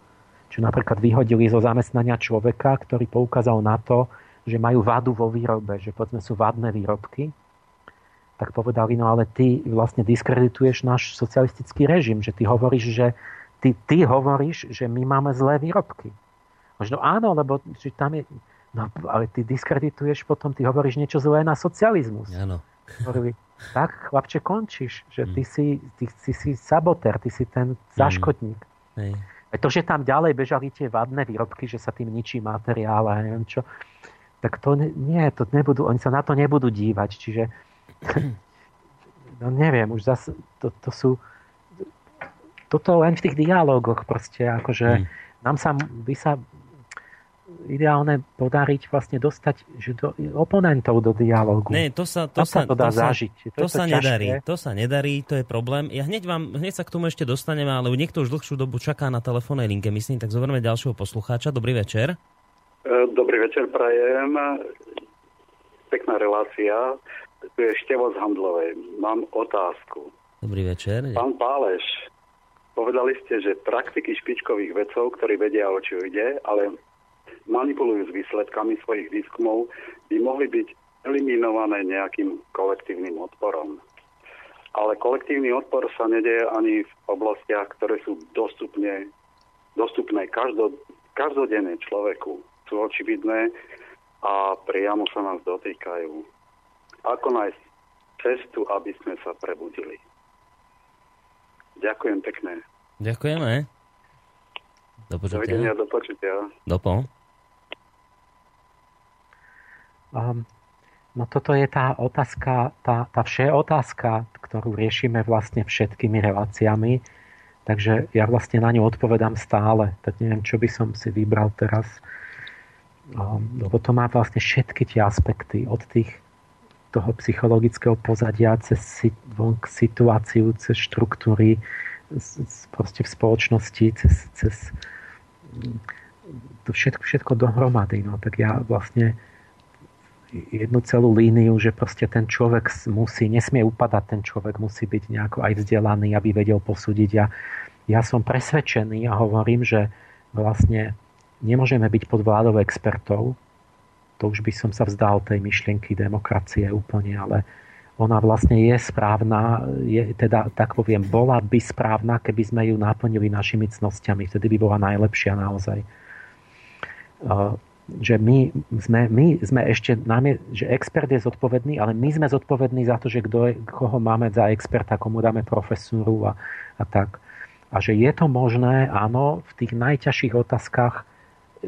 čo napríklad vyhodili zo zamestnania človeka, ktorý poukázal na to, že majú vadu vo výrobe, že povedzme sú vadné výrobky, tak povedali, no ale ty vlastne diskredituješ náš socialistický režim, že ty hovoríš, že ty, ty hovoríš, že my máme zlé výrobky. Možno áno, lebo že tam je, no ale ty diskredituješ potom, ty hovoríš niečo zlé na socializmus. Áno. Hovorili, tak chlapče končíš, že ty, mm. si, ty, ty si sabotér, ty si ten záškodník. Mm. Hej. To, že tam ďalej bežali tie vadné výrobky, že sa tým ničí materiál a neviem čo, tak to nie, to nebudú, oni sa na to nebudú dívať. Čiže no neviem, už zase to, to sú toto len v tých dialógoch proste, akože hmm. nám sa, by sa ideálne podariť vlastne dostať že do, oponentov do dialogu. Nie, to sa, to sa, sa to dá to zažiť. To, to, to sa nedarí. To sa nedarí, to je problém. Ja hneď, vám, hneď sa k tomu ešte dostaneme, ale niekto už dlhšiu dobu čaká na telefónnej linke, myslím, tak zoberme ďalšieho poslucháča. Dobrý večer. E, dobrý večer, prajem. Pekná relácia. Tu je Števo z Handlovej. Mám otázku. Dobrý večer. Pán Páleš, povedali ste, že praktiky špičkových vedcov, ktorí vedia, o čo ide, ale manipulujú s výsledkami svojich výskumov, by mohli byť eliminované nejakým kolektívnym odporom. Ale kolektívny odpor sa nedieje ani v oblastiach, ktoré sú dostupne, dostupné každo, každodenne človeku. Sú očividné a priamo sa nás dotýkajú. Ako nájsť cestu, aby sme sa prebudili? Ďakujem pekne. Ďakujeme. Do počutia. Dovidenia, do počutia. Dopo. Um, no toto je tá otázka, tá, tá vše otázka, ktorú riešime vlastne všetkými reláciami. Takže ja vlastne na ňu odpovedám stále. Tak neviem, čo by som si vybral teraz. Um, lebo to má vlastne všetky tie aspekty. Od tých toho psychologického pozadia cez situáciu, cez štruktúry, proste v spoločnosti, cez, cez to všetko, všetko dohromady. No, tak ja vlastne jednu celú líniu, že proste ten človek musí, nesmie upadať, ten človek musí byť nejako aj vzdelaný, aby vedel posúdiť. Ja, ja som presvedčený a hovorím, že vlastne nemôžeme byť pod vládou expertov, to už by som sa vzdal tej myšlienky demokracie úplne, ale ona vlastne je správna, je, teda tak poviem, bola by správna, keby sme ju naplnili našimi cnostiami, vtedy by bola najlepšia naozaj že my sme, my sme ešte, nám že expert je zodpovedný, ale my sme zodpovední za to, že kto je, koho máme za experta, komu dáme profesúru a, a tak. A že je to možné, áno, v tých najťažších otázkach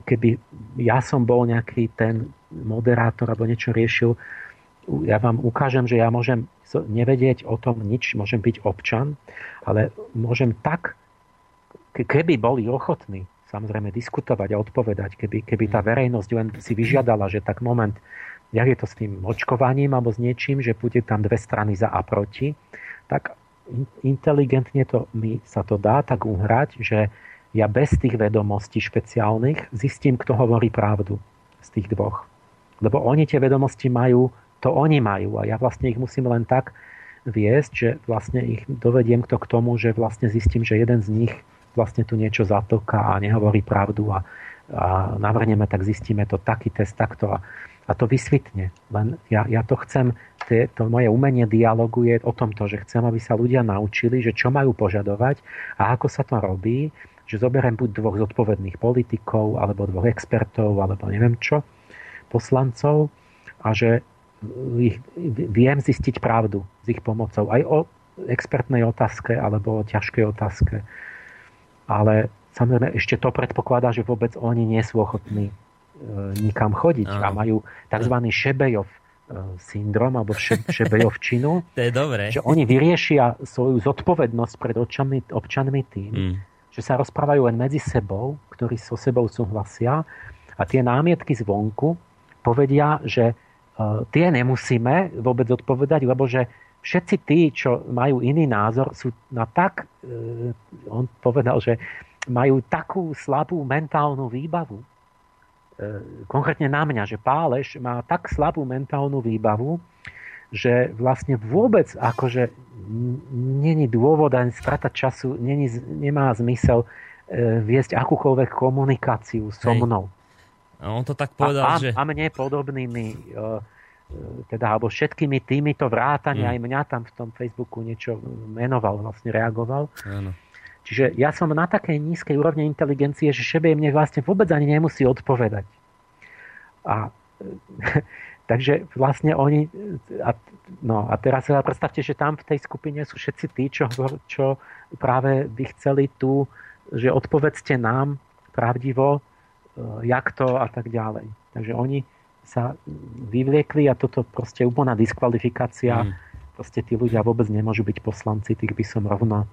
keby ja som bol nejaký ten moderátor alebo niečo riešil, ja vám ukážem, že ja môžem nevedieť o tom nič, môžem byť občan, ale môžem tak, keby boli ochotní samozrejme diskutovať a odpovedať, keby, keby tá verejnosť len si vyžiadala, že tak moment, jak je to s tým očkovaním alebo s niečím, že bude tam dve strany za a proti, tak inteligentne to, mi sa to dá tak uhrať, že ja bez tých vedomostí špeciálnych zistím, kto hovorí pravdu z tých dvoch. Lebo oni tie vedomosti majú, to oni majú. A ja vlastne ich musím len tak viesť, že vlastne ich dovediem to k tomu, že vlastne zistím, že jeden z nich vlastne tu niečo zatoká a nehovorí pravdu a, a navrhneme, tak zistíme to taký test, takto. A, a to vysvetne. Len ja, ja to chcem, tie, to moje umenie dialogu je o tomto, že chcem, aby sa ľudia naučili, že čo majú požadovať a ako sa to robí, že zoberiem buď dvoch zodpovedných politikov, alebo dvoch expertov, alebo neviem čo, poslancov a že ich, viem zistiť pravdu s ich pomocou. Aj o expertnej otázke, alebo o ťažkej otázke. Ale samozrejme ešte to predpokladá, že vôbec oni nie sú ochotní e, nikam chodiť Aha. a majú tzv. šebejov e, syndrom alebo še, šebejovčinu. to je dobré. Že oni vyriešia svoju zodpovednosť pred občanmi, občanmi tým, mm že sa rozprávajú len medzi sebou, ktorí so sebou súhlasia a tie námietky zvonku povedia, že uh, tie nemusíme vôbec odpovedať, lebo že všetci tí, čo majú iný názor, sú na tak, uh, on povedal, že majú takú slabú mentálnu výbavu, uh, konkrétne na mňa, že Páleš má tak slabú mentálnu výbavu, že vlastne vôbec akože není dôvod ani strata času, není, nemá zmysel e, viesť akúkoľvek komunikáciu so Hej. mnou. A on to tak povedal, a, a, že... A mne podobnými, e, e, teda, alebo všetkými týmito vrátania, mm. aj mňa tam v tom Facebooku niečo menoval, vlastne reagoval. Áno. Čiže ja som na takej nízkej úrovne inteligencie, že šebe mne vlastne vôbec ani nemusí odpovedať. A Takže vlastne oni... A, no a teraz sa predstavte, že tam v tej skupine sú všetci tí, čo, čo práve by chceli tu, že odpovedzte nám pravdivo, jak to a tak ďalej. Takže oni sa vyvliekli a toto proste úplná diskvalifikácia. Mm. Proste tí ľudia vôbec nemôžu byť poslanci, tých by som rovno e,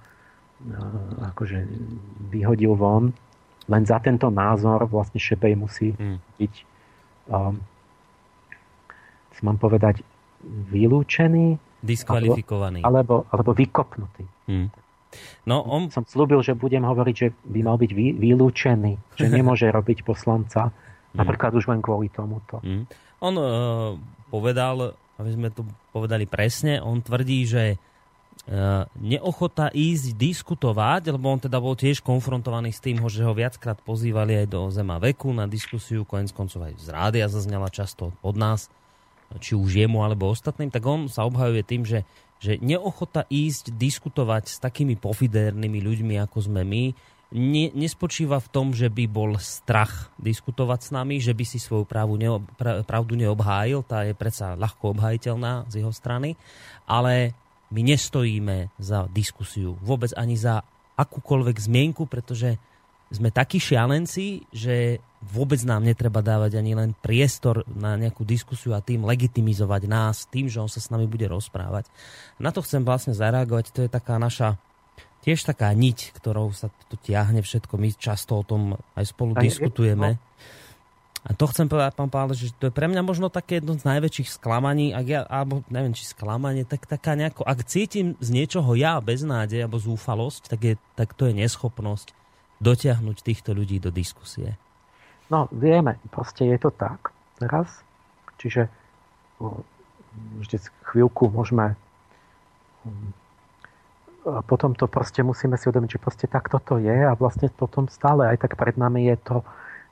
akože vyhodil von. Len za tento názor vlastne Šebej musí mm. byť um, mám povedať, vylúčený? Diskvalifikovaný. Alebo, alebo vykopnutý. Hmm. No, on... Som slúbil, že budem hovoriť, že by mal byť vy, vylúčený, že nemôže robiť poslanca, hmm. napríklad už len kvôli tomuto. Hmm. On uh, povedal, aby sme to povedali presne, on tvrdí, že uh, neochota ísť diskutovať, lebo on teda bol tiež konfrontovaný s tým, že ho viackrát pozývali aj do Zema veku na diskusiu, konec koncov aj z rádia zaznela často od nás, či už jemu alebo ostatným, tak on sa obhajuje tým, že, že neochota ísť diskutovať s takými pofidérnymi ľuďmi, ako sme my, ne, nespočíva v tom, že by bol strach diskutovať s nami, že by si svoju právu neob, pravdu neobhájil, tá je predsa ľahko obhajiteľná z jeho strany, ale my nestojíme za diskusiu, vôbec ani za akúkoľvek zmienku, pretože sme takí šialenci, že vôbec nám netreba dávať ani len priestor na nejakú diskusiu a tým legitimizovať nás tým, že on sa s nami bude rozprávať. Na to chcem vlastne zareagovať, to je taká naša tiež taká niť, ktorou sa to tiahne všetko. My často o tom aj spolu aj, diskutujeme. A to chcem povedať, pán Pále, že to je pre mňa možno také jedno z najväčších sklamaní, ak ja, alebo neviem, či sklamanie, tak taká nejako, ak cítim z niečoho ja beznádej alebo zúfalosť, tak, je, tak to je neschopnosť dotiahnuť týchto ľudí do diskusie? No, vieme, proste je to tak teraz. Čiže vždy chvíľku môžeme potom to proste musíme si uvedomiť, že proste tak toto je a vlastne potom stále aj tak pred nami je to,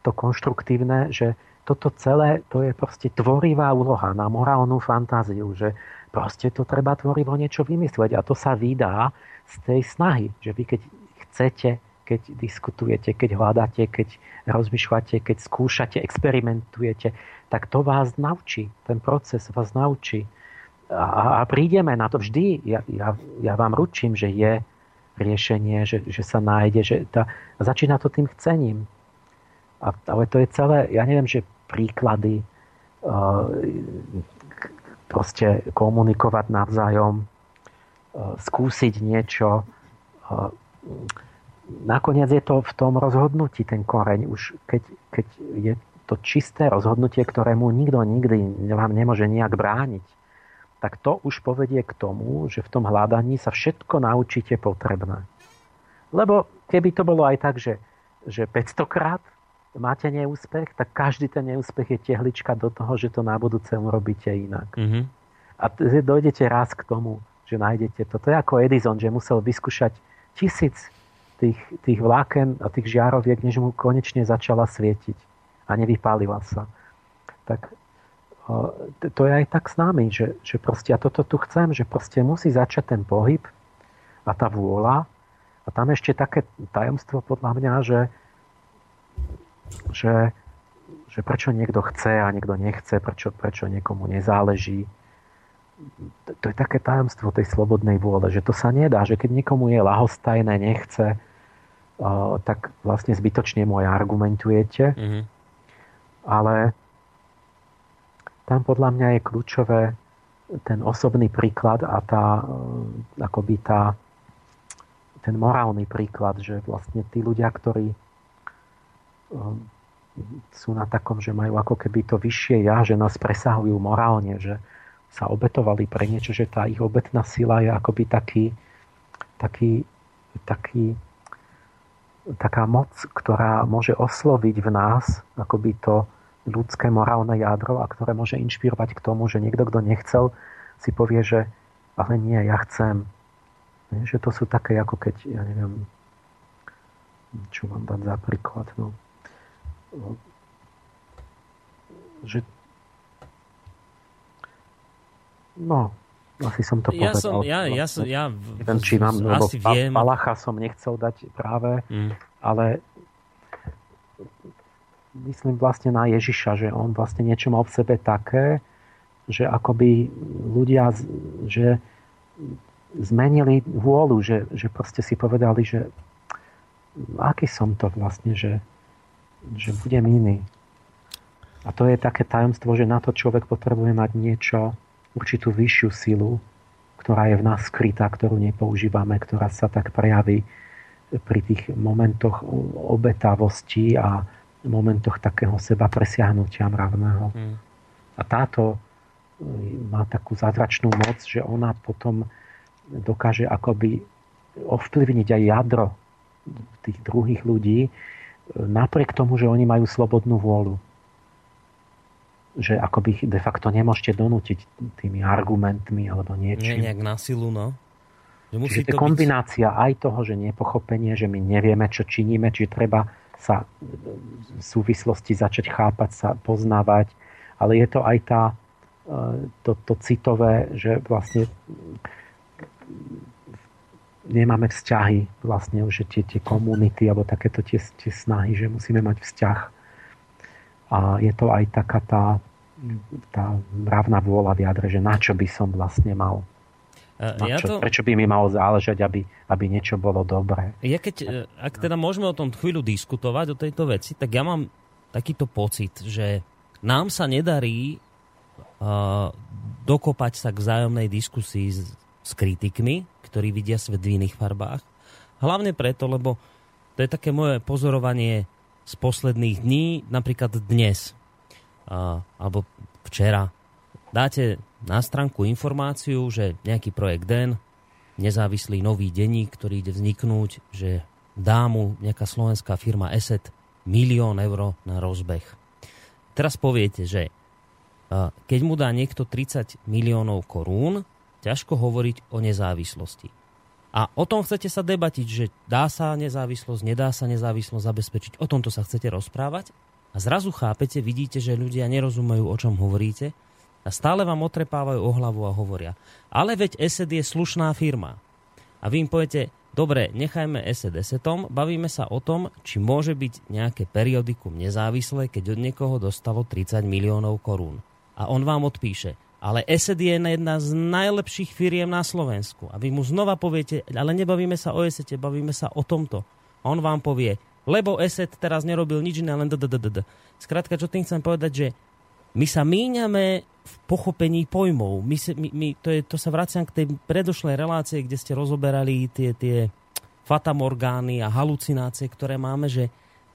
to konštruktívne, že toto celé, to je proste tvorivá úloha na morálnu fantáziu, že proste to treba tvorivo niečo vymyslieť a to sa vydá z tej snahy, že vy keď chcete keď diskutujete, keď hľadáte, keď rozmýšľate, keď skúšate, experimentujete, tak to vás naučí, ten proces vás naučí. A, a prídeme na to vždy, ja, ja, ja vám ručím, že je riešenie, že, že sa nájde, že tá, začína to tým chcením. A, ale to je celé, ja neviem, že príklady uh, proste komunikovať navzájom, uh, skúsiť niečo. Uh, nakoniec je to v tom rozhodnutí ten koreň. Už keď, keď je to čisté rozhodnutie, ktorému nikto nikdy vám nemôže nejak brániť, tak to už povedie k tomu, že v tom hľadaní sa všetko naučíte potrebné. Lebo keby to bolo aj tak, že, že 500 krát máte neúspech, tak každý ten neúspech je tehlička do toho, že to na budúce urobíte inak. Mm-hmm. A dojdete raz k tomu, že nájdete to. To je ako Edison, že musel vyskúšať tisíc tých, tých vláken a tých žiaroviek, než mu konečne začala svietiť a nevypálila sa. Tak to je aj tak s nami, že, že proste ja toto tu chcem, že proste musí začať ten pohyb a tá vôľa. A tam ešte také tajomstvo podľa mňa, že, že, že prečo niekto chce a niekto nechce, prečo, prečo niekomu nezáleží. To je také tajomstvo tej slobodnej vôle, že to sa nedá, že keď niekomu je lahostajné, nechce, tak vlastne zbytočne mu aj argumentujete. Mm-hmm ale tam podľa mňa je kľúčové ten osobný príklad a tá, eh, akoby tá, ten morálny príklad, že vlastne tí ľudia, ktorí eh, sú na takom, že majú ako keby to vyššie ja, že nás presahujú morálne, že sa obetovali pre niečo, že tá ich obetná sila je akoby taký, taký, taký taká moc, ktorá môže osloviť v nás akoby to ľudské morálne jadro a ktoré môže inšpirovať k tomu, že niekto, kto nechcel, si povie, že ale nie, ja chcem. Že to sú také, ako keď, ja neviem, čo mám dať za príklad, no. Že No, asi som to ja povedal. Som, ja, ja, som, ja neviem, či mám, lebo viem. Palacha som nechcel dať práve, mm. ale myslím vlastne na Ježiša, že on vlastne niečo mal v sebe také, že akoby ľudia že zmenili vôľu, že, že proste si povedali, že aký som to vlastne, že, že budem iný. A to je také tajomstvo, že na to človek potrebuje mať niečo, určitú vyššiu silu, ktorá je v nás skrytá, ktorú nepoužívame, ktorá sa tak prejaví pri tých momentoch obetavosti a momentoch takého seba presiahnutia mravného. Hmm. A táto e, má takú zázračnú moc, že ona potom dokáže akoby ovplyvniť aj jadro tých druhých ľudí, e, napriek tomu, že oni majú slobodnú vôľu že akoby de facto nemôžete donútiť tými argumentmi alebo niečím. Nie nejak na silu, no. Že musí Čiže to kombinácia byť... aj toho, že nepochopenie, že my nevieme, čo činíme, či treba sa v súvislosti začať chápať sa, poznávať, ale je to aj tá, e, to, to citové, že vlastne nemáme vzťahy vlastne už tie, tie komunity alebo takéto tie, tie snahy, že musíme mať vzťah a je to aj taká tá, tá mravná vôľa v jadre, že na čo by som vlastne mal. Na ja čo, to... Prečo by mi malo záležať, aby, aby niečo bolo dobré. Ja keď, e, ak teda môžeme o tom chvíľu diskutovať, o tejto veci, tak ja mám takýto pocit, že nám sa nedarí uh, dokopať sa k vzájomnej diskusii s, s kritikmi, ktorí vidia svet v iných farbách. Hlavne preto, lebo to je také moje pozorovanie z posledných dní, napríklad dnes, a, alebo včera, dáte na stránku informáciu, že nejaký projekt DEN, nezávislý nový denník, ktorý ide vzniknúť, že dá mu nejaká slovenská firma ESET milión eur na rozbeh. Teraz poviete, že keď mu dá niekto 30 miliónov korún, ťažko hovoriť o nezávislosti. A o tom chcete sa debatiť, že dá sa nezávislosť, nedá sa nezávislosť zabezpečiť. O tomto sa chcete rozprávať a zrazu chápete, vidíte, že ľudia nerozumejú, o čom hovoríte a stále vám otrepávajú o hlavu a hovoria. Ale veď ESET je slušná firma. A vy im poviete, dobre, nechajme ESET ESETom, bavíme sa o tom, či môže byť nejaké periodikum nezávislé, keď od niekoho dostalo 30 miliónov korún. A on vám odpíše, ale ESET je jedna z najlepších firiem na Slovensku. A vy mu znova poviete, ale nebavíme sa o ESETe, bavíme sa o tomto. A on vám povie, lebo ESET teraz nerobil nič iné, len dddd. Skrátka, čo tým chcem povedať, že my sa míňame v pochopení pojmov. My, my, my, to, je, to sa vraciam k tej predošlej relácie, kde ste rozoberali tie, tie fatamorgány a halucinácie, ktoré máme, že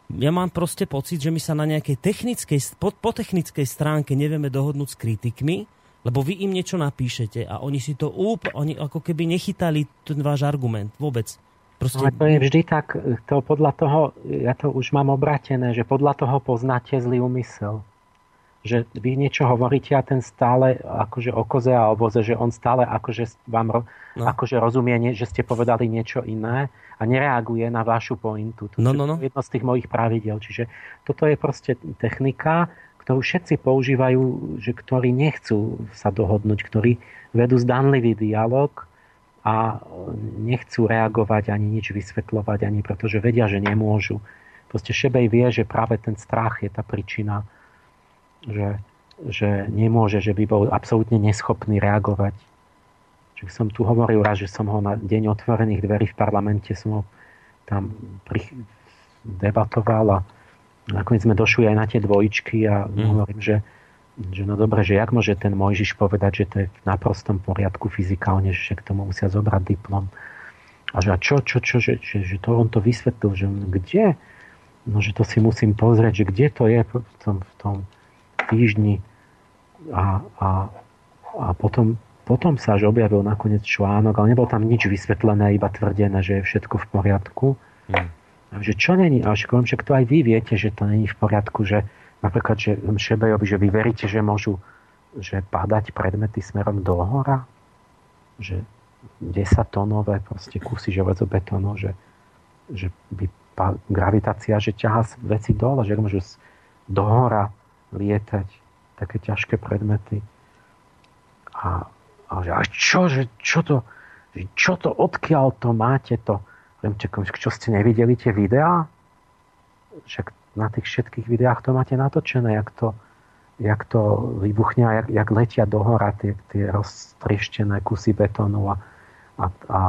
ja mám proste pocit, že my sa na nejakej technickej, po, po technickej stránke nevieme dohodnúť s kritikmi, lebo vy im niečo napíšete a oni si to úplne, oni ako keby nechytali ten váš argument vôbec. Proste... Ale to je vždy tak, to podľa toho, ja to už mám obratené, že podľa toho poznáte zlý úmysel. Že vy niečo hovoríte a ten stále akože o koze a o voze, že on stále akože vám no. akože rozumie, že ste povedali niečo iné a nereaguje na vašu pointu. To no, no, no. je jedno z tých mojich pravidel. Čiže toto je proste technika, ktorú všetci používajú, že ktorí nechcú sa dohodnúť, ktorí vedú zdanlivý dialog a nechcú reagovať ani nič vysvetľovať, ani pretože vedia, že nemôžu. Proste Šebej vie, že práve ten strach je tá príčina, že, že nemôže, že by bol absolútne neschopný reagovať. Čiže som tu hovoril raz, že som ho na deň otvorených dverí v parlamente som ho tam debatoval a nakoniec sme došli aj na tie dvojičky a mm. hovorím, že že no dobre, že jak môže ten Mojžiš povedať, že to je v naprostom poriadku fyzikálne, že k tomu musia zobrať diplom. A že a čo, čo, čo, že, že, že to on to vysvetlil, že kde? No, že to si musím pozrieť, že kde to je v tom, v tom týždni. A, a, a potom, potom sa až objavil nakoniec článok, ale nebol tam nič vysvetlené, iba tvrdené, že je všetko v poriadku. Mm. Že čo není? A však to aj vy viete, že to není v poriadku, že napríklad, že Šebejovi, že vy veríte, že môžu že padať predmety smerom do hora? Že 10 tónové proste kusy železobetónu, že, že by gravitácia, že ťaha veci dole, že môžu do hora lietať také ťažké predmety. A, a, že, a čo, že, čo to, čo to, odkiaľ to máte to? Čo ste nevideli tie videá? Však na tých všetkých videách to máte natočené, jak to, jak to vybuchne a jak, jak letia do hora tie, tie roztrieštené kusy betónu a, a, a,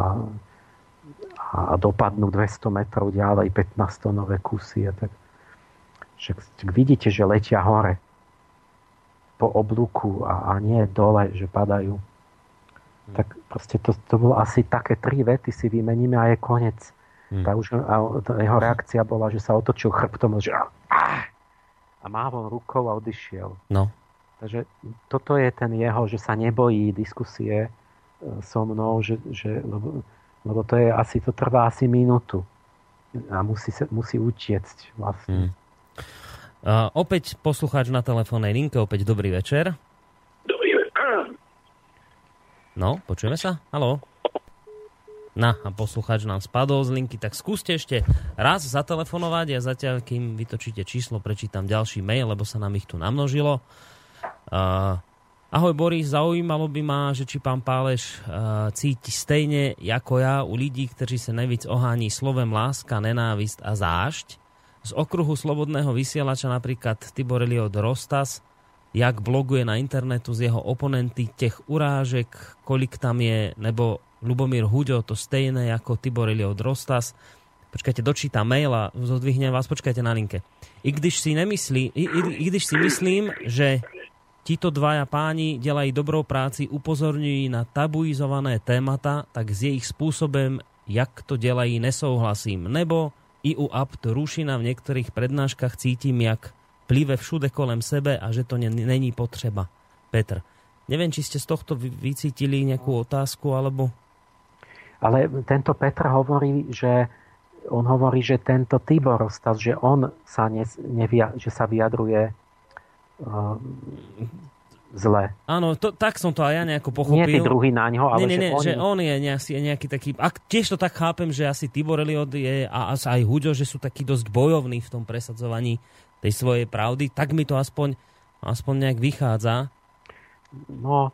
a dopadnú 200 metrov ďalej 15 tonové kusy. A tak, však, však vidíte, že letia hore po oblúku a, a nie dole, že padajú. Tak proste to, to bolo asi také tri vety si vymeníme a je koniec. Hmm. Tá už, a jeho reakcia bola, že sa otočil chrbtom že, a mávol rukou a odišiel. No. Takže toto je ten jeho, že sa nebojí diskusie e, so mnou, že, že, lebo, lebo to je asi, to trvá asi minútu a musí, sa, musí utiecť vlastne. Hmm. Uh, opäť poslucháč na telefónnej linke, opäť dobrý večer. No, počujeme sa? Haló? Na, a poslucháč nám spadol z linky, tak skúste ešte raz zatelefonovať. Ja zatiaľ, kým vytočíte číslo, prečítam ďalší mail, lebo sa nám ich tu namnožilo. Uh, ahoj Boris, zaujímalo by ma, že či pán Páleš uh, cíti stejne ako ja u ľudí, ktorí sa najvíc ohání slovem láska, nenávist a zášť. Z okruhu slobodného vysielača napríklad Tibor Eliot Rostas, jak bloguje na internetu z jeho oponenty, tých urážek, kolik tam je, nebo Lubomír Huďo, to stejné ako Tibor Eliot Rostas. Počkajte, dočítam mail a zodvihnem vás, počkajte na linke. I když si nemyslí, i, i, i když si myslím, že títo dvaja páni dělají dobrou práci, upozorňují na tabuizované témata, tak s jejich způsobem, jak to dělají, nesouhlasím. Nebo i u Apt Rušina v některých prednáškach cítim, jak plive všude kolem sebe a že to není potřeba. Petr, neviem, či ste z tohto vycítili nejakú otázku, alebo ale tento Petr hovorí, že on hovorí, že tento Tibor Rostas, že on sa, ne, nevia, že sa vyjadruje uh, zle. Áno, to, tak som to aj ja nejako pochopil. Nie tí druhý na ňo, ale nie, nie, nie, že, on... že on je nejaký, nejaký taký... A tiež to tak chápem, že asi Tibor Eliot je a aj Huďo, že sú takí dosť bojovní v tom presadzovaní tej svojej pravdy. Tak mi to aspoň, aspoň nejak vychádza. No,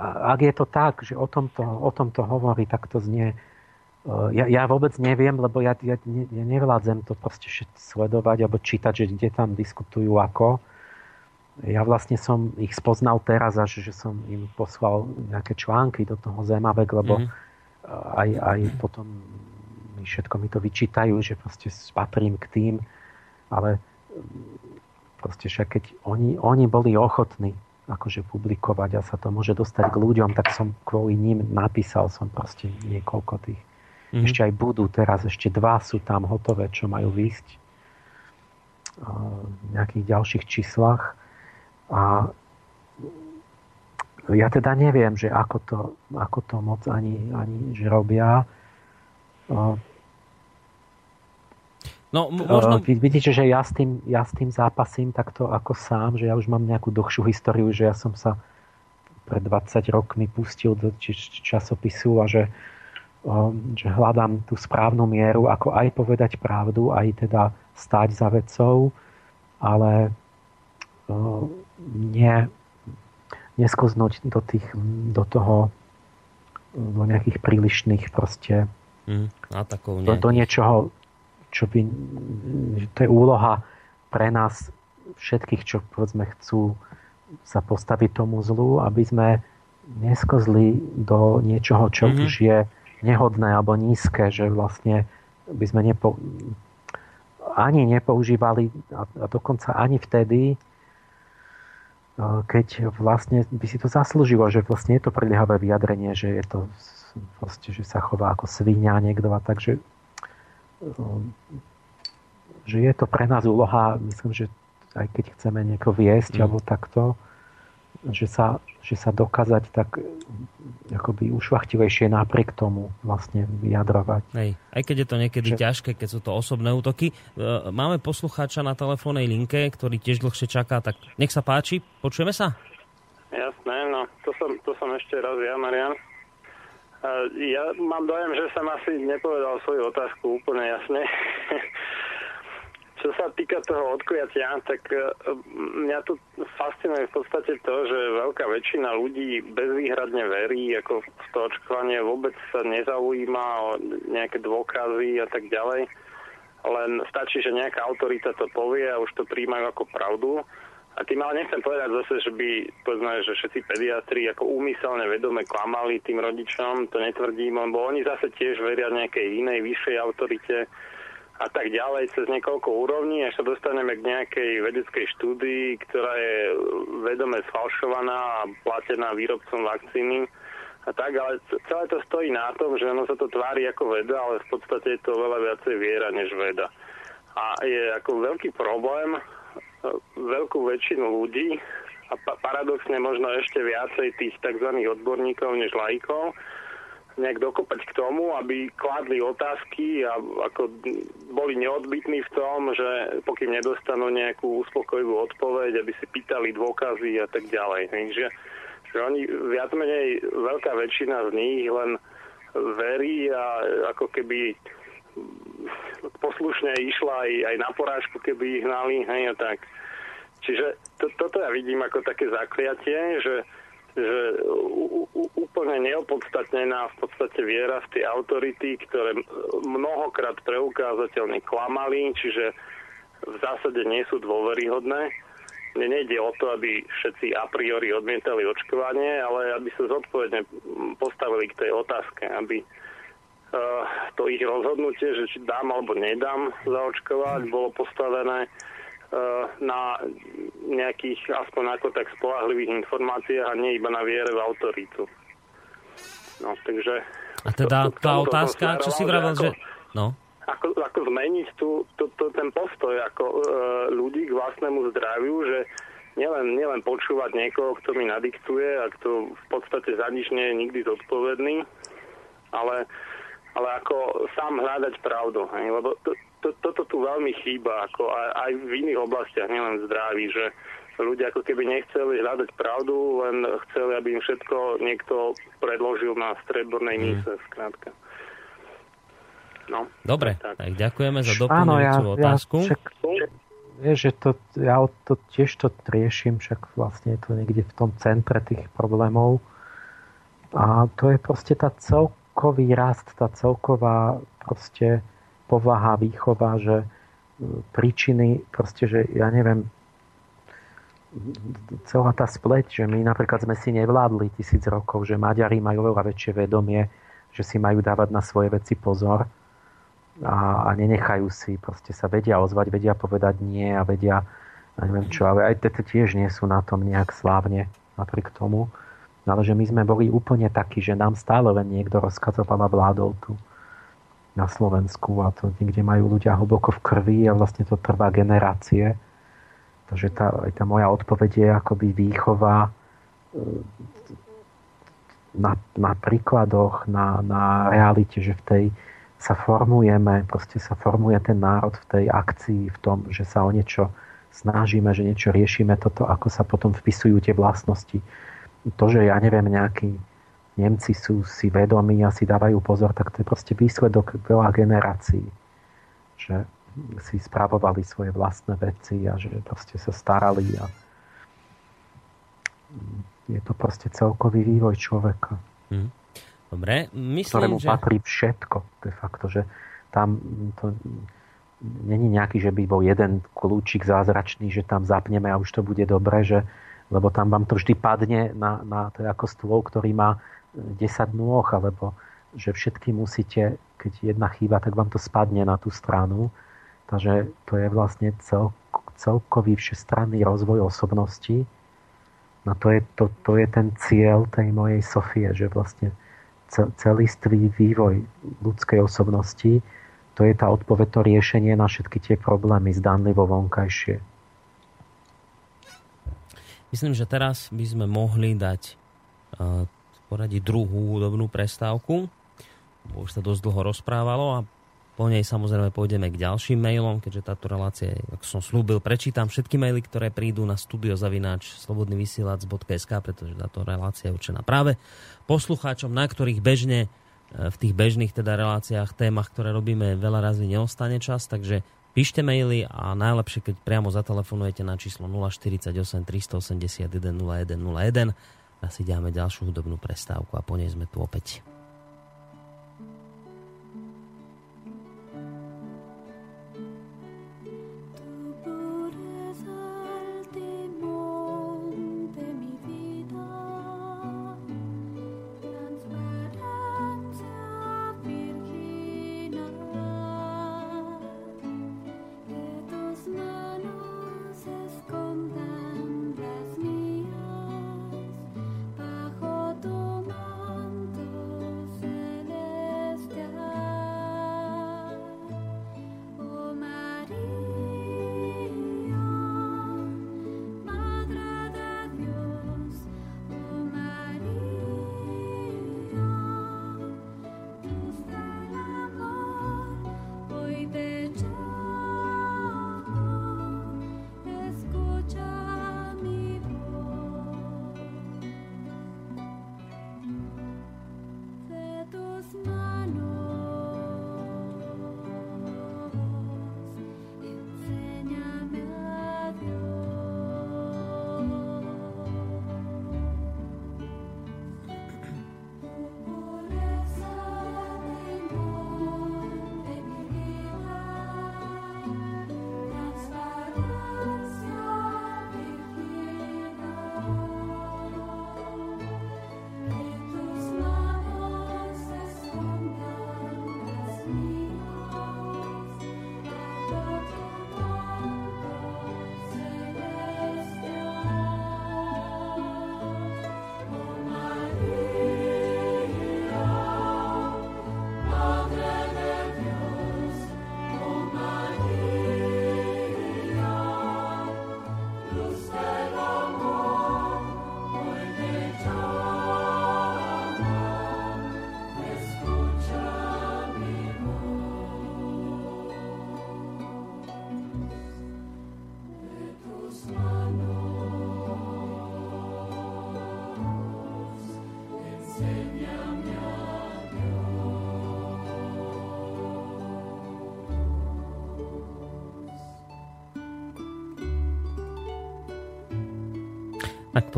ak je to tak, že o tomto, o tomto hovorí, tak to znie... Eh, ja, ja vôbec neviem, lebo ja, ja, ja nevládzem to proste sledovať alebo čítať, že kde tam diskutujú ako. Ja vlastne som ich spoznal teraz, až že som im poslal nejaké články do toho Zemavek, lebo mm-hmm. aj, aj potom mi všetko mi to vyčítajú, že proste patrím k tým, ale proste však keď oni, oni boli ochotní akože publikovať a sa to môže dostať k ľuďom, tak som kvôli ním napísal som proste niekoľko tých. Mm-hmm. Ešte aj budú teraz, ešte dva sú tam hotové, čo majú výsť v nejakých ďalších číslach. A ja teda neviem, že ako to, ako to moc ani, ani že robia. No, možno... Vy vidíte, že ja s, tým, ja s tým zápasím takto ako sám, že ja už mám nejakú dlhšiu históriu, že ja som sa pred 20 rokmi pustil do časopisu a že, že hľadám tú správnu mieru, ako aj povedať pravdu, aj teda stáť za vecou, ale nie, neskoznúť do, tých, do toho do nejakých prílišných proste mm, atakov, do, do niečoho čo by, to je úloha pre nás všetkých, čo povedzme chcú sa postaviť tomu zlu, aby sme neskozli do niečoho, čo mm-hmm. už je nehodné alebo nízke, že vlastne by sme nepo, ani nepoužívali a, a dokonca ani vtedy, keď vlastne by si to zaslúžilo, že vlastne je to priliehavé vyjadrenie, že je to vlastne, že sa chová ako svinia niekto a takže že je to pre nás úloha, myslím, že aj keď chceme nieko viesť mm. alebo takto, že sa, že sa dokázať tak akoby ušvachtivejšie napriek tomu vlastne vyjadrovať. Hej. Aj keď je to niekedy že... ťažké, keď sú to osobné útoky. E, máme poslucháča na telefónnej linke, ktorý tiež dlhšie čaká, tak nech sa páči, počujeme sa? Jasné, no to som, to som ešte raz ja, Marian. Ja mám dojem, že som asi nepovedal svoju otázku úplne jasne. Čo sa týka toho odkujatia, tak e, mňa tu fascinuje v podstate to, že veľká väčšina ľudí bezvýhradne verí, ako v to očkovanie vôbec sa nezaujíma o nejaké dôkazy a tak ďalej. Len stačí, že nejaká autorita to povie a už to príjmajú ako pravdu. A tým ale nechcem povedať zase, že by, povedzme, že všetci pediatri ako úmyselne vedome klamali tým rodičom, to netvrdím, lebo oni zase tiež veria nejakej inej vyššej autorite a tak ďalej cez niekoľko úrovní, až sa dostaneme k nejakej vedeckej štúdii, ktorá je vedome sfalšovaná a platená výrobcom vakcíny a tak, ale celé to stojí na tom, že ono sa to tvári ako veda, ale v podstate je to veľa viacej viera než veda. A je ako veľký problém, veľkú väčšinu ľudí a pa- paradoxne možno ešte viacej tých tzv. odborníkov než lajkov nejak dokopať k tomu, aby kládli otázky a ako boli neodbitní v tom, že pokým nedostanú nejakú uspokojivú odpoveď, aby si pýtali dôkazy a tak ďalej. Takže že oni viac menej, veľká väčšina z nich len verí a ako keby poslušne išla aj, aj na porážku, keby ich hnali, hej, a tak. Čiže to, toto ja vidím ako také zakliatie, že, že úplne neopodstatnená v podstate viera v tie autority, ktoré mnohokrát preukázateľne klamali, čiže v zásade nie sú dôveryhodné. Mne nejde o to, aby všetci a priori odmietali očkovanie, ale aby sa zodpovedne postavili k tej otázke, aby to ich rozhodnutie, že či dám alebo nedám zaočkovať, bolo postavené eh, na nejakých aspoň ako tak spolahlivých informáciách a nie iba na viere v autoritu. No, takže... A teda to, tá otázka, čo si vravel, že... No. Ako, ako zmeniť tu, tu, tu, ten postoj ako e, ľudí k vlastnému zdraviu, že nielen, nielen počúvať niekoho, kto mi nadiktuje a kto v podstate za nič nie je nikdy zodpovedný, ale ale ako sám hľadať pravdu. Hej? Lebo to, to, toto tu veľmi chýba, ako aj, aj v iných oblastiach, nielen zdraví, že ľudia ako keby nechceli hľadať pravdu, len chceli, aby im všetko niekto predložil na stredbornej mm. mise, skrátka. No, Dobre, tak. tak ďakujeme za doplňujúcu ja, otázku. Ja, však, vieš, že to, ja to, tiež to riešim, však vlastne je to niekde v tom centre tých problémov. A to je proste tá celková celkový rast, tá celková proste povaha, výchova, že e, príčiny, proste, že ja neviem, celá tá spleť, že my napríklad sme si nevládli tisíc rokov, že Maďari majú oveľa väčšie vedomie, že si majú dávať na svoje veci pozor. a, a nenechajú si, proste sa vedia ozvať, vedia povedať nie a vedia, ja neviem čo, ale aj tiež nie sú na tom nejak slávne napriek tomu. Ale že my sme boli úplne takí, že nám stále len niekto rozkazoval a vládol tu na Slovensku a to niekde majú ľudia hlboko v krvi a vlastne to trvá generácie. Takže tá, aj tá moja odpoveď je akoby výchova e, na, na príkladoch, na, na realite, že v tej sa formujeme, proste sa formuje ten národ v tej akcii, v tom, že sa o niečo snažíme, že niečo riešime, toto, ako sa potom vpisujú tie vlastnosti. To, že ja neviem, nejakí Nemci sú si vedomí a si dávajú pozor, tak to je proste výsledok veľa generácií. Že si spravovali svoje vlastné veci a že proste sa starali a je to proste celkový vývoj človeka. Hmm. Dobre, myslím, ktorému že... patrí všetko. De facto, že tam to není nejaký, že by bol jeden kľúčik zázračný, že tam zapneme a už to bude dobre, že, lebo tam vám to vždy padne na, na to ako stôl, ktorý má 10 nôh, alebo že všetky musíte, keď jedna chýba, tak vám to spadne na tú stranu. Takže to je vlastne cel, celkový všestranný rozvoj osobnosti. No to je, to, to je ten cieľ tej mojej Sofie, že vlastne celistvý vývoj ľudskej osobnosti, to je tá odpoveď, to riešenie na všetky tie problémy zdanlivo vonkajšie. Myslím, že teraz by sme mohli dať uh, poradí druhú hudobnú prestávku. Už sa dosť dlho rozprávalo a po nej samozrejme pôjdeme k ďalším mailom, keďže táto relácia, ako som slúbil, prečítam všetky maily, ktoré prídu na studiozavináč slobodnyvysielac.sk, pretože táto relácia je určená práve poslucháčom, na ktorých bežne e, v tých bežných teda reláciách, témach, ktoré robíme, veľa razy neostane čas, takže píšte maily a najlepšie, keď priamo zatelefonujete na číslo 048 381 0101 a si dáme ďalšiu hudobnú prestávku a po nej sme tu opäť.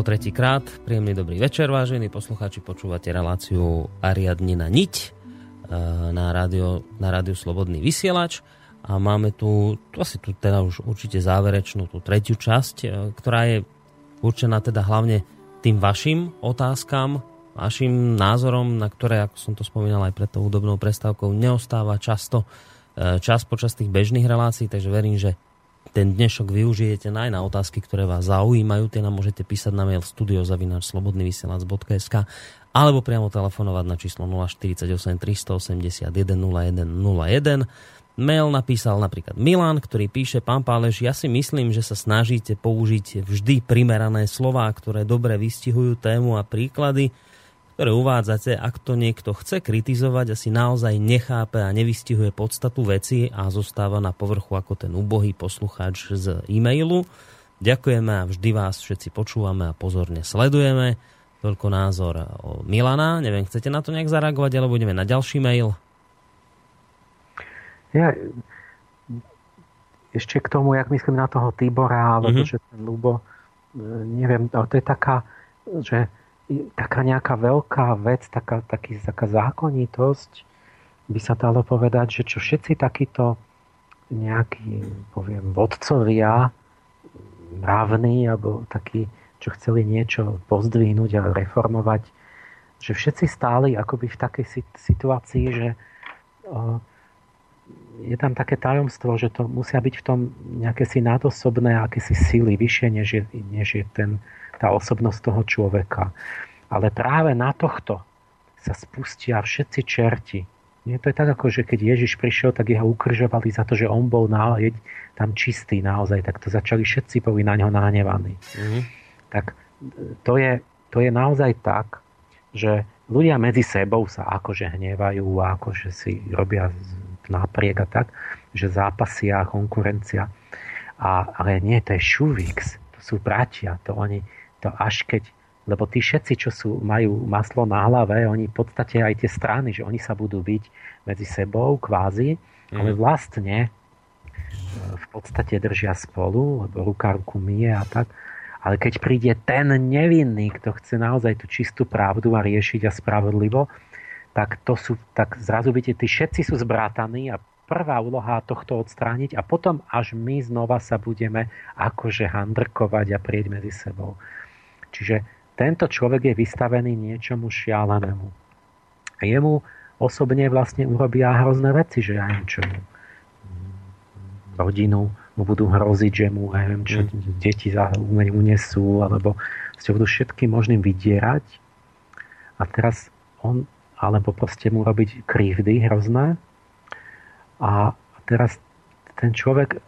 Po tretí krát, príjemný dobrý večer, vážení poslucháči, počúvate reláciu Ariadnina Niť eh, na rádio, na rádiu Slobodný vysielač. A máme tu, asi tu teda už určite záverečnú, tú tretiu časť, eh, ktorá je určená teda hlavne tým vašim otázkam, vašim názorom, na ktoré, ako som to spomínal aj pred tou hudobnou prestávkou, neostáva často čas počas tých bežných relácií, takže verím, že ten dnešok využijete aj na otázky, ktoré vás zaujímajú. Tie nám môžete písať na mail studiozavináčslobodnyvysielac.sk alebo priamo telefonovať na číslo 048 381 0101. Mail napísal napríklad Milan, ktorý píše, pán Pálež, ja si myslím, že sa snažíte použiť vždy primerané slová, ktoré dobre vystihujú tému a príklady, ktoré uvádzate, ak to niekto chce kritizovať, asi naozaj nechápe a nevystihuje podstatu veci a zostáva na povrchu ako ten ubohý poslucháč z e-mailu. Ďakujeme a vždy vás všetci počúvame a pozorne sledujeme. Toľko názor o Milana. Neviem, chcete na to nejak zareagovať, alebo ideme na ďalší mail? Ja ešte k tomu, jak myslím na toho Tibora, alebo mm-hmm. že ten Lubo, e, neviem, to je taká, že taká nejaká veľká vec, taká, taký, taká zákonitosť, by sa dalo povedať, že čo všetci takíto nejakí, poviem, vodcovia mravní, alebo takí, čo chceli niečo pozdvihnúť a reformovať, že všetci stáli akoby v takej situácii, že je tam také tajomstvo, že to musia byť v tom nejaké si nadosobné akési síly vyššie, než je, než je ten, tá osobnosť toho človeka. Ale práve na tohto sa spustia všetci čerti. Nie, to je tak, ako že keď Ježiš prišiel, tak jeho ukržovali za to, že on bol na, tam čistý naozaj, tak to začali všetci boli na ňo nahnevaní. Mm-hmm. Tak to je, to je naozaj tak, že ľudia medzi sebou sa akože hnevajú a akože si robia napriek a tak, že zápasia konkurencia. A, ale nie, to je šuvix, to sú bratia, to oni, to až keď lebo tí všetci, čo sú, majú maslo na hlave, oni v podstate aj tie strany, že oni sa budú byť medzi sebou kvázi, mm. ale vlastne e, v podstate držia spolu, lebo ruka ruku mie a tak. Ale keď príde ten nevinný, kto chce naozaj tú čistú pravdu a riešiť a spravodlivo, tak, to sú, tak zrazu vidíte, tí všetci sú zbrátaní a prvá úloha tohto odstrániť a potom až my znova sa budeme akože handrkovať a prieť medzi sebou. Čiže tento človek je vystavený niečomu šialenému. A jemu osobne vlastne urobia hrozné veci, že ja neviem čo rodinu mu budú hroziť, že mu neviem, čo, deti za unesú, alebo ste budú všetkým možným vydierať. A teraz on, alebo proste mu robiť krivdy hrozné. A teraz ten človek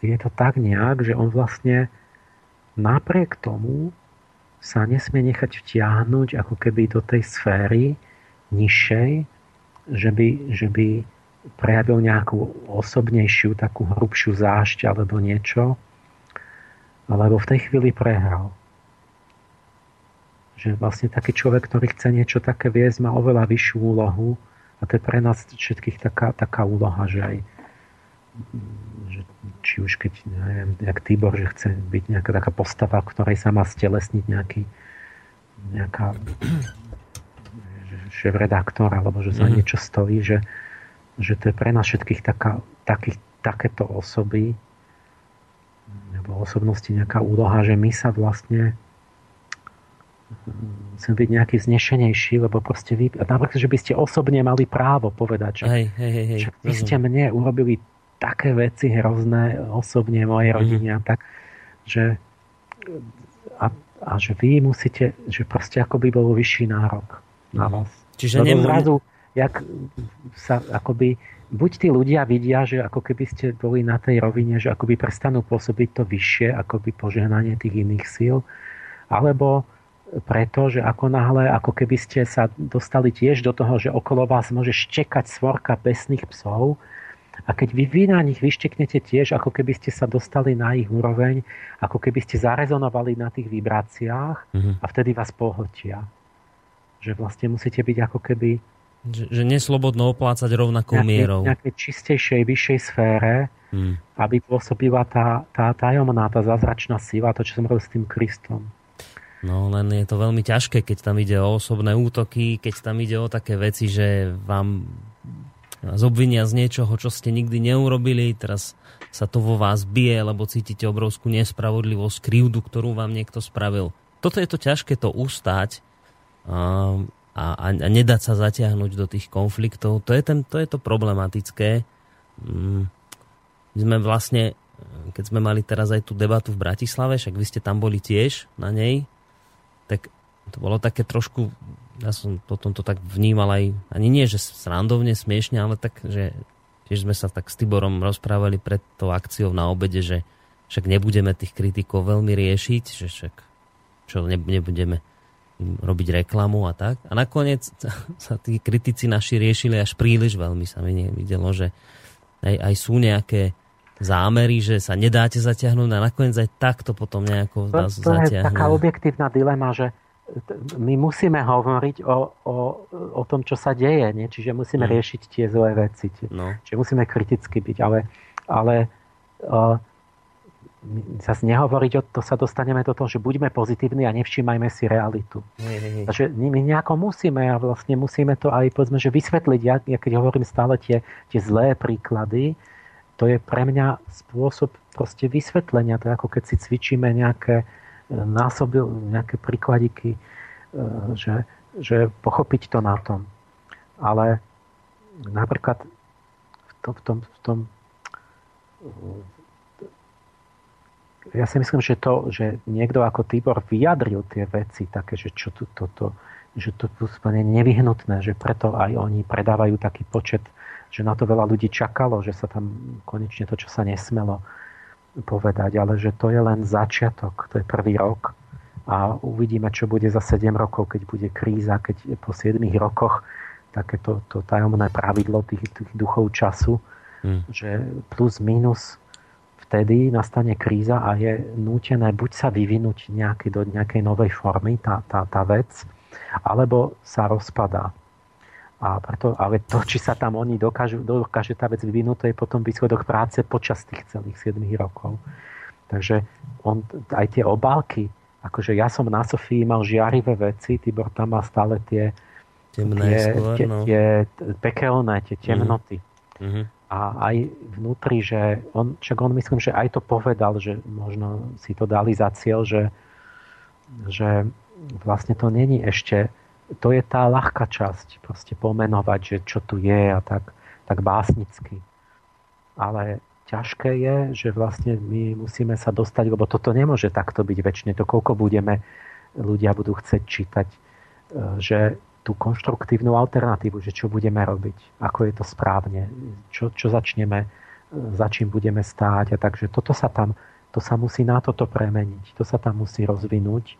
je to tak nejak, že on vlastne napriek tomu sa nesmie nechať vtiahnuť ako keby do tej sféry nižšej, že by, že by prejavil nejakú osobnejšiu, takú hrubšiu zášť alebo niečo, alebo v tej chvíli prehral. Že vlastne taký človek, ktorý chce niečo také viesť, má oveľa vyššiu úlohu a to je pre nás všetkých taká, taká úloha, že aj či už keď, neviem, jak Tibor, že chce byť nejaká taká postava, ktorej sa má stelesniť nejaký nejaká šéf-redaktor, alebo že za mm. niečo stojí, že, že to je pre nás všetkých taká, takých, takéto osoby alebo osobnosti nejaká úloha, že my sa vlastne chcem byť nejaký vznešenejší, lebo proste vy, napríklad, že by ste osobne mali právo povedať, že, hej, hej, hej, že vy ste mne urobili také veci hrozné osobne mojej mhm. rodine a tak, že a, a že vy musíte, že proste ako by bol vyšší nárok na mhm. vás. Čiže Lebo zrazu, jak sa akoby buď tí ľudia vidia, že ako keby ste boli na tej rovine, že akoby prestanú pôsobiť to vyššie, akoby požehnanie tých iných síl, alebo preto, že ako náhle, ako keby ste sa dostali tiež do toho, že okolo vás môže štekať svorka besných psov, a keď vy, vy na nich vyšteknete tiež, ako keby ste sa dostali na ich úroveň, ako keby ste zarezonovali na tých vibráciách mm-hmm. a vtedy vás pohltia. Že vlastne musíte byť ako keby... Že, že neslobodno oplácať rovnakou nejaké, mierou. V nejakej čistejšej, vyššej sfére, mm. aby pôsobila tá, tá tajomná, tá zázračná sila, to, čo som robil s tým Kristom. No len je to veľmi ťažké, keď tam ide o osobné útoky, keď tam ide o také veci, že vám z obvinia z niečoho, čo ste nikdy neurobili, teraz sa to vo vás bije, lebo cítite obrovskú nespravodlivosť, krivdu, ktorú vám niekto spravil. Toto je to ťažké to ustať a, a, a nedať sa zatiahnuť do tých konfliktov. To je, ten, to, je to problematické. mm, sme vlastne, keď sme mali teraz aj tú debatu v Bratislave, však vy ste tam boli tiež na nej, tak to bolo také trošku, ja som potom to tak vnímal aj, ani nie, že srandovne, smiešne, ale tak, že tiež sme sa tak s Tiborom rozprávali pred tou akciou na obede, že však nebudeme tých kritikov veľmi riešiť, že však čo nebudeme im robiť reklamu a tak. A nakoniec sa tí kritici naši riešili až príliš veľmi. Sa mi videlo, že aj, aj sú nejaké zámery, že sa nedáte zatiahnuť a nakoniec aj takto potom nejako to, to je taká objektívna dilema, že my musíme hovoriť o, o, o tom, čo sa deje, nie? čiže musíme mm. riešiť tie zlé veci, no. čiže musíme kriticky byť, ale, ale uh, zase nehovoriť, o to sa dostaneme do toho, že buďme pozitívni a nevšímajme si realitu. Nie, nie, nie. Takže my nejako musíme a vlastne musíme to aj povedzme, že vysvetliť. Ja, ja keď hovorím stále tie, tie zlé príklady, to je pre mňa spôsob proste vysvetlenia. To je ako keď si cvičíme nejaké e, násoby, nejaké príkladiky, e, že, že pochopiť to na tom. Ale napríklad v tom, v tom, v tom ja si myslím, že to, že niekto ako Tibor vyjadril tie veci také, že čo tu toto, že to je nevyhnutné, že preto aj oni predávajú taký počet, že na to veľa ľudí čakalo, že sa tam konečne to, čo sa nesmelo povedať, ale že to je len začiatok, to je prvý rok a uvidíme, čo bude za 7 rokov, keď bude kríza, keď po 7 rokoch takéto to tajomné pravidlo tých, tých duchov času, hmm. že plus minus vtedy nastane kríza a je nútené buď sa vyvinúť nejaký, do nejakej novej formy tá, tá, tá vec, alebo sa rozpadá. A preto, ale to, či sa tam oni dokážu, dokáže tá vec vyvinúť, to je potom výsledok práce počas tých celých 7 rokov. Takže on, aj tie obálky, akože ja som na Sofii mal žiarivé veci, Tibor tam má stále tie, Temné tie, skôr, tie, no. tie pekelné, tie temnoty. Mm-hmm a aj vnútri, že on, však on myslím, že aj to povedal, že možno si to dali za cieľ, že, že vlastne to není ešte, to je tá ľahká časť, proste pomenovať, že čo tu je a tak, tak básnicky. Ale ťažké je, že vlastne my musíme sa dostať, lebo toto nemôže takto byť väčšine, to koľko budeme, ľudia budú chcieť čítať, e, že tú konštruktívnu alternatívu, že čo budeme robiť, ako je to správne, čo, čo začneme, za čím budeme stáť. A takže toto sa tam, to sa musí na toto premeniť, to sa tam musí rozvinúť, e,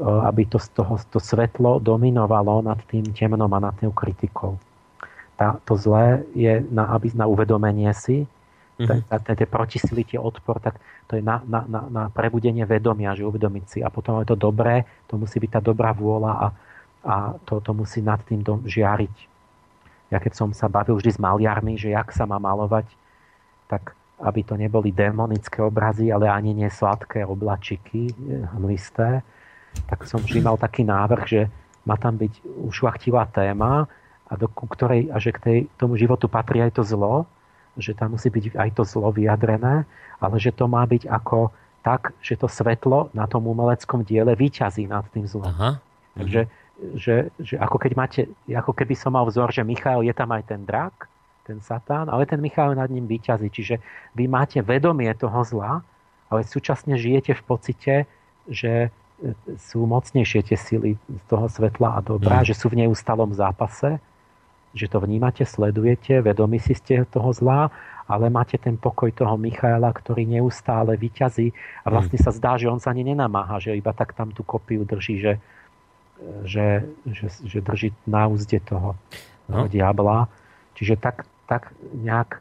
aby to, toho, to svetlo dominovalo nad tým temnom a nad tým kritikou. Tá, to zlé je na, aby, na uvedomenie si, mm-hmm. tie protisily, tie odpor, tak to je na, na, na, na prebudenie vedomia, že uvedomiť si. A potom je to dobré, to musí byť tá dobrá vôľa a, a to, to musí nad tým žiariť. Ja keď som sa bavil vždy s maliarmi, že jak sa má malovať, tak aby to neboli demonické obrazy, ale ani nie sladké oblačiky hmlisté, tak som vždy mal taký návrh, že má tam byť ušlachtilá téma a do ktorej, a že k tej, tomu životu patrí aj to zlo, že tam musí byť aj to zlo vyjadrené, ale že to má byť ako tak, že to svetlo na tom umeleckom diele vyťazí nad tým zlom. Aha. Takže že, že ako, keď máte, ako keby som mal vzor, že Michal je tam aj ten drak, ten satán, ale ten Michal nad ním vyťazí. Čiže vy máte vedomie toho zla, ale súčasne žijete v pocite, že sú mocnejšie tie sily z toho svetla a dobra, mm. že sú v neustalom zápase, že to vnímate, sledujete, vedomí si ste toho zla, ale máte ten pokoj toho Michaela, ktorý neustále vyťazí a vlastne mm. sa zdá, že on sa ani nenamáha, že iba tak tam tú kopiu drží, že, že, že, že drží na úzde toho, toho no. diabla. Čiže tak, tak nejak e,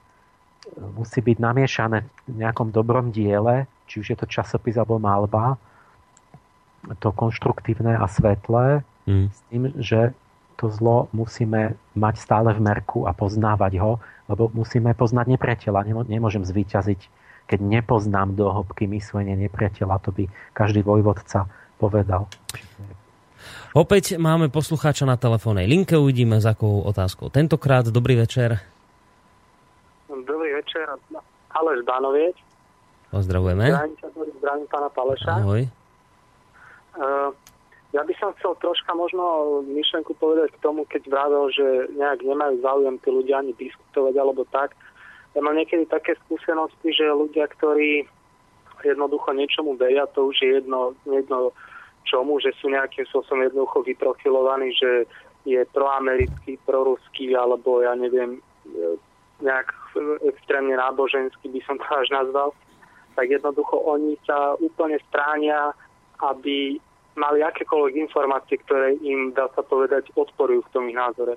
musí byť namiešané v nejakom dobrom diele, či už je to časopis alebo malba, to konštruktívne a svetlé, mm. s tým, že to zlo musíme mať stále v merku a poznávať ho, lebo musíme poznať nepriateľa. Nemôžem zvíťaziť, keď nepoznám do hĺbky myslenie nepriateľa. To by každý vojvodca povedal. Opäť máme poslucháča na telefónnej linke, uvidíme s akou otázkou. Tentokrát dobrý večer. Dobrý večer, Aleš Banoviec. Pozdravujeme. Zdravím, pána Paleša. Ahoj. Uh, ja by som chcel troška možno myšlenku povedať k tomu, keď vravel, že nejak nemajú záujem tí ľudia ani diskutovať alebo tak. ja mám niekedy také skúsenosti, že ľudia, ktorí jednoducho niečomu veria, to už je jedno, jedno čomu, že sú nejakým spôsobom jednoducho vyprofilovaní, že je proamerický, proruský, alebo ja neviem, nejak extrémne náboženský by som to až nazval, tak jednoducho oni sa úplne stránia, aby mali akékoľvek informácie, ktoré im, dá sa povedať, odporujú v tom ich názore.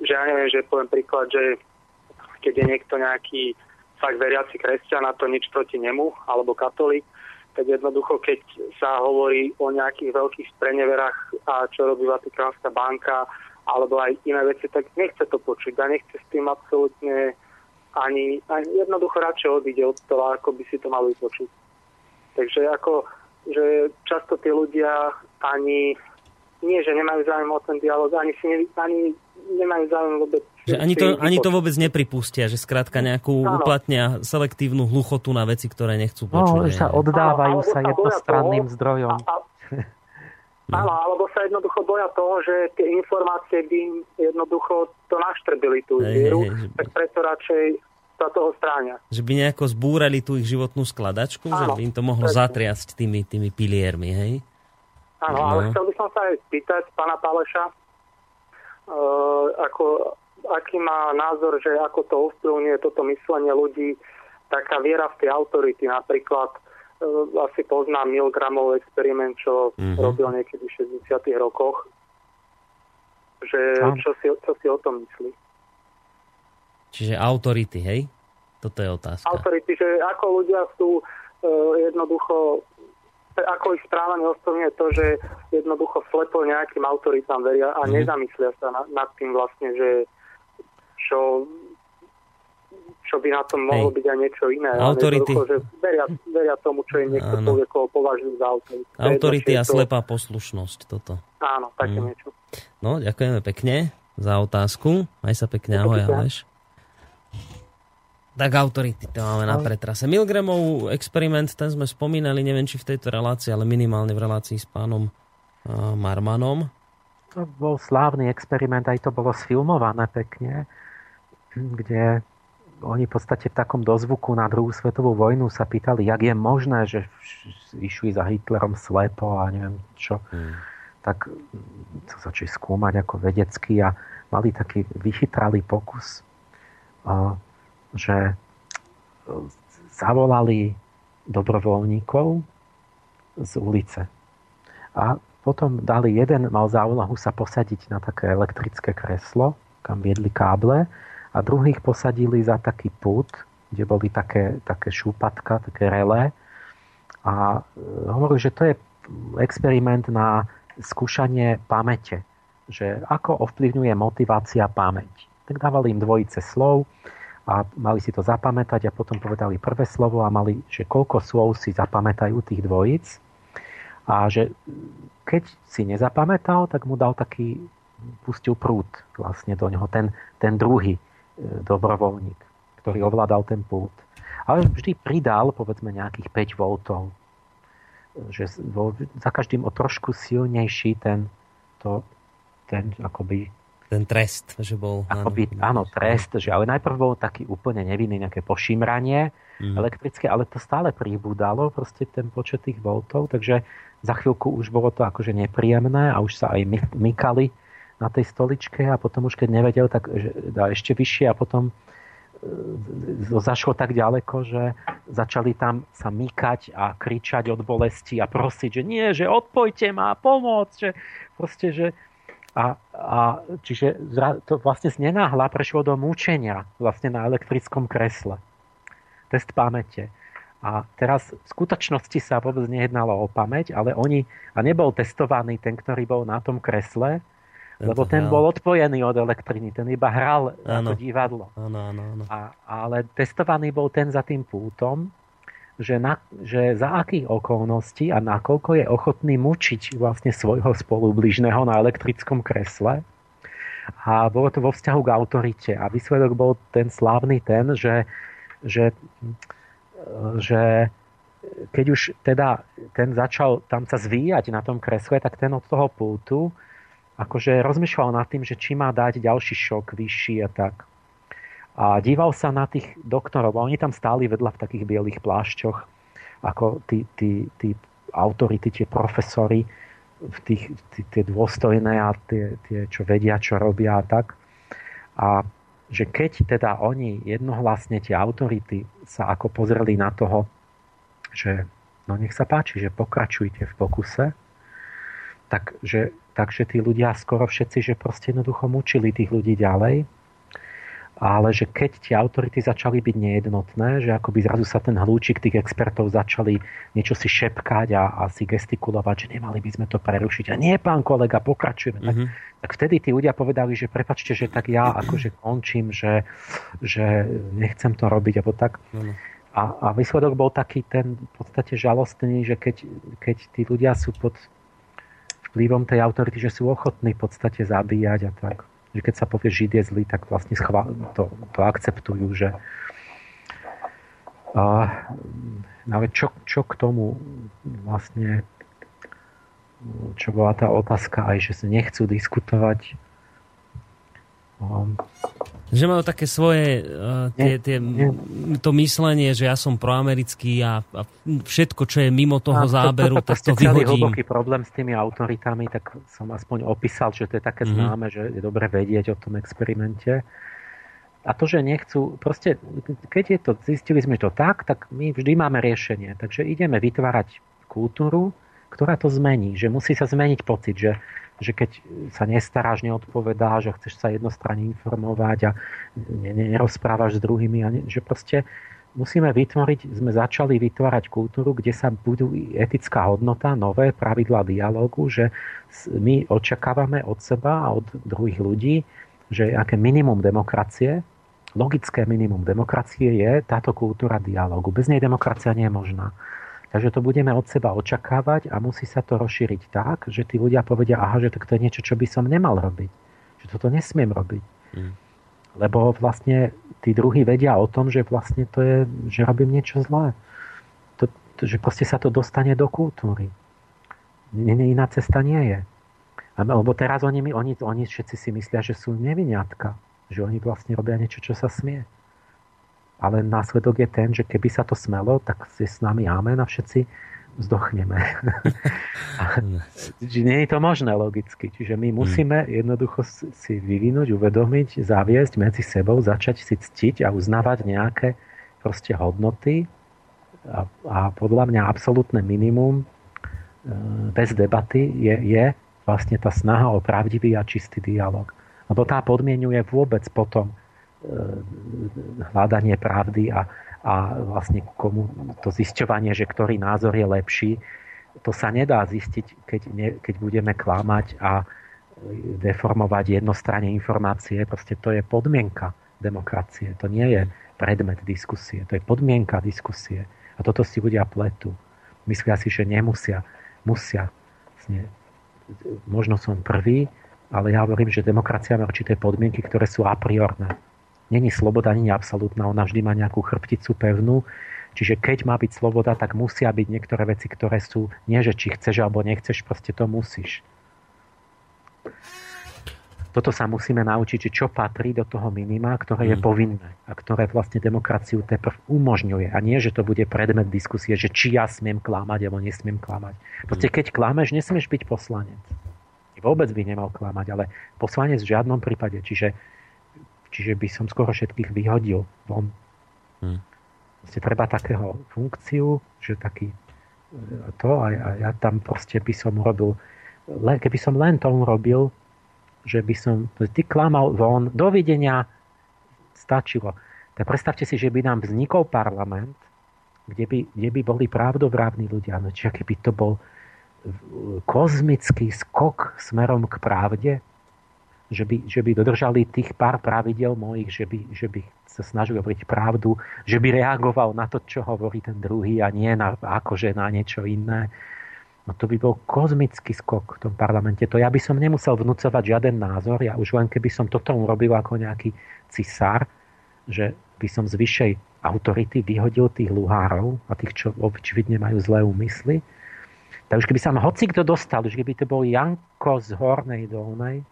Že ja neviem, že poviem príklad, že keď je niekto nejaký fakt veriaci kresťan a to nič proti nemu, alebo katolík, tak jednoducho, keď sa hovorí o nejakých veľkých spreneverách a čo robí Vatikánska banka, alebo aj iné veci, tak nechce to počuť a nechce s tým absolútne ani, ani jednoducho radšej odíde od toho, ako by si to mali počuť. Takže ako, že často tí ľudia ani nie, že nemajú záujem o ten dialog, ani, si ne, ani nemajú záujem vôbec. Že ani to, ani to vôbec nepripustia, že skrátka nejakú ano. uplatnia selektívnu hluchotu na veci, ktoré nechcú no, počuť. No, že sa oddávajú ano, sa jednostranným toho, zdrojom. A, a, no. Áno, alebo sa jednoducho boja toho, že tie informácie by im jednoducho to naštrbili tú vieru, tak preto radšej sa toho stráňa. Že by nejako zbúrali tú ich životnú skladačku, áno, že by im to mohlo presne. zatriasť tými, tými piliermi, hej? Áno, no. ale chcel by som sa aj spýtať pána Páleša, uh, ako, aký má názor, že ako to ovplyvňuje toto myslenie ľudí, taká viera v tie autority, napríklad uh, asi pozná Milgramov experiment, čo mm-hmm. robil niekedy v 60 rokoch, že no. čo, si, čo si o tom myslí. Čiže autority, hej? Toto je otázka. Autority, že ako ľudia sú uh, jednoducho ako ich správanie ovplyvňuje to, že jednoducho slepo nejakým autoritám veria a mm. nezamyslia sa na, nad tým vlastne, že čo, čo by na tom mohlo Hej. byť aj niečo iné. Autority. Že veria, veria tomu, čo im niekto povie, koho považujú za autority. Autority a slepá poslušnosť, toto. Áno, také mm. niečo. No, ďakujeme pekne za otázku. Maj sa pekne, ahoj, Aleš. Tak autority to máme na pretrase. Milgramov experiment, ten sme spomínali, neviem či v tejto relácii, ale minimálne v relácii s pánom uh, Marmanom. To bol slávny experiment, aj to bolo sfilmované pekne, kde oni v podstate v takom dozvuku na druhú svetovú vojnu sa pýtali, jak je možné, že išli za Hitlerom slepo a neviem čo. Hmm. Tak to začali skúmať ako vedecky a mali taký vychytralý pokus že e, zavolali dobrovoľníkov z ulice. A potom dali jeden, mal za úlohu sa posadiť na také elektrické kreslo, kam viedli káble, a druhých posadili za taký pút, kde boli také, také šúpatka, také relé. A e, hovorili, že to je experiment na skúšanie pamäte, že ako ovplyvňuje motivácia pamäť. Tak dávali im dvojice slov, a mali si to zapamätať a potom povedali prvé slovo a mali, že koľko slov si zapamätajú tých dvojíc a že keď si nezapamätal, tak mu dal taký, pustil prúd vlastne do neho, ten, ten druhý e, dobrovoľník, ktorý ovládal ten pút. Ale vždy pridal, povedzme, nejakých 5 V, že bol za každým o trošku silnejší ten, to, ten akoby ten trest, že bol... Akoby, áno, trest, že ale najprv bol taký úplne nevinný, nejaké pošimranie mm. elektrické, ale to stále pribúdalo, proste ten počet tých voltov, takže za chvíľku už bolo to akože nepríjemné a už sa aj mykali na tej stoličke a potom už keď nevedel, tak dá ešte vyššie a potom e, zašlo tak ďaleko, že začali tam sa mykať a kričať od bolesti a prosiť, že nie, že odpojte ma, pomôcť, že proste, že a, a čiže to vlastne z nenáhla prešlo do múčenia vlastne na elektrickom kresle. Test pamäte. A teraz v skutočnosti sa vôbec nejednalo o pamäť, ale oni, a nebol testovaný ten, ktorý bol na tom kresle, ten lebo ten hral. bol odpojený od elektriny, ten iba hral ano. na to divadlo. Ano, ano, ano. A, ale testovaný bol ten za tým pútom že, na, že za akých okolností a nakoľko je ochotný mučiť vlastne svojho spolubližného na elektrickom kresle. A bolo to vo vzťahu k autorite. A výsledok bol ten slávny ten, že, že, že keď už teda ten začal tam sa zvíjať na tom kresle, tak ten od toho pultu akože rozmýšľal nad tým, že či má dať ďalší šok vyšší a tak. A díval sa na tých doktorov. A oni tam stáli vedľa v takých bielých plášťoch, ako tí, tí, tí autority, tie profesory, v tých, tí, tie dôstojné a tie, tie, čo vedia, čo robia a tak. A že keď teda oni jednohlasne tie autority sa ako pozreli na toho, že no nech sa páči, že pokračujte v pokuse, takže, takže tí ľudia skoro všetci, že proste jednoducho mučili tých ľudí ďalej ale že keď tie autority začali byť nejednotné, že akoby zrazu sa ten hlúčik tých expertov začali niečo si šepkať a, a si gestikulovať, že nemali by sme to prerušiť. A nie, pán kolega, pokračujeme. Mm-hmm. Tak, mhm. tak vtedy tí ľudia povedali, že prepačte, že tak ja akože končím, že, že nechcem to robiť, alebo tak. Mm-hmm. A, a výsledok bol taký ten v podstate žalostný, že keď, keď tí ľudia sú pod vplyvom tej autority, že sú ochotní v podstate zabíjať a tak že keď sa povie Žid je zlý, tak vlastne to, to akceptujú, že a, ale čo, čo k tomu vlastne čo bola tá otázka aj, že sa nechcú diskutovať že majú také svoje uh, tie, tie, to myslenie, že ja som proamerický a, a všetko, čo je mimo toho a záberu, to, to, to, tak to vyhodím. hlboký problém s tými autoritami, tak som aspoň opísal, že to je také mm-hmm. známe, že je dobre vedieť o tom experimente. A to, že nechcú, proste, keď je to, zistili sme to tak, tak my vždy máme riešenie. Takže ideme vytvárať kultúru, ktorá to zmení. Že musí sa zmeniť pocit, že že keď sa nestaráš, neodpovedáš a chceš sa jednostranne informovať a nerozprávaš s druhými, a ne, že proste musíme vytvoriť, sme začali vytvárať kultúru, kde sa budú etická hodnota, nové pravidlá dialogu, že my očakávame od seba a od druhých ľudí, že aké minimum demokracie, logické minimum demokracie je táto kultúra dialogu. Bez nej demokracia nie je možná. Takže to budeme od seba očakávať a musí sa to rozšíriť tak, že tí ľudia povedia, aha, že to je niečo, čo by som nemal robiť. Že toto nesmiem robiť. Mm. Lebo vlastne tí druhí vedia o tom, že vlastne to je, že robím niečo zlé. To, to, že proste sa to dostane do kultúry. Iná cesta nie je. Lebo teraz oni, oni, oni všetci si myslia, že sú neviniatka. Že oni vlastne robia niečo, čo sa smie ale následok je ten, že keby sa to smelo, tak si s nami amen a všetci zdochneme. Čiže nie je to možné logicky. Čiže my hmm. musíme jednoducho si vyvinúť, uvedomiť, zaviesť medzi sebou, začať si ctiť a uznávať nejaké proste hodnoty a, a podľa mňa absolútne minimum e, bez debaty je, je vlastne tá snaha o pravdivý a čistý dialog. Lebo tá podmienuje vôbec potom hľadanie pravdy a, a vlastne komu to zisťovanie, že ktorý názor je lepší, to sa nedá zistiť, keď, ne, keď budeme klamať a deformovať jednostranne informácie. Proste to je podmienka demokracie. To nie je predmet diskusie. To je podmienka diskusie. A toto si ľudia pletú. Myslia si, že nemusia. Musia. Vlastne, možno som prvý, ale ja hovorím, že demokracia má určité podmienky, ktoré sú a priorné není sloboda, není absolútna, ona vždy má nejakú chrbticu pevnú. Čiže keď má byť sloboda, tak musia byť niektoré veci, ktoré sú nie, že či chceš alebo nechceš, proste to musíš. Toto sa musíme naučiť, čo patrí do toho minima, ktoré je mm. povinné a ktoré vlastne demokraciu teprv umožňuje. A nie, že to bude predmet diskusie, že či ja smiem klamať alebo nesmiem klamať. Proste mm. keď klameš, nesmieš byť poslanec. Vôbec by nemal klamať, ale poslanec v žiadnom prípade. Čiže Čiže by som skoro všetkých vyhodil von. Hmm. Vlastne treba takého funkciu, že taký e, to a, a ja tam proste by som robil, keby som len to robil, že by som, ty klamal von, dovidenia, stačilo. Tak predstavte si, že by nám vznikol parlament, kde by, kde by boli právdovrávni ľudia. No čiže keby to bol kozmický skok smerom k pravde, že by, že by dodržali tých pár pravidel mojich, že by, že by sa snažili hovoriť pravdu, že by reagoval na to, čo hovorí ten druhý a nie na, akože na niečo iné. No to by bol kozmický skok v tom parlamente. To ja by som nemusel vnúcovať žiaden názor, ja už len keby som toto urobil ako nejaký cisár, že by som z vyššej autority vyhodil tých luhárov a tých, čo očividne majú zlé úmysly. Tak už keby sa hoci kto dostal, už keby to bol Janko z Hornej Dolnej,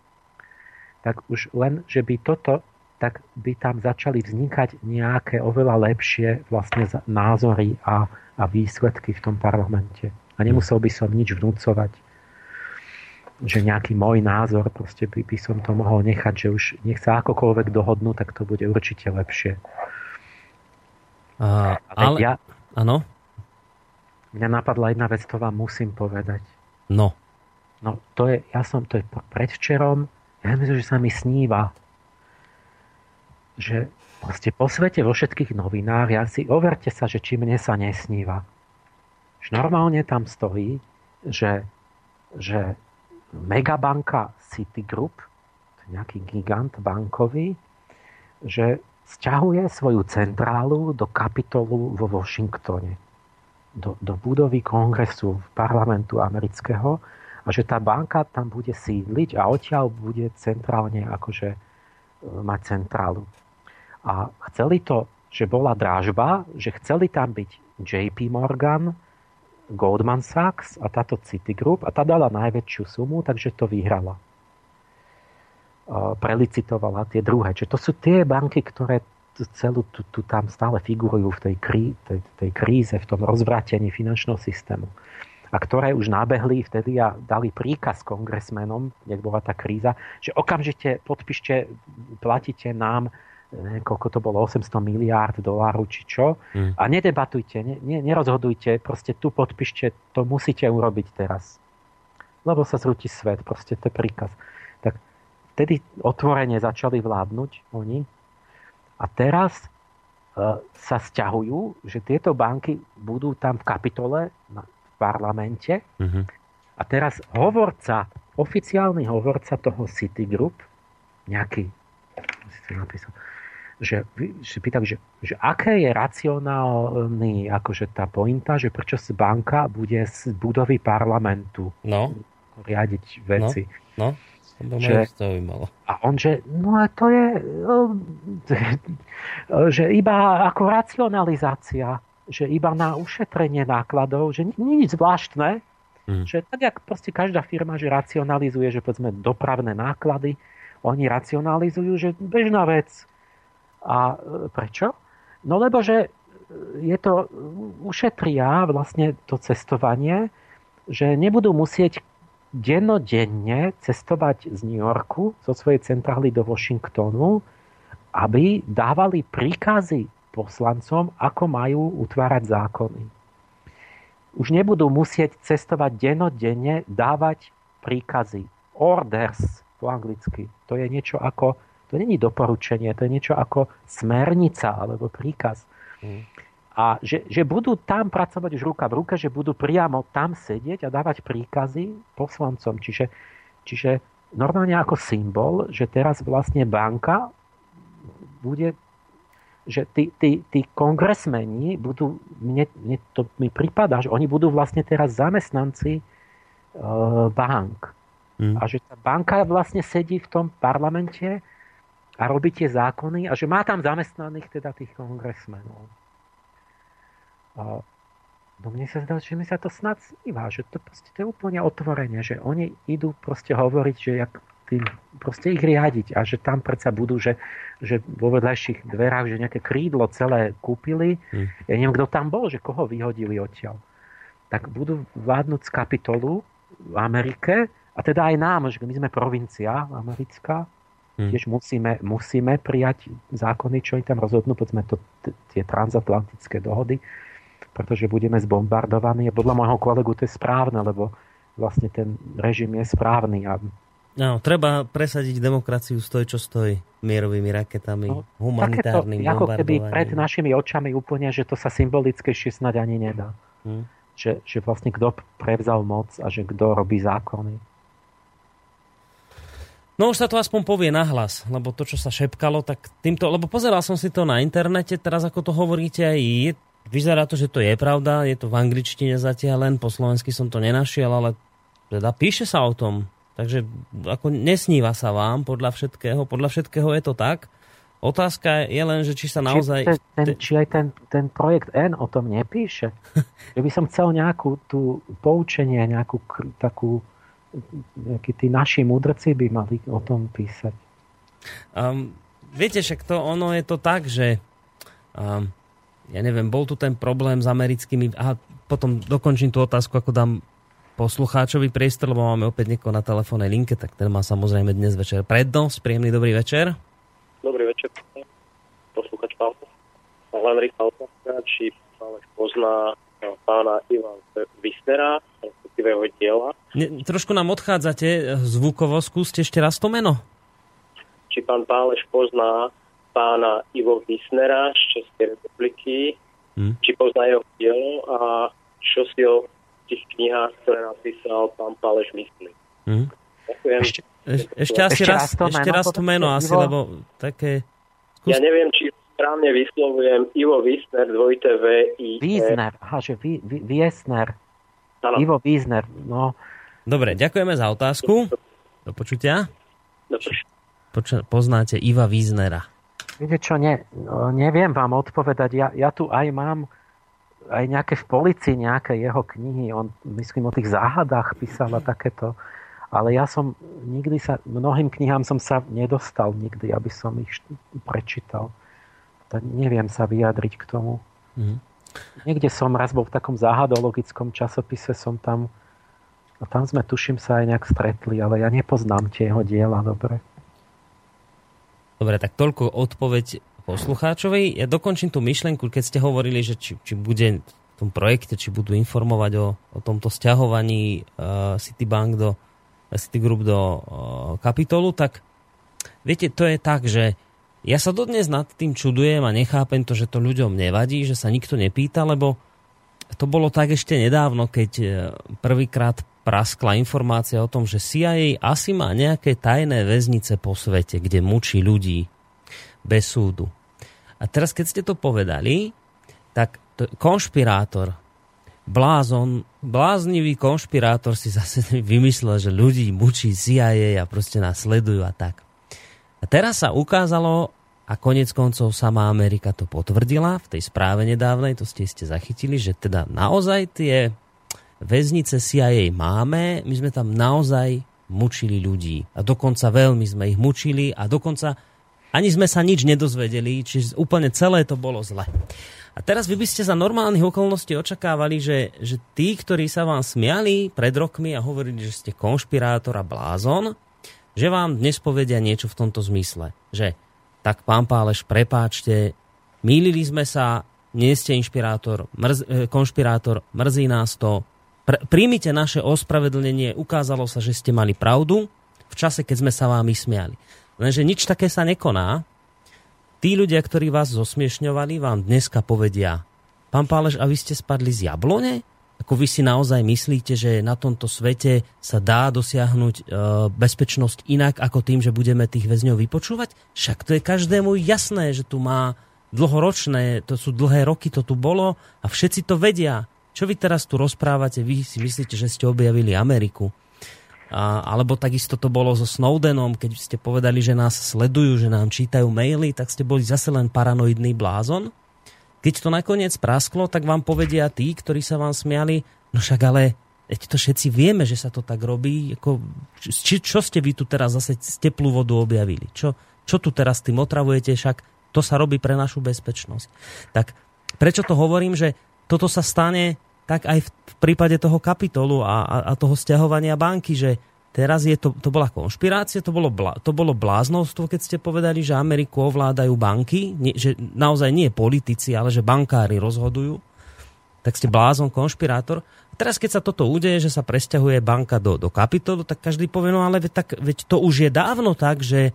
tak už len, že by toto tak by tam začali vznikať nejaké oveľa lepšie vlastne názory a, a výsledky v tom parlamente. A nemusel by som nič vnúcovať že nejaký môj názor, proste by, by som to mohol nechať, že už nech sa akokoľvek dohodnú, tak to bude určite lepšie. Uh, ale, ja, áno? Mňa napadla jedna vec, to vám musím povedať. No. No, to je, ja som, to je predvčerom, ja myslím, že sa mi sníva, že proste po svete vo všetkých novinách, ja si overte sa, že či mne sa nesníva. Že normálne tam stojí, že, že megabanka Citigroup, to je nejaký gigant bankový, že sťahuje svoju centrálu do kapitolu vo Washingtone, do, do budovy kongresu parlamentu amerického a že tá banka tam bude sídliť a odtiaľ bude centrálne akože e, mať centrálu. A chceli to, že bola drážba, že chceli tam byť JP Morgan, Goldman Sachs a táto Citigroup a tá dala najväčšiu sumu, takže to vyhrala. Prelicitovala tie druhé. Čiže to sú tie banky, ktoré celú tu, tu tam stále figurujú v tej, krí, tej, tej kríze, v tom rozvratení finančného systému. A ktoré už nabehli vtedy a dali príkaz kongresmenom, nech bola tá kríza, že okamžite podpíšte, platíte nám neviem, koľko to bolo, 800 miliárd dolárov či čo. Mm. A nedebatujte, ne, ne, nerozhodujte, proste tu podpíšte, to musíte urobiť teraz. Lebo sa zrúti svet, proste to je príkaz. Tak vtedy otvorene začali vládnuť oni a teraz e, sa stiahujú, že tieto banky budú tam v kapitole na, parlamente mm-hmm. a teraz hovorca, oficiálny hovorca toho Citigroup, nejaký, si napísal, že, že pýtam, že, že aké je racionálny akože tá pointa, že prečo z banka bude z budovy parlamentu no. riadiť veci. No, no. To že, zaujímalo. A on, že no a to je že iba ako racionalizácia, že iba na ušetrenie nákladov, že nie nič zvláštne, mm. že tak, jak proste každá firma, že racionalizuje, že povedzme dopravné náklady, oni racionalizujú, že bežná vec, a e, prečo? No lebo, že je to, ušetria vlastne to cestovanie, že nebudú musieť dennodenne cestovať z New Yorku zo svojej centrály do Washingtonu, aby dávali príkazy poslancom, ako majú utvárať zákony. Už nebudú musieť cestovať dennodenne, dávať príkazy. Orders po anglicky. To je niečo ako to není doporučenie, to je niečo ako smernica alebo príkaz. Mm. A že, že budú tam pracovať už ruka v ruke, že budú priamo tam sedieť a dávať príkazy poslancom. Čiže, čiže normálne ako symbol, že teraz vlastne banka bude že tí, tí, tí kongresmeni budú, mne, mne to mi prípada, že oni budú vlastne teraz zamestnanci e, bank. Mm. A že tá banka vlastne sedí v tom parlamente a robí tie zákony a že má tam zamestnaných teda tých kongresmenov. A No mne sa zdá, že mi sa to snad sníva, že to, proste, to je úplne otvorenie, že oni idú proste hovoriť, že jak tým, proste ich riadiť a že tam predsa budú, že, že vo vedľajších dverách, že nejaké krídlo celé kúpili. Hmm. Ja neviem, kto tam bol, že koho vyhodili odtiaľ. Tak budú vládnuť z kapitolu v Amerike a teda aj nám, že my sme provincia americká, hmm. tiež musíme, musíme prijať zákony, čo im tam rozhodnú, povedzme to, tie transatlantické dohody, pretože budeme zbombardovaní a podľa môjho kolegu to je správne, lebo vlastne ten režim je správny a No, treba presadiť demokraciu stoj, čo stoj mierovými raketami, no, humanitárnym takéto, ako keby pred našimi očami úplne, že to sa symbolickejšie snať ani nedá. Hmm. Že, že vlastne kto prevzal moc a že kto robí zákony. No už sa to aspoň povie nahlas, lebo to, čo sa šepkalo, tak týmto, lebo pozeral som si to na internete, teraz ako to hovoríte aj je, vyzerá to, že to je pravda, je to v angličtine zatiaľ len, po slovensky som to nenašiel, ale teda píše sa o tom, takže ako nesníva sa vám podľa všetkého, podľa všetkého je to tak. Otázka je len, že či sa naozaj... Či, ten, či aj ten, ten projekt N o tom nepíše. že by som chcel nejakú tú poučenie, nejakú takú nejakí tí naši mudrci by mali o tom písať. Um, viete, však to ono je to tak, že um, ja neviem, bol tu ten problém s americkými... A potom dokončím tú otázku, ako dám poslucháčový priestor, lebo máme opäť niekoho na telefónnej linke, tak ten má samozrejme dnes večer prednosť. Príjemný dobrý večer. Dobrý večer. Posluchač Pálko. Len rýchla otázka, či Pálek pozná no, pána Ivan Wisnera, respektíve jeho diela. Ne, trošku nám odchádzate zvukovo, skúste ešte raz to meno. Či pán Páleš pozná pána Ivo Wisnera z Českej republiky, hmm. či pozná jeho dielo a čo si o tých knihách, ktoré napísal pán Páleš myslí. Hmm. Ďakujem. Ešte, ešte, ešte asi raz, raz to ešte meno, raz to meno asi, Ivo? lebo také... Skús... Ja neviem, či správne vyslovujem Ivo Wisner, dvojité V, I, e. Wiesner, aha, že Wiesner. Ivo Wiesner, no. Dobre, ďakujeme za otázku. Do počutia. Do počutia. Poznáte Iva Wiesnera. Viete čo, ne, neviem vám odpovedať. Ja, ja tu aj mám aj nejaké v policii nejaké jeho knihy. On, myslím, o tých záhadách písal a takéto. Ale ja som nikdy sa, mnohým knihám som sa nedostal nikdy, aby som ich prečítal. Tak neviem sa vyjadriť k tomu. Mm. Niekde som raz bol v takom záhadologickom časopise, som tam a tam sme, tuším, sa aj nejak stretli, ale ja nepoznám tie jeho diela dobre. Dobre, tak toľko odpoveď poslucháčovej. Ja dokončím tú myšlenku, keď ste hovorili, že či, či bude v tom projekte, či budú informovať o, o tomto stiahovaní uh, Citibank do Citigroup do uh, kapitolu, tak viete, to je tak, že ja sa dodnes nad tým čudujem a nechápem to, že to ľuďom nevadí, že sa nikto nepýta, lebo to bolo tak ešte nedávno, keď uh, prvýkrát praskla informácia o tom, že CIA asi má nejaké tajné väznice po svete, kde mučí ľudí bez súdu. A teraz, keď ste to povedali, tak to, konšpirátor, blázon, bláznivý konšpirátor si zase vymyslel, že ľudí mučí CIA a proste nás sledujú a tak. A teraz sa ukázalo, a konec koncov sama Amerika to potvrdila v tej správe nedávnej, to ste ste zachytili, že teda naozaj tie väznice CIA máme, my sme tam naozaj mučili ľudí. A dokonca veľmi sme ich mučili a dokonca ani sme sa nič nedozvedeli, čiže úplne celé to bolo zle. A teraz vy by ste za normálnych okolností očakávali, že, že tí, ktorí sa vám smiali pred rokmi a hovorili, že ste konšpirátor a blázon, že vám dnes povedia niečo v tomto zmysle. Že tak pán Páleš, prepáčte, mýlili sme sa, nie ste inšpirátor, mrz, e, konšpirátor, mrzí nás to, Pr- príjmite naše ospravedlnenie, ukázalo sa, že ste mali pravdu v čase, keď sme sa vám smiali. Lenže nič také sa nekoná. Tí ľudia, ktorí vás zosmiešňovali, vám dneska povedia, pán Pálež, a vy ste spadli z jablone? Ako vy si naozaj myslíte, že na tomto svete sa dá dosiahnuť e, bezpečnosť inak ako tým, že budeme tých väzňov vypočúvať? Však to je každému jasné, že tu má dlhoročné, to sú dlhé roky, to tu bolo a všetci to vedia. Čo vy teraz tu rozprávate? Vy si myslíte, že ste objavili Ameriku? Alebo takisto to bolo so Snowdenom, keď ste povedali, že nás sledujú, že nám čítajú maily, tak ste boli zase len paranoidný blázon. Keď to nakoniec prasklo, tak vám povedia tí, ktorí sa vám smiali, no však ale Eď to všetci vieme, že sa to tak robí. Ako, či, čo ste vy tu teraz zase teplú vodu objavili? Čo, čo tu teraz tým otravujete? Však to sa robí pre našu bezpečnosť. Tak prečo to hovorím, že toto sa stane tak aj v, prípade toho kapitolu a, a, a toho stiahovania banky, že teraz je to, to bola konšpirácia, to bolo, bla, to bolo bláznostvo, keď ste povedali, že Ameriku ovládajú banky, nie, že naozaj nie politici, ale že bankári rozhodujú, tak ste blázon, konšpirátor. A teraz, keď sa toto udeje, že sa presťahuje banka do, do kapitolu, tak každý povie, no ale tak, veď to už je dávno tak, že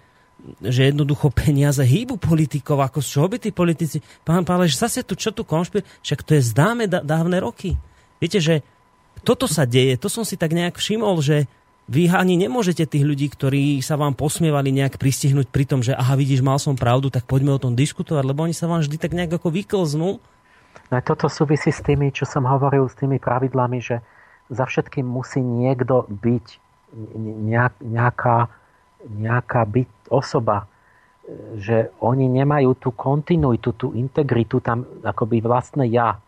že jednoducho peniaze hýbu politikov, ako z čoho by tí politici... Pán Páleš, zase tu, čo tu konšpir... Však to je zdáme dávne roky. Viete, že toto sa deje, to som si tak nejak všimol, že vy ani nemôžete tých ľudí, ktorí sa vám posmievali nejak pristihnúť pri tom, že aha, vidíš, mal som pravdu, tak poďme o tom diskutovať, lebo oni sa vám vždy tak nejak ako vyklznú. No toto súvisí s tými, čo som hovoril, s tými pravidlami, že za všetkým musí niekto byť nejaká, nejaká byť osoba, že oni nemajú tú kontinuitu, tú integritu, tam akoby vlastné ja,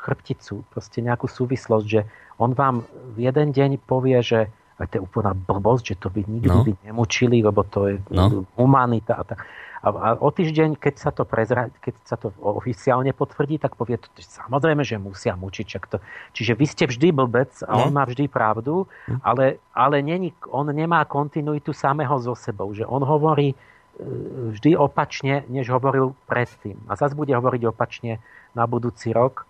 chrbticu, proste nejakú súvislosť, že on vám v jeden deň povie, že to je úplná blbosť, že to by nikdy no. by nemučili, lebo to je no. humanita. A, tak. A, o týždeň, keď sa to prezra, keď sa to oficiálne potvrdí, tak povie, to, samozrejme, že musia mučiť. Čak to, čiže vy ste vždy blbec a on má vždy pravdu, ale, ale není, on nemá kontinuitu samého so sebou. Že on hovorí e, vždy opačne, než hovoril predtým. A zase bude hovoriť opačne na budúci rok.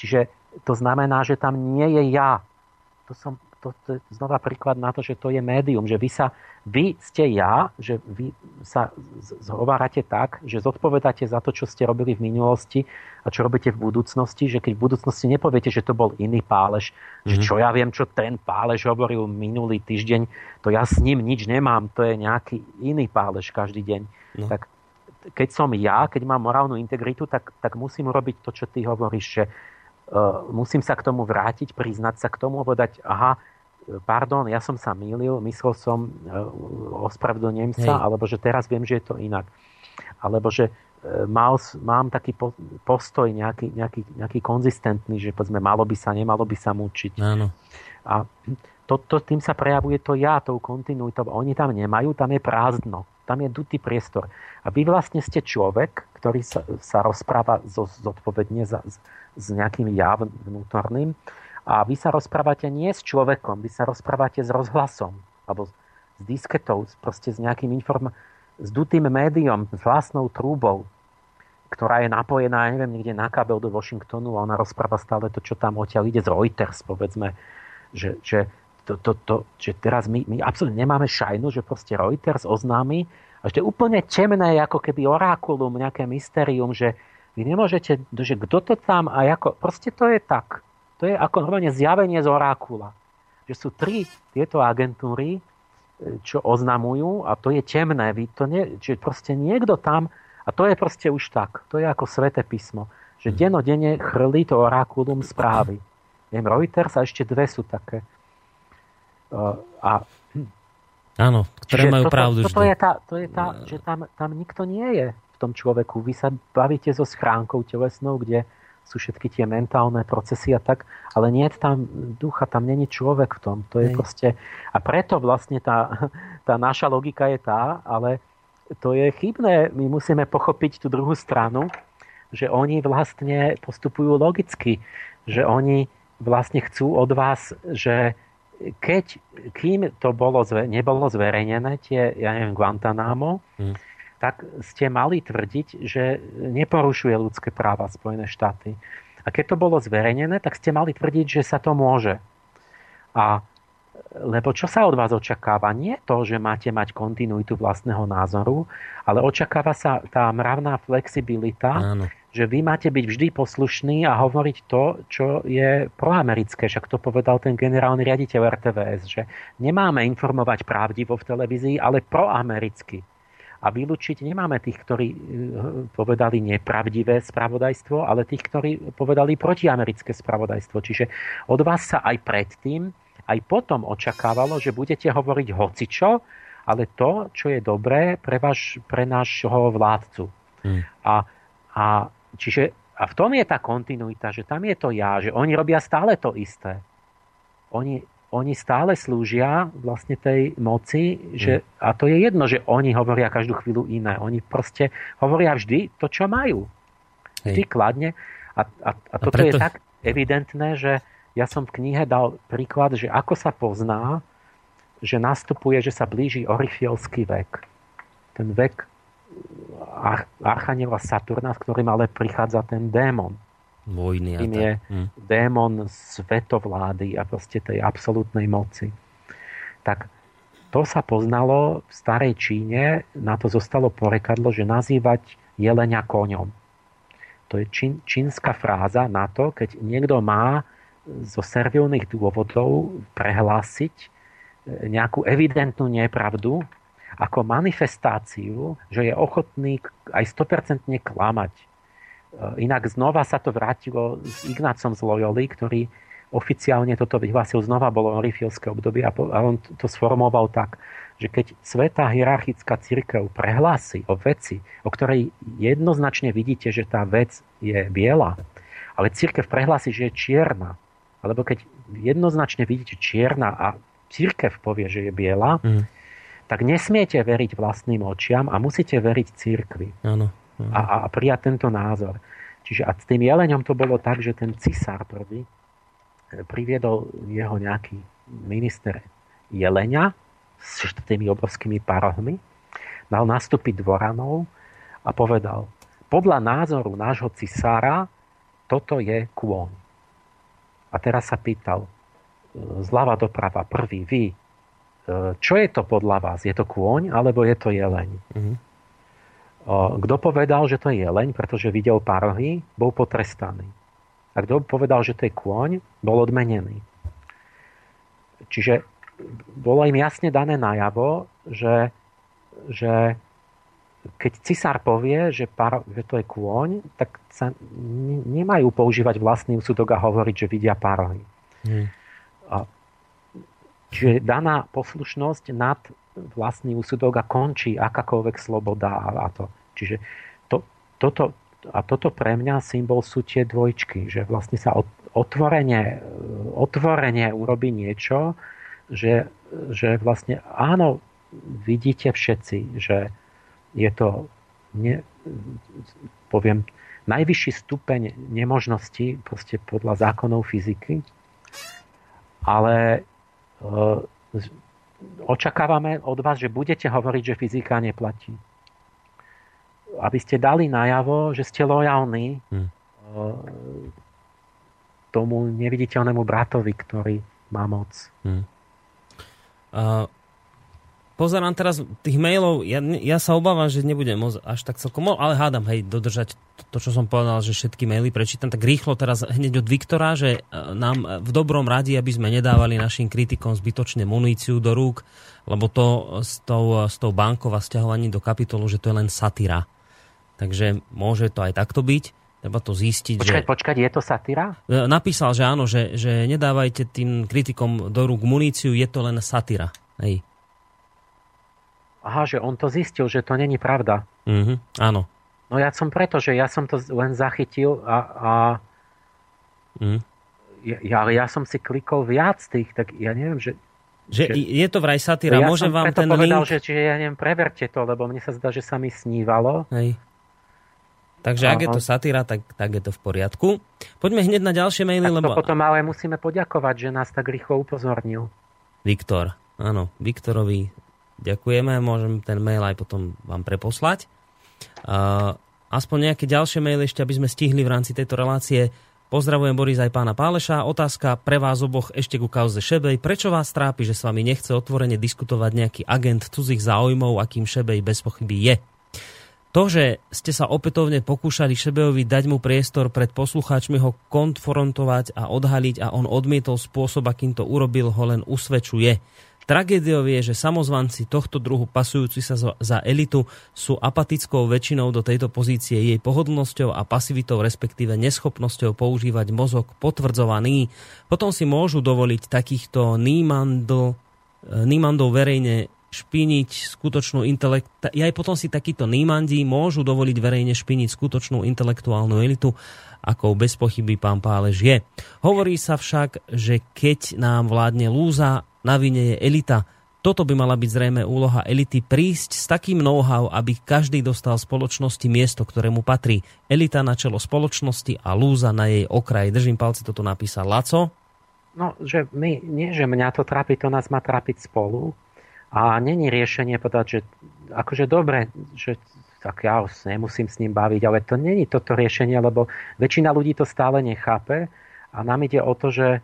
Čiže to znamená, že tam nie je ja. To som to, to je znova príklad na to, že to je médium, že vy, sa, vy ste ja, že vy sa zhovárate tak, že zodpovedáte za to, čo ste robili v minulosti a čo robíte v budúcnosti, že keď v budúcnosti nepoviete, že to bol iný pálež, mm-hmm. že mhm. čo ja viem, čo ten pálež hovoril minulý týždeň, to ja s ním nič nemám, to je nejaký iný pálež každý deň. No. Tak keď som ja, keď mám morálnu integritu, tak, tak musím urobiť to, čo ty hovoríš, že uh, musím sa k tomu vrátiť, priznať sa k tomu, povedať, aha, pardon, ja som sa mýlil, myslel som, e, ospravedlňujem sa, Hej. alebo že teraz viem, že je to inak. Alebo že e, mal, mám taký postoj nejaký, nejaký, nejaký konzistentný, že povedzme, malo by sa, nemalo by sa mučiť. Áno. A to, to, tým sa prejavuje to ja, tou kontinuitou. Oni tam nemajú, tam je prázdno. Tam je dutý priestor. A vy vlastne ste človek, ktorý sa, sa rozpráva zo, zodpovedne za, s nejakým ja vnútorným a vy sa rozprávate nie s človekom, vy sa rozprávate s rozhlasom, alebo s disketou, proste s nejakým inform- s dutým médiom, s vlastnou trúbou, ktorá je napojená, ja neviem, niekde na kabel do Washingtonu a ona rozpráva stále to, čo tam odtiaľ ide z Reuters, povedzme, že, že, to, to, to, že teraz my, my absolútne nemáme šajnu, že proste Reuters oznámi a že to je úplne temné, ako keby orákulum, nejaké mysterium, že vy nemôžete, že kto to tam a ako, proste to je tak. To je ako normálne zjavenie z orákula. Že sú tri tieto agentúry, e, čo oznamujú a to je temné. Vy to nie, že proste niekto tam, a to je proste už tak, to je ako sveté písmo, že mhm. denodene chrlí to orákulum správy. Neviem, Reuters a ešte dve sú také. E, a, Áno, ktoré majú toto, pravdu toto je tá, to je tá, že tam, tam nikto nie je v tom človeku. Vy sa bavíte so schránkou telesnou, kde sú všetky tie mentálne procesy a tak, ale nie je tam ducha, tam není človek v tom. To je proste... A preto vlastne tá, tá naša logika je tá, ale to je chybné. My musíme pochopiť tú druhú stranu, že oni vlastne postupujú logicky, že oni vlastne chcú od vás, že keď, kým to bolo, nebolo zverejnené, tie, ja neviem, Guantanamo, hmm tak ste mali tvrdiť, že neporušuje ľudské práva Spojené štáty. A keď to bolo zverejnené, tak ste mali tvrdiť, že sa to môže. A lebo čo sa od vás očakáva? Nie to, že máte mať kontinuitu vlastného názoru, ale očakáva sa tá mravná flexibilita, Áno. že vy máte byť vždy poslušní a hovoriť to, čo je proamerické. Však to povedal ten generálny riaditeľ RTVS, že nemáme informovať pravdivo v televízii, ale proamericky a vylúčiť nemáme tých, ktorí eh, povedali nepravdivé spravodajstvo, ale tých, ktorí povedali protiamerické spravodajstvo. Čiže od vás sa aj predtým, aj potom očakávalo, že budete hovoriť hocičo, ale to, čo je dobré pre, váš, pre nášho vládcu. Hmm. A, a, čiže, a v tom je tá kontinuita, že tam je to ja, že oni robia stále to isté. Oni oni stále slúžia vlastne tej moci, že, mm. a to je jedno, že oni hovoria každú chvíľu iné. Oni proste hovoria vždy to, čo majú. Vždy Hej. kladne. A, a, a toto a preto... je tak evidentné, že ja som v knihe dal príklad, že ako sa pozná, že nastupuje, že sa blíži orifielský vek. Ten vek Archaniela Saturna, v ktorým ale prichádza ten démon vojny tým je hm. démon svetovlády a proste tej absolútnej moci. Tak to sa poznalo v starej Číne, na to zostalo porekadlo, že nazývať jelenia koňom. To je čín, čínska fráza na to, keď niekto má zo servilných dôvodov prehlásiť e, nejakú evidentnú nepravdu ako manifestáciu, že je ochotný aj 100% klamať inak znova sa to vrátilo s Ignácom z Loyoli, ktorý oficiálne toto vyhlásil, znova bolo orifilské obdobie a on to sformoval tak, že keď svetá hierarchická církev prehlási o veci, o ktorej jednoznačne vidíte, že tá vec je biela, ale církev prehlási, že je čierna, alebo keď jednoznačne vidíte čierna a církev povie, že je biela, mm. tak nesmiete veriť vlastným očiam a musíte veriť církvi. Áno. A, a prijať tento názor. Čiže a s tým jeleňom to bolo tak, že ten cisár prvý eh, priviedol jeho nejaký minister jelenia s tými obrovskými parohmi, dal nastúpiť dvoranov a povedal, podľa názoru nášho cisára toto je kôň. A teraz sa pýtal, zľava doprava, prvý, vy, čo je to podľa vás? Je to kôň alebo je to jeleň? Mm-hmm. Kto povedal, že to je jeleň, pretože videl parohy, bol potrestaný. A kto povedal, že to je kôň, bol odmenený. Čiže bolo im jasne dané najavo, že, že keď cisár povie, že, par, že to je kôň, tak sa nemajú používať vlastný úsudok a hovoriť, že vidia parohy. Mm. A Čiže daná poslušnosť nad vlastný úsudok a končí akákoľvek sloboda a to. Čiže to, toto, a toto pre mňa symbol sú tie dvojčky, že vlastne sa otvorene, otvorene urobí niečo, že, že vlastne áno, vidíte všetci, že je to, ne, poviem, najvyšší stupeň nemožnosti proste podľa zákonov fyziky, ale Eh, očakávame od vás, že budete hovoriť, že fyzika neplatí. Aby ste dali najavo, že ste lojálni hmm. tomu neviditeľnému bratovi, ktorý má moc. Hmm. Uh, pozerám teraz tých mailov, ja, ja sa obávam, že nebudem môcť až tak celkom, ale hádam, hej, dodržať to, čo som povedal, že všetky maily prečítam, tak rýchlo teraz hneď od Viktora, že e, nám v dobrom radi, aby sme nedávali našim kritikom zbytočne muníciu do rúk, lebo to s tou, s tou bankou a stiahovaním do kapitolu, že to je len satyra. Takže môže to aj takto byť. Treba to zistiť. Počkať, že... počkať, je to satyra? E, napísal, že áno, že, že nedávajte tým kritikom do rúk muníciu, je to len satyra. Hej aha, že on to zistil, že to není pravda. Mm-hmm, áno. No ja som preto, že ja som to len zachytil a, a mm. ja, ja som si klikol viac tých, tak ja neviem, že že, že je to vraj satíra, ja môžem vám ten povedal, link... že čiže ja neviem, preverte to, lebo mne sa zdá, že sa mi snívalo. Hej. Takže Aha. ak je to satíra, tak, tak je to v poriadku. Poďme hneď na ďalšie maily, tak lebo... potom ale musíme poďakovať, že nás tak rýchlo upozornil. Viktor, áno, Viktorovi Ďakujeme, môžem ten mail aj potom vám preposlať. aspoň nejaké ďalšie maily ešte, aby sme stihli v rámci tejto relácie. Pozdravujem Boris aj pána Páleša. Otázka pre vás oboch ešte ku kauze Šebej. Prečo vás trápi, že s vami nechce otvorene diskutovať nejaký agent cudzích záujmov, akým Šebej bez pochyby je? To, že ste sa opätovne pokúšali Šebejovi dať mu priestor pred poslucháčmi ho konfrontovať a odhaliť a on odmietol spôsob, akým to urobil, ho len usvedčuje. Tragédiou je, že samozvanci tohto druhu pasujúci sa za elitu sú apatickou väčšinou do tejto pozície jej pohodlnosťou a pasivitou, respektíve neschopnosťou používať mozog potvrdzovaný. Potom si môžu dovoliť takýchto nímandov, nímandov verejne špiniť skutočnú intelekt... Aj potom si takíto nímandi môžu dovoliť verejne špiniť skutočnú intelektuálnu elitu, ako bez pochyby pán Pálež je. Hovorí sa však, že keď nám vládne lúza, na vine je elita. Toto by mala byť zrejme úloha elity prísť s takým know-how, aby každý dostal spoločnosti miesto, ktorému patrí. Elita na čelo spoločnosti a lúza na jej okraji. Držím palci, toto napísal Laco. No, že my, nie, že mňa to trápi, to nás má trápiť spolu. A není riešenie povedať, že akože dobre, že tak ja už nemusím s ním baviť, ale to není toto riešenie, lebo väčšina ľudí to stále nechápe a nám ide o to, že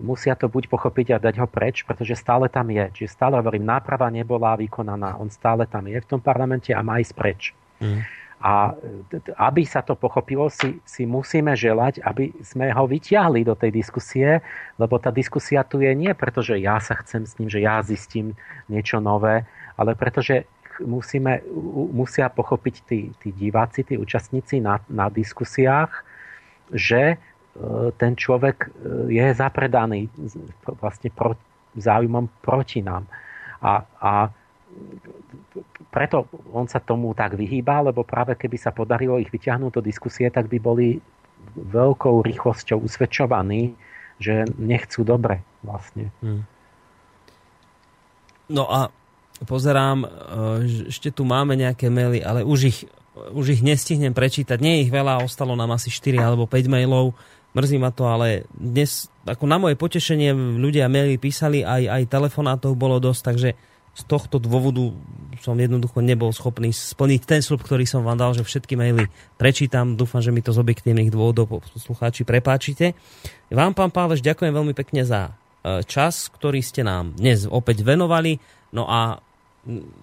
musia to buď pochopiť a dať ho preč, pretože stále tam je. Čiže stále hovorím, náprava nebola vykonaná. On stále tam je v tom parlamente a má ísť preč. Mm. A aby sa to pochopilo, si, si musíme želať, aby sme ho vyťahli do tej diskusie, lebo tá diskusia tu je nie preto, že ja sa chcem s ním, že ja zistím niečo nové, ale pretože musíme, musia pochopiť tí, tí diváci, tí účastníci na, na diskusiách, že ten človek e, je zapredaný vlastne pro, záujmom proti nám. A, a preto on sa tomu tak vyhýba, lebo práve keby sa podarilo ich vyťahnuť do diskusie, tak by boli veľkou rýchlosťou usvedčovaní, že nechcú dobre vlastne. Hmm. No a pozerám, uh, ešte tu máme nejaké maily, ale už ich, už ich nestihnem prečítať. Nie ich veľa, ostalo nám asi 4 alebo 5 mailov. Mrzí ma to, ale dnes, ako na moje potešenie, ľudia maily písali, aj, aj telefonátov bolo dosť, takže z tohto dôvodu som jednoducho nebol schopný splniť ten slub, ktorý som vám dal, že všetky maily prečítam. Dúfam, že mi to z objektívnych dôvodov poslucháči prepáčite. Vám, pán Páleš, ďakujem veľmi pekne za e, čas, ktorý ste nám dnes opäť venovali. No a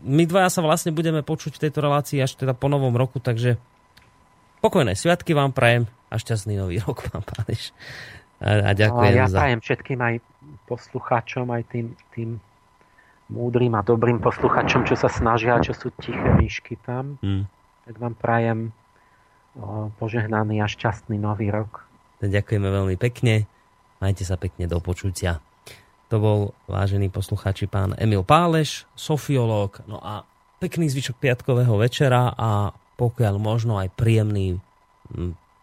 my dvaja sa vlastne budeme počuť v tejto relácii až teda po novom roku, takže pokojné sviatky vám prajem a šťastný nový rok, pán Páleš. A, a ďakujem a ja za... prajem všetkým aj poslucháčom, aj tým, tým múdrym a dobrým posluchačom, čo sa snažia, čo sú tiché myšky tam. Hmm. Tak vám prajem o, požehnaný a šťastný nový rok. Ďakujeme veľmi pekne. Majte sa pekne do počutia. To bol vážený posluchači pán Emil Páleš, sofiológ. No a pekný zvyšok piatkového večera a pokiaľ možno aj príjemný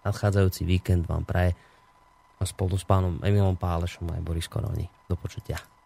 nadchádzajúci víkend vám praje spolu s pánom Emilom Pálešom aj Boris Koroni. Do počutia.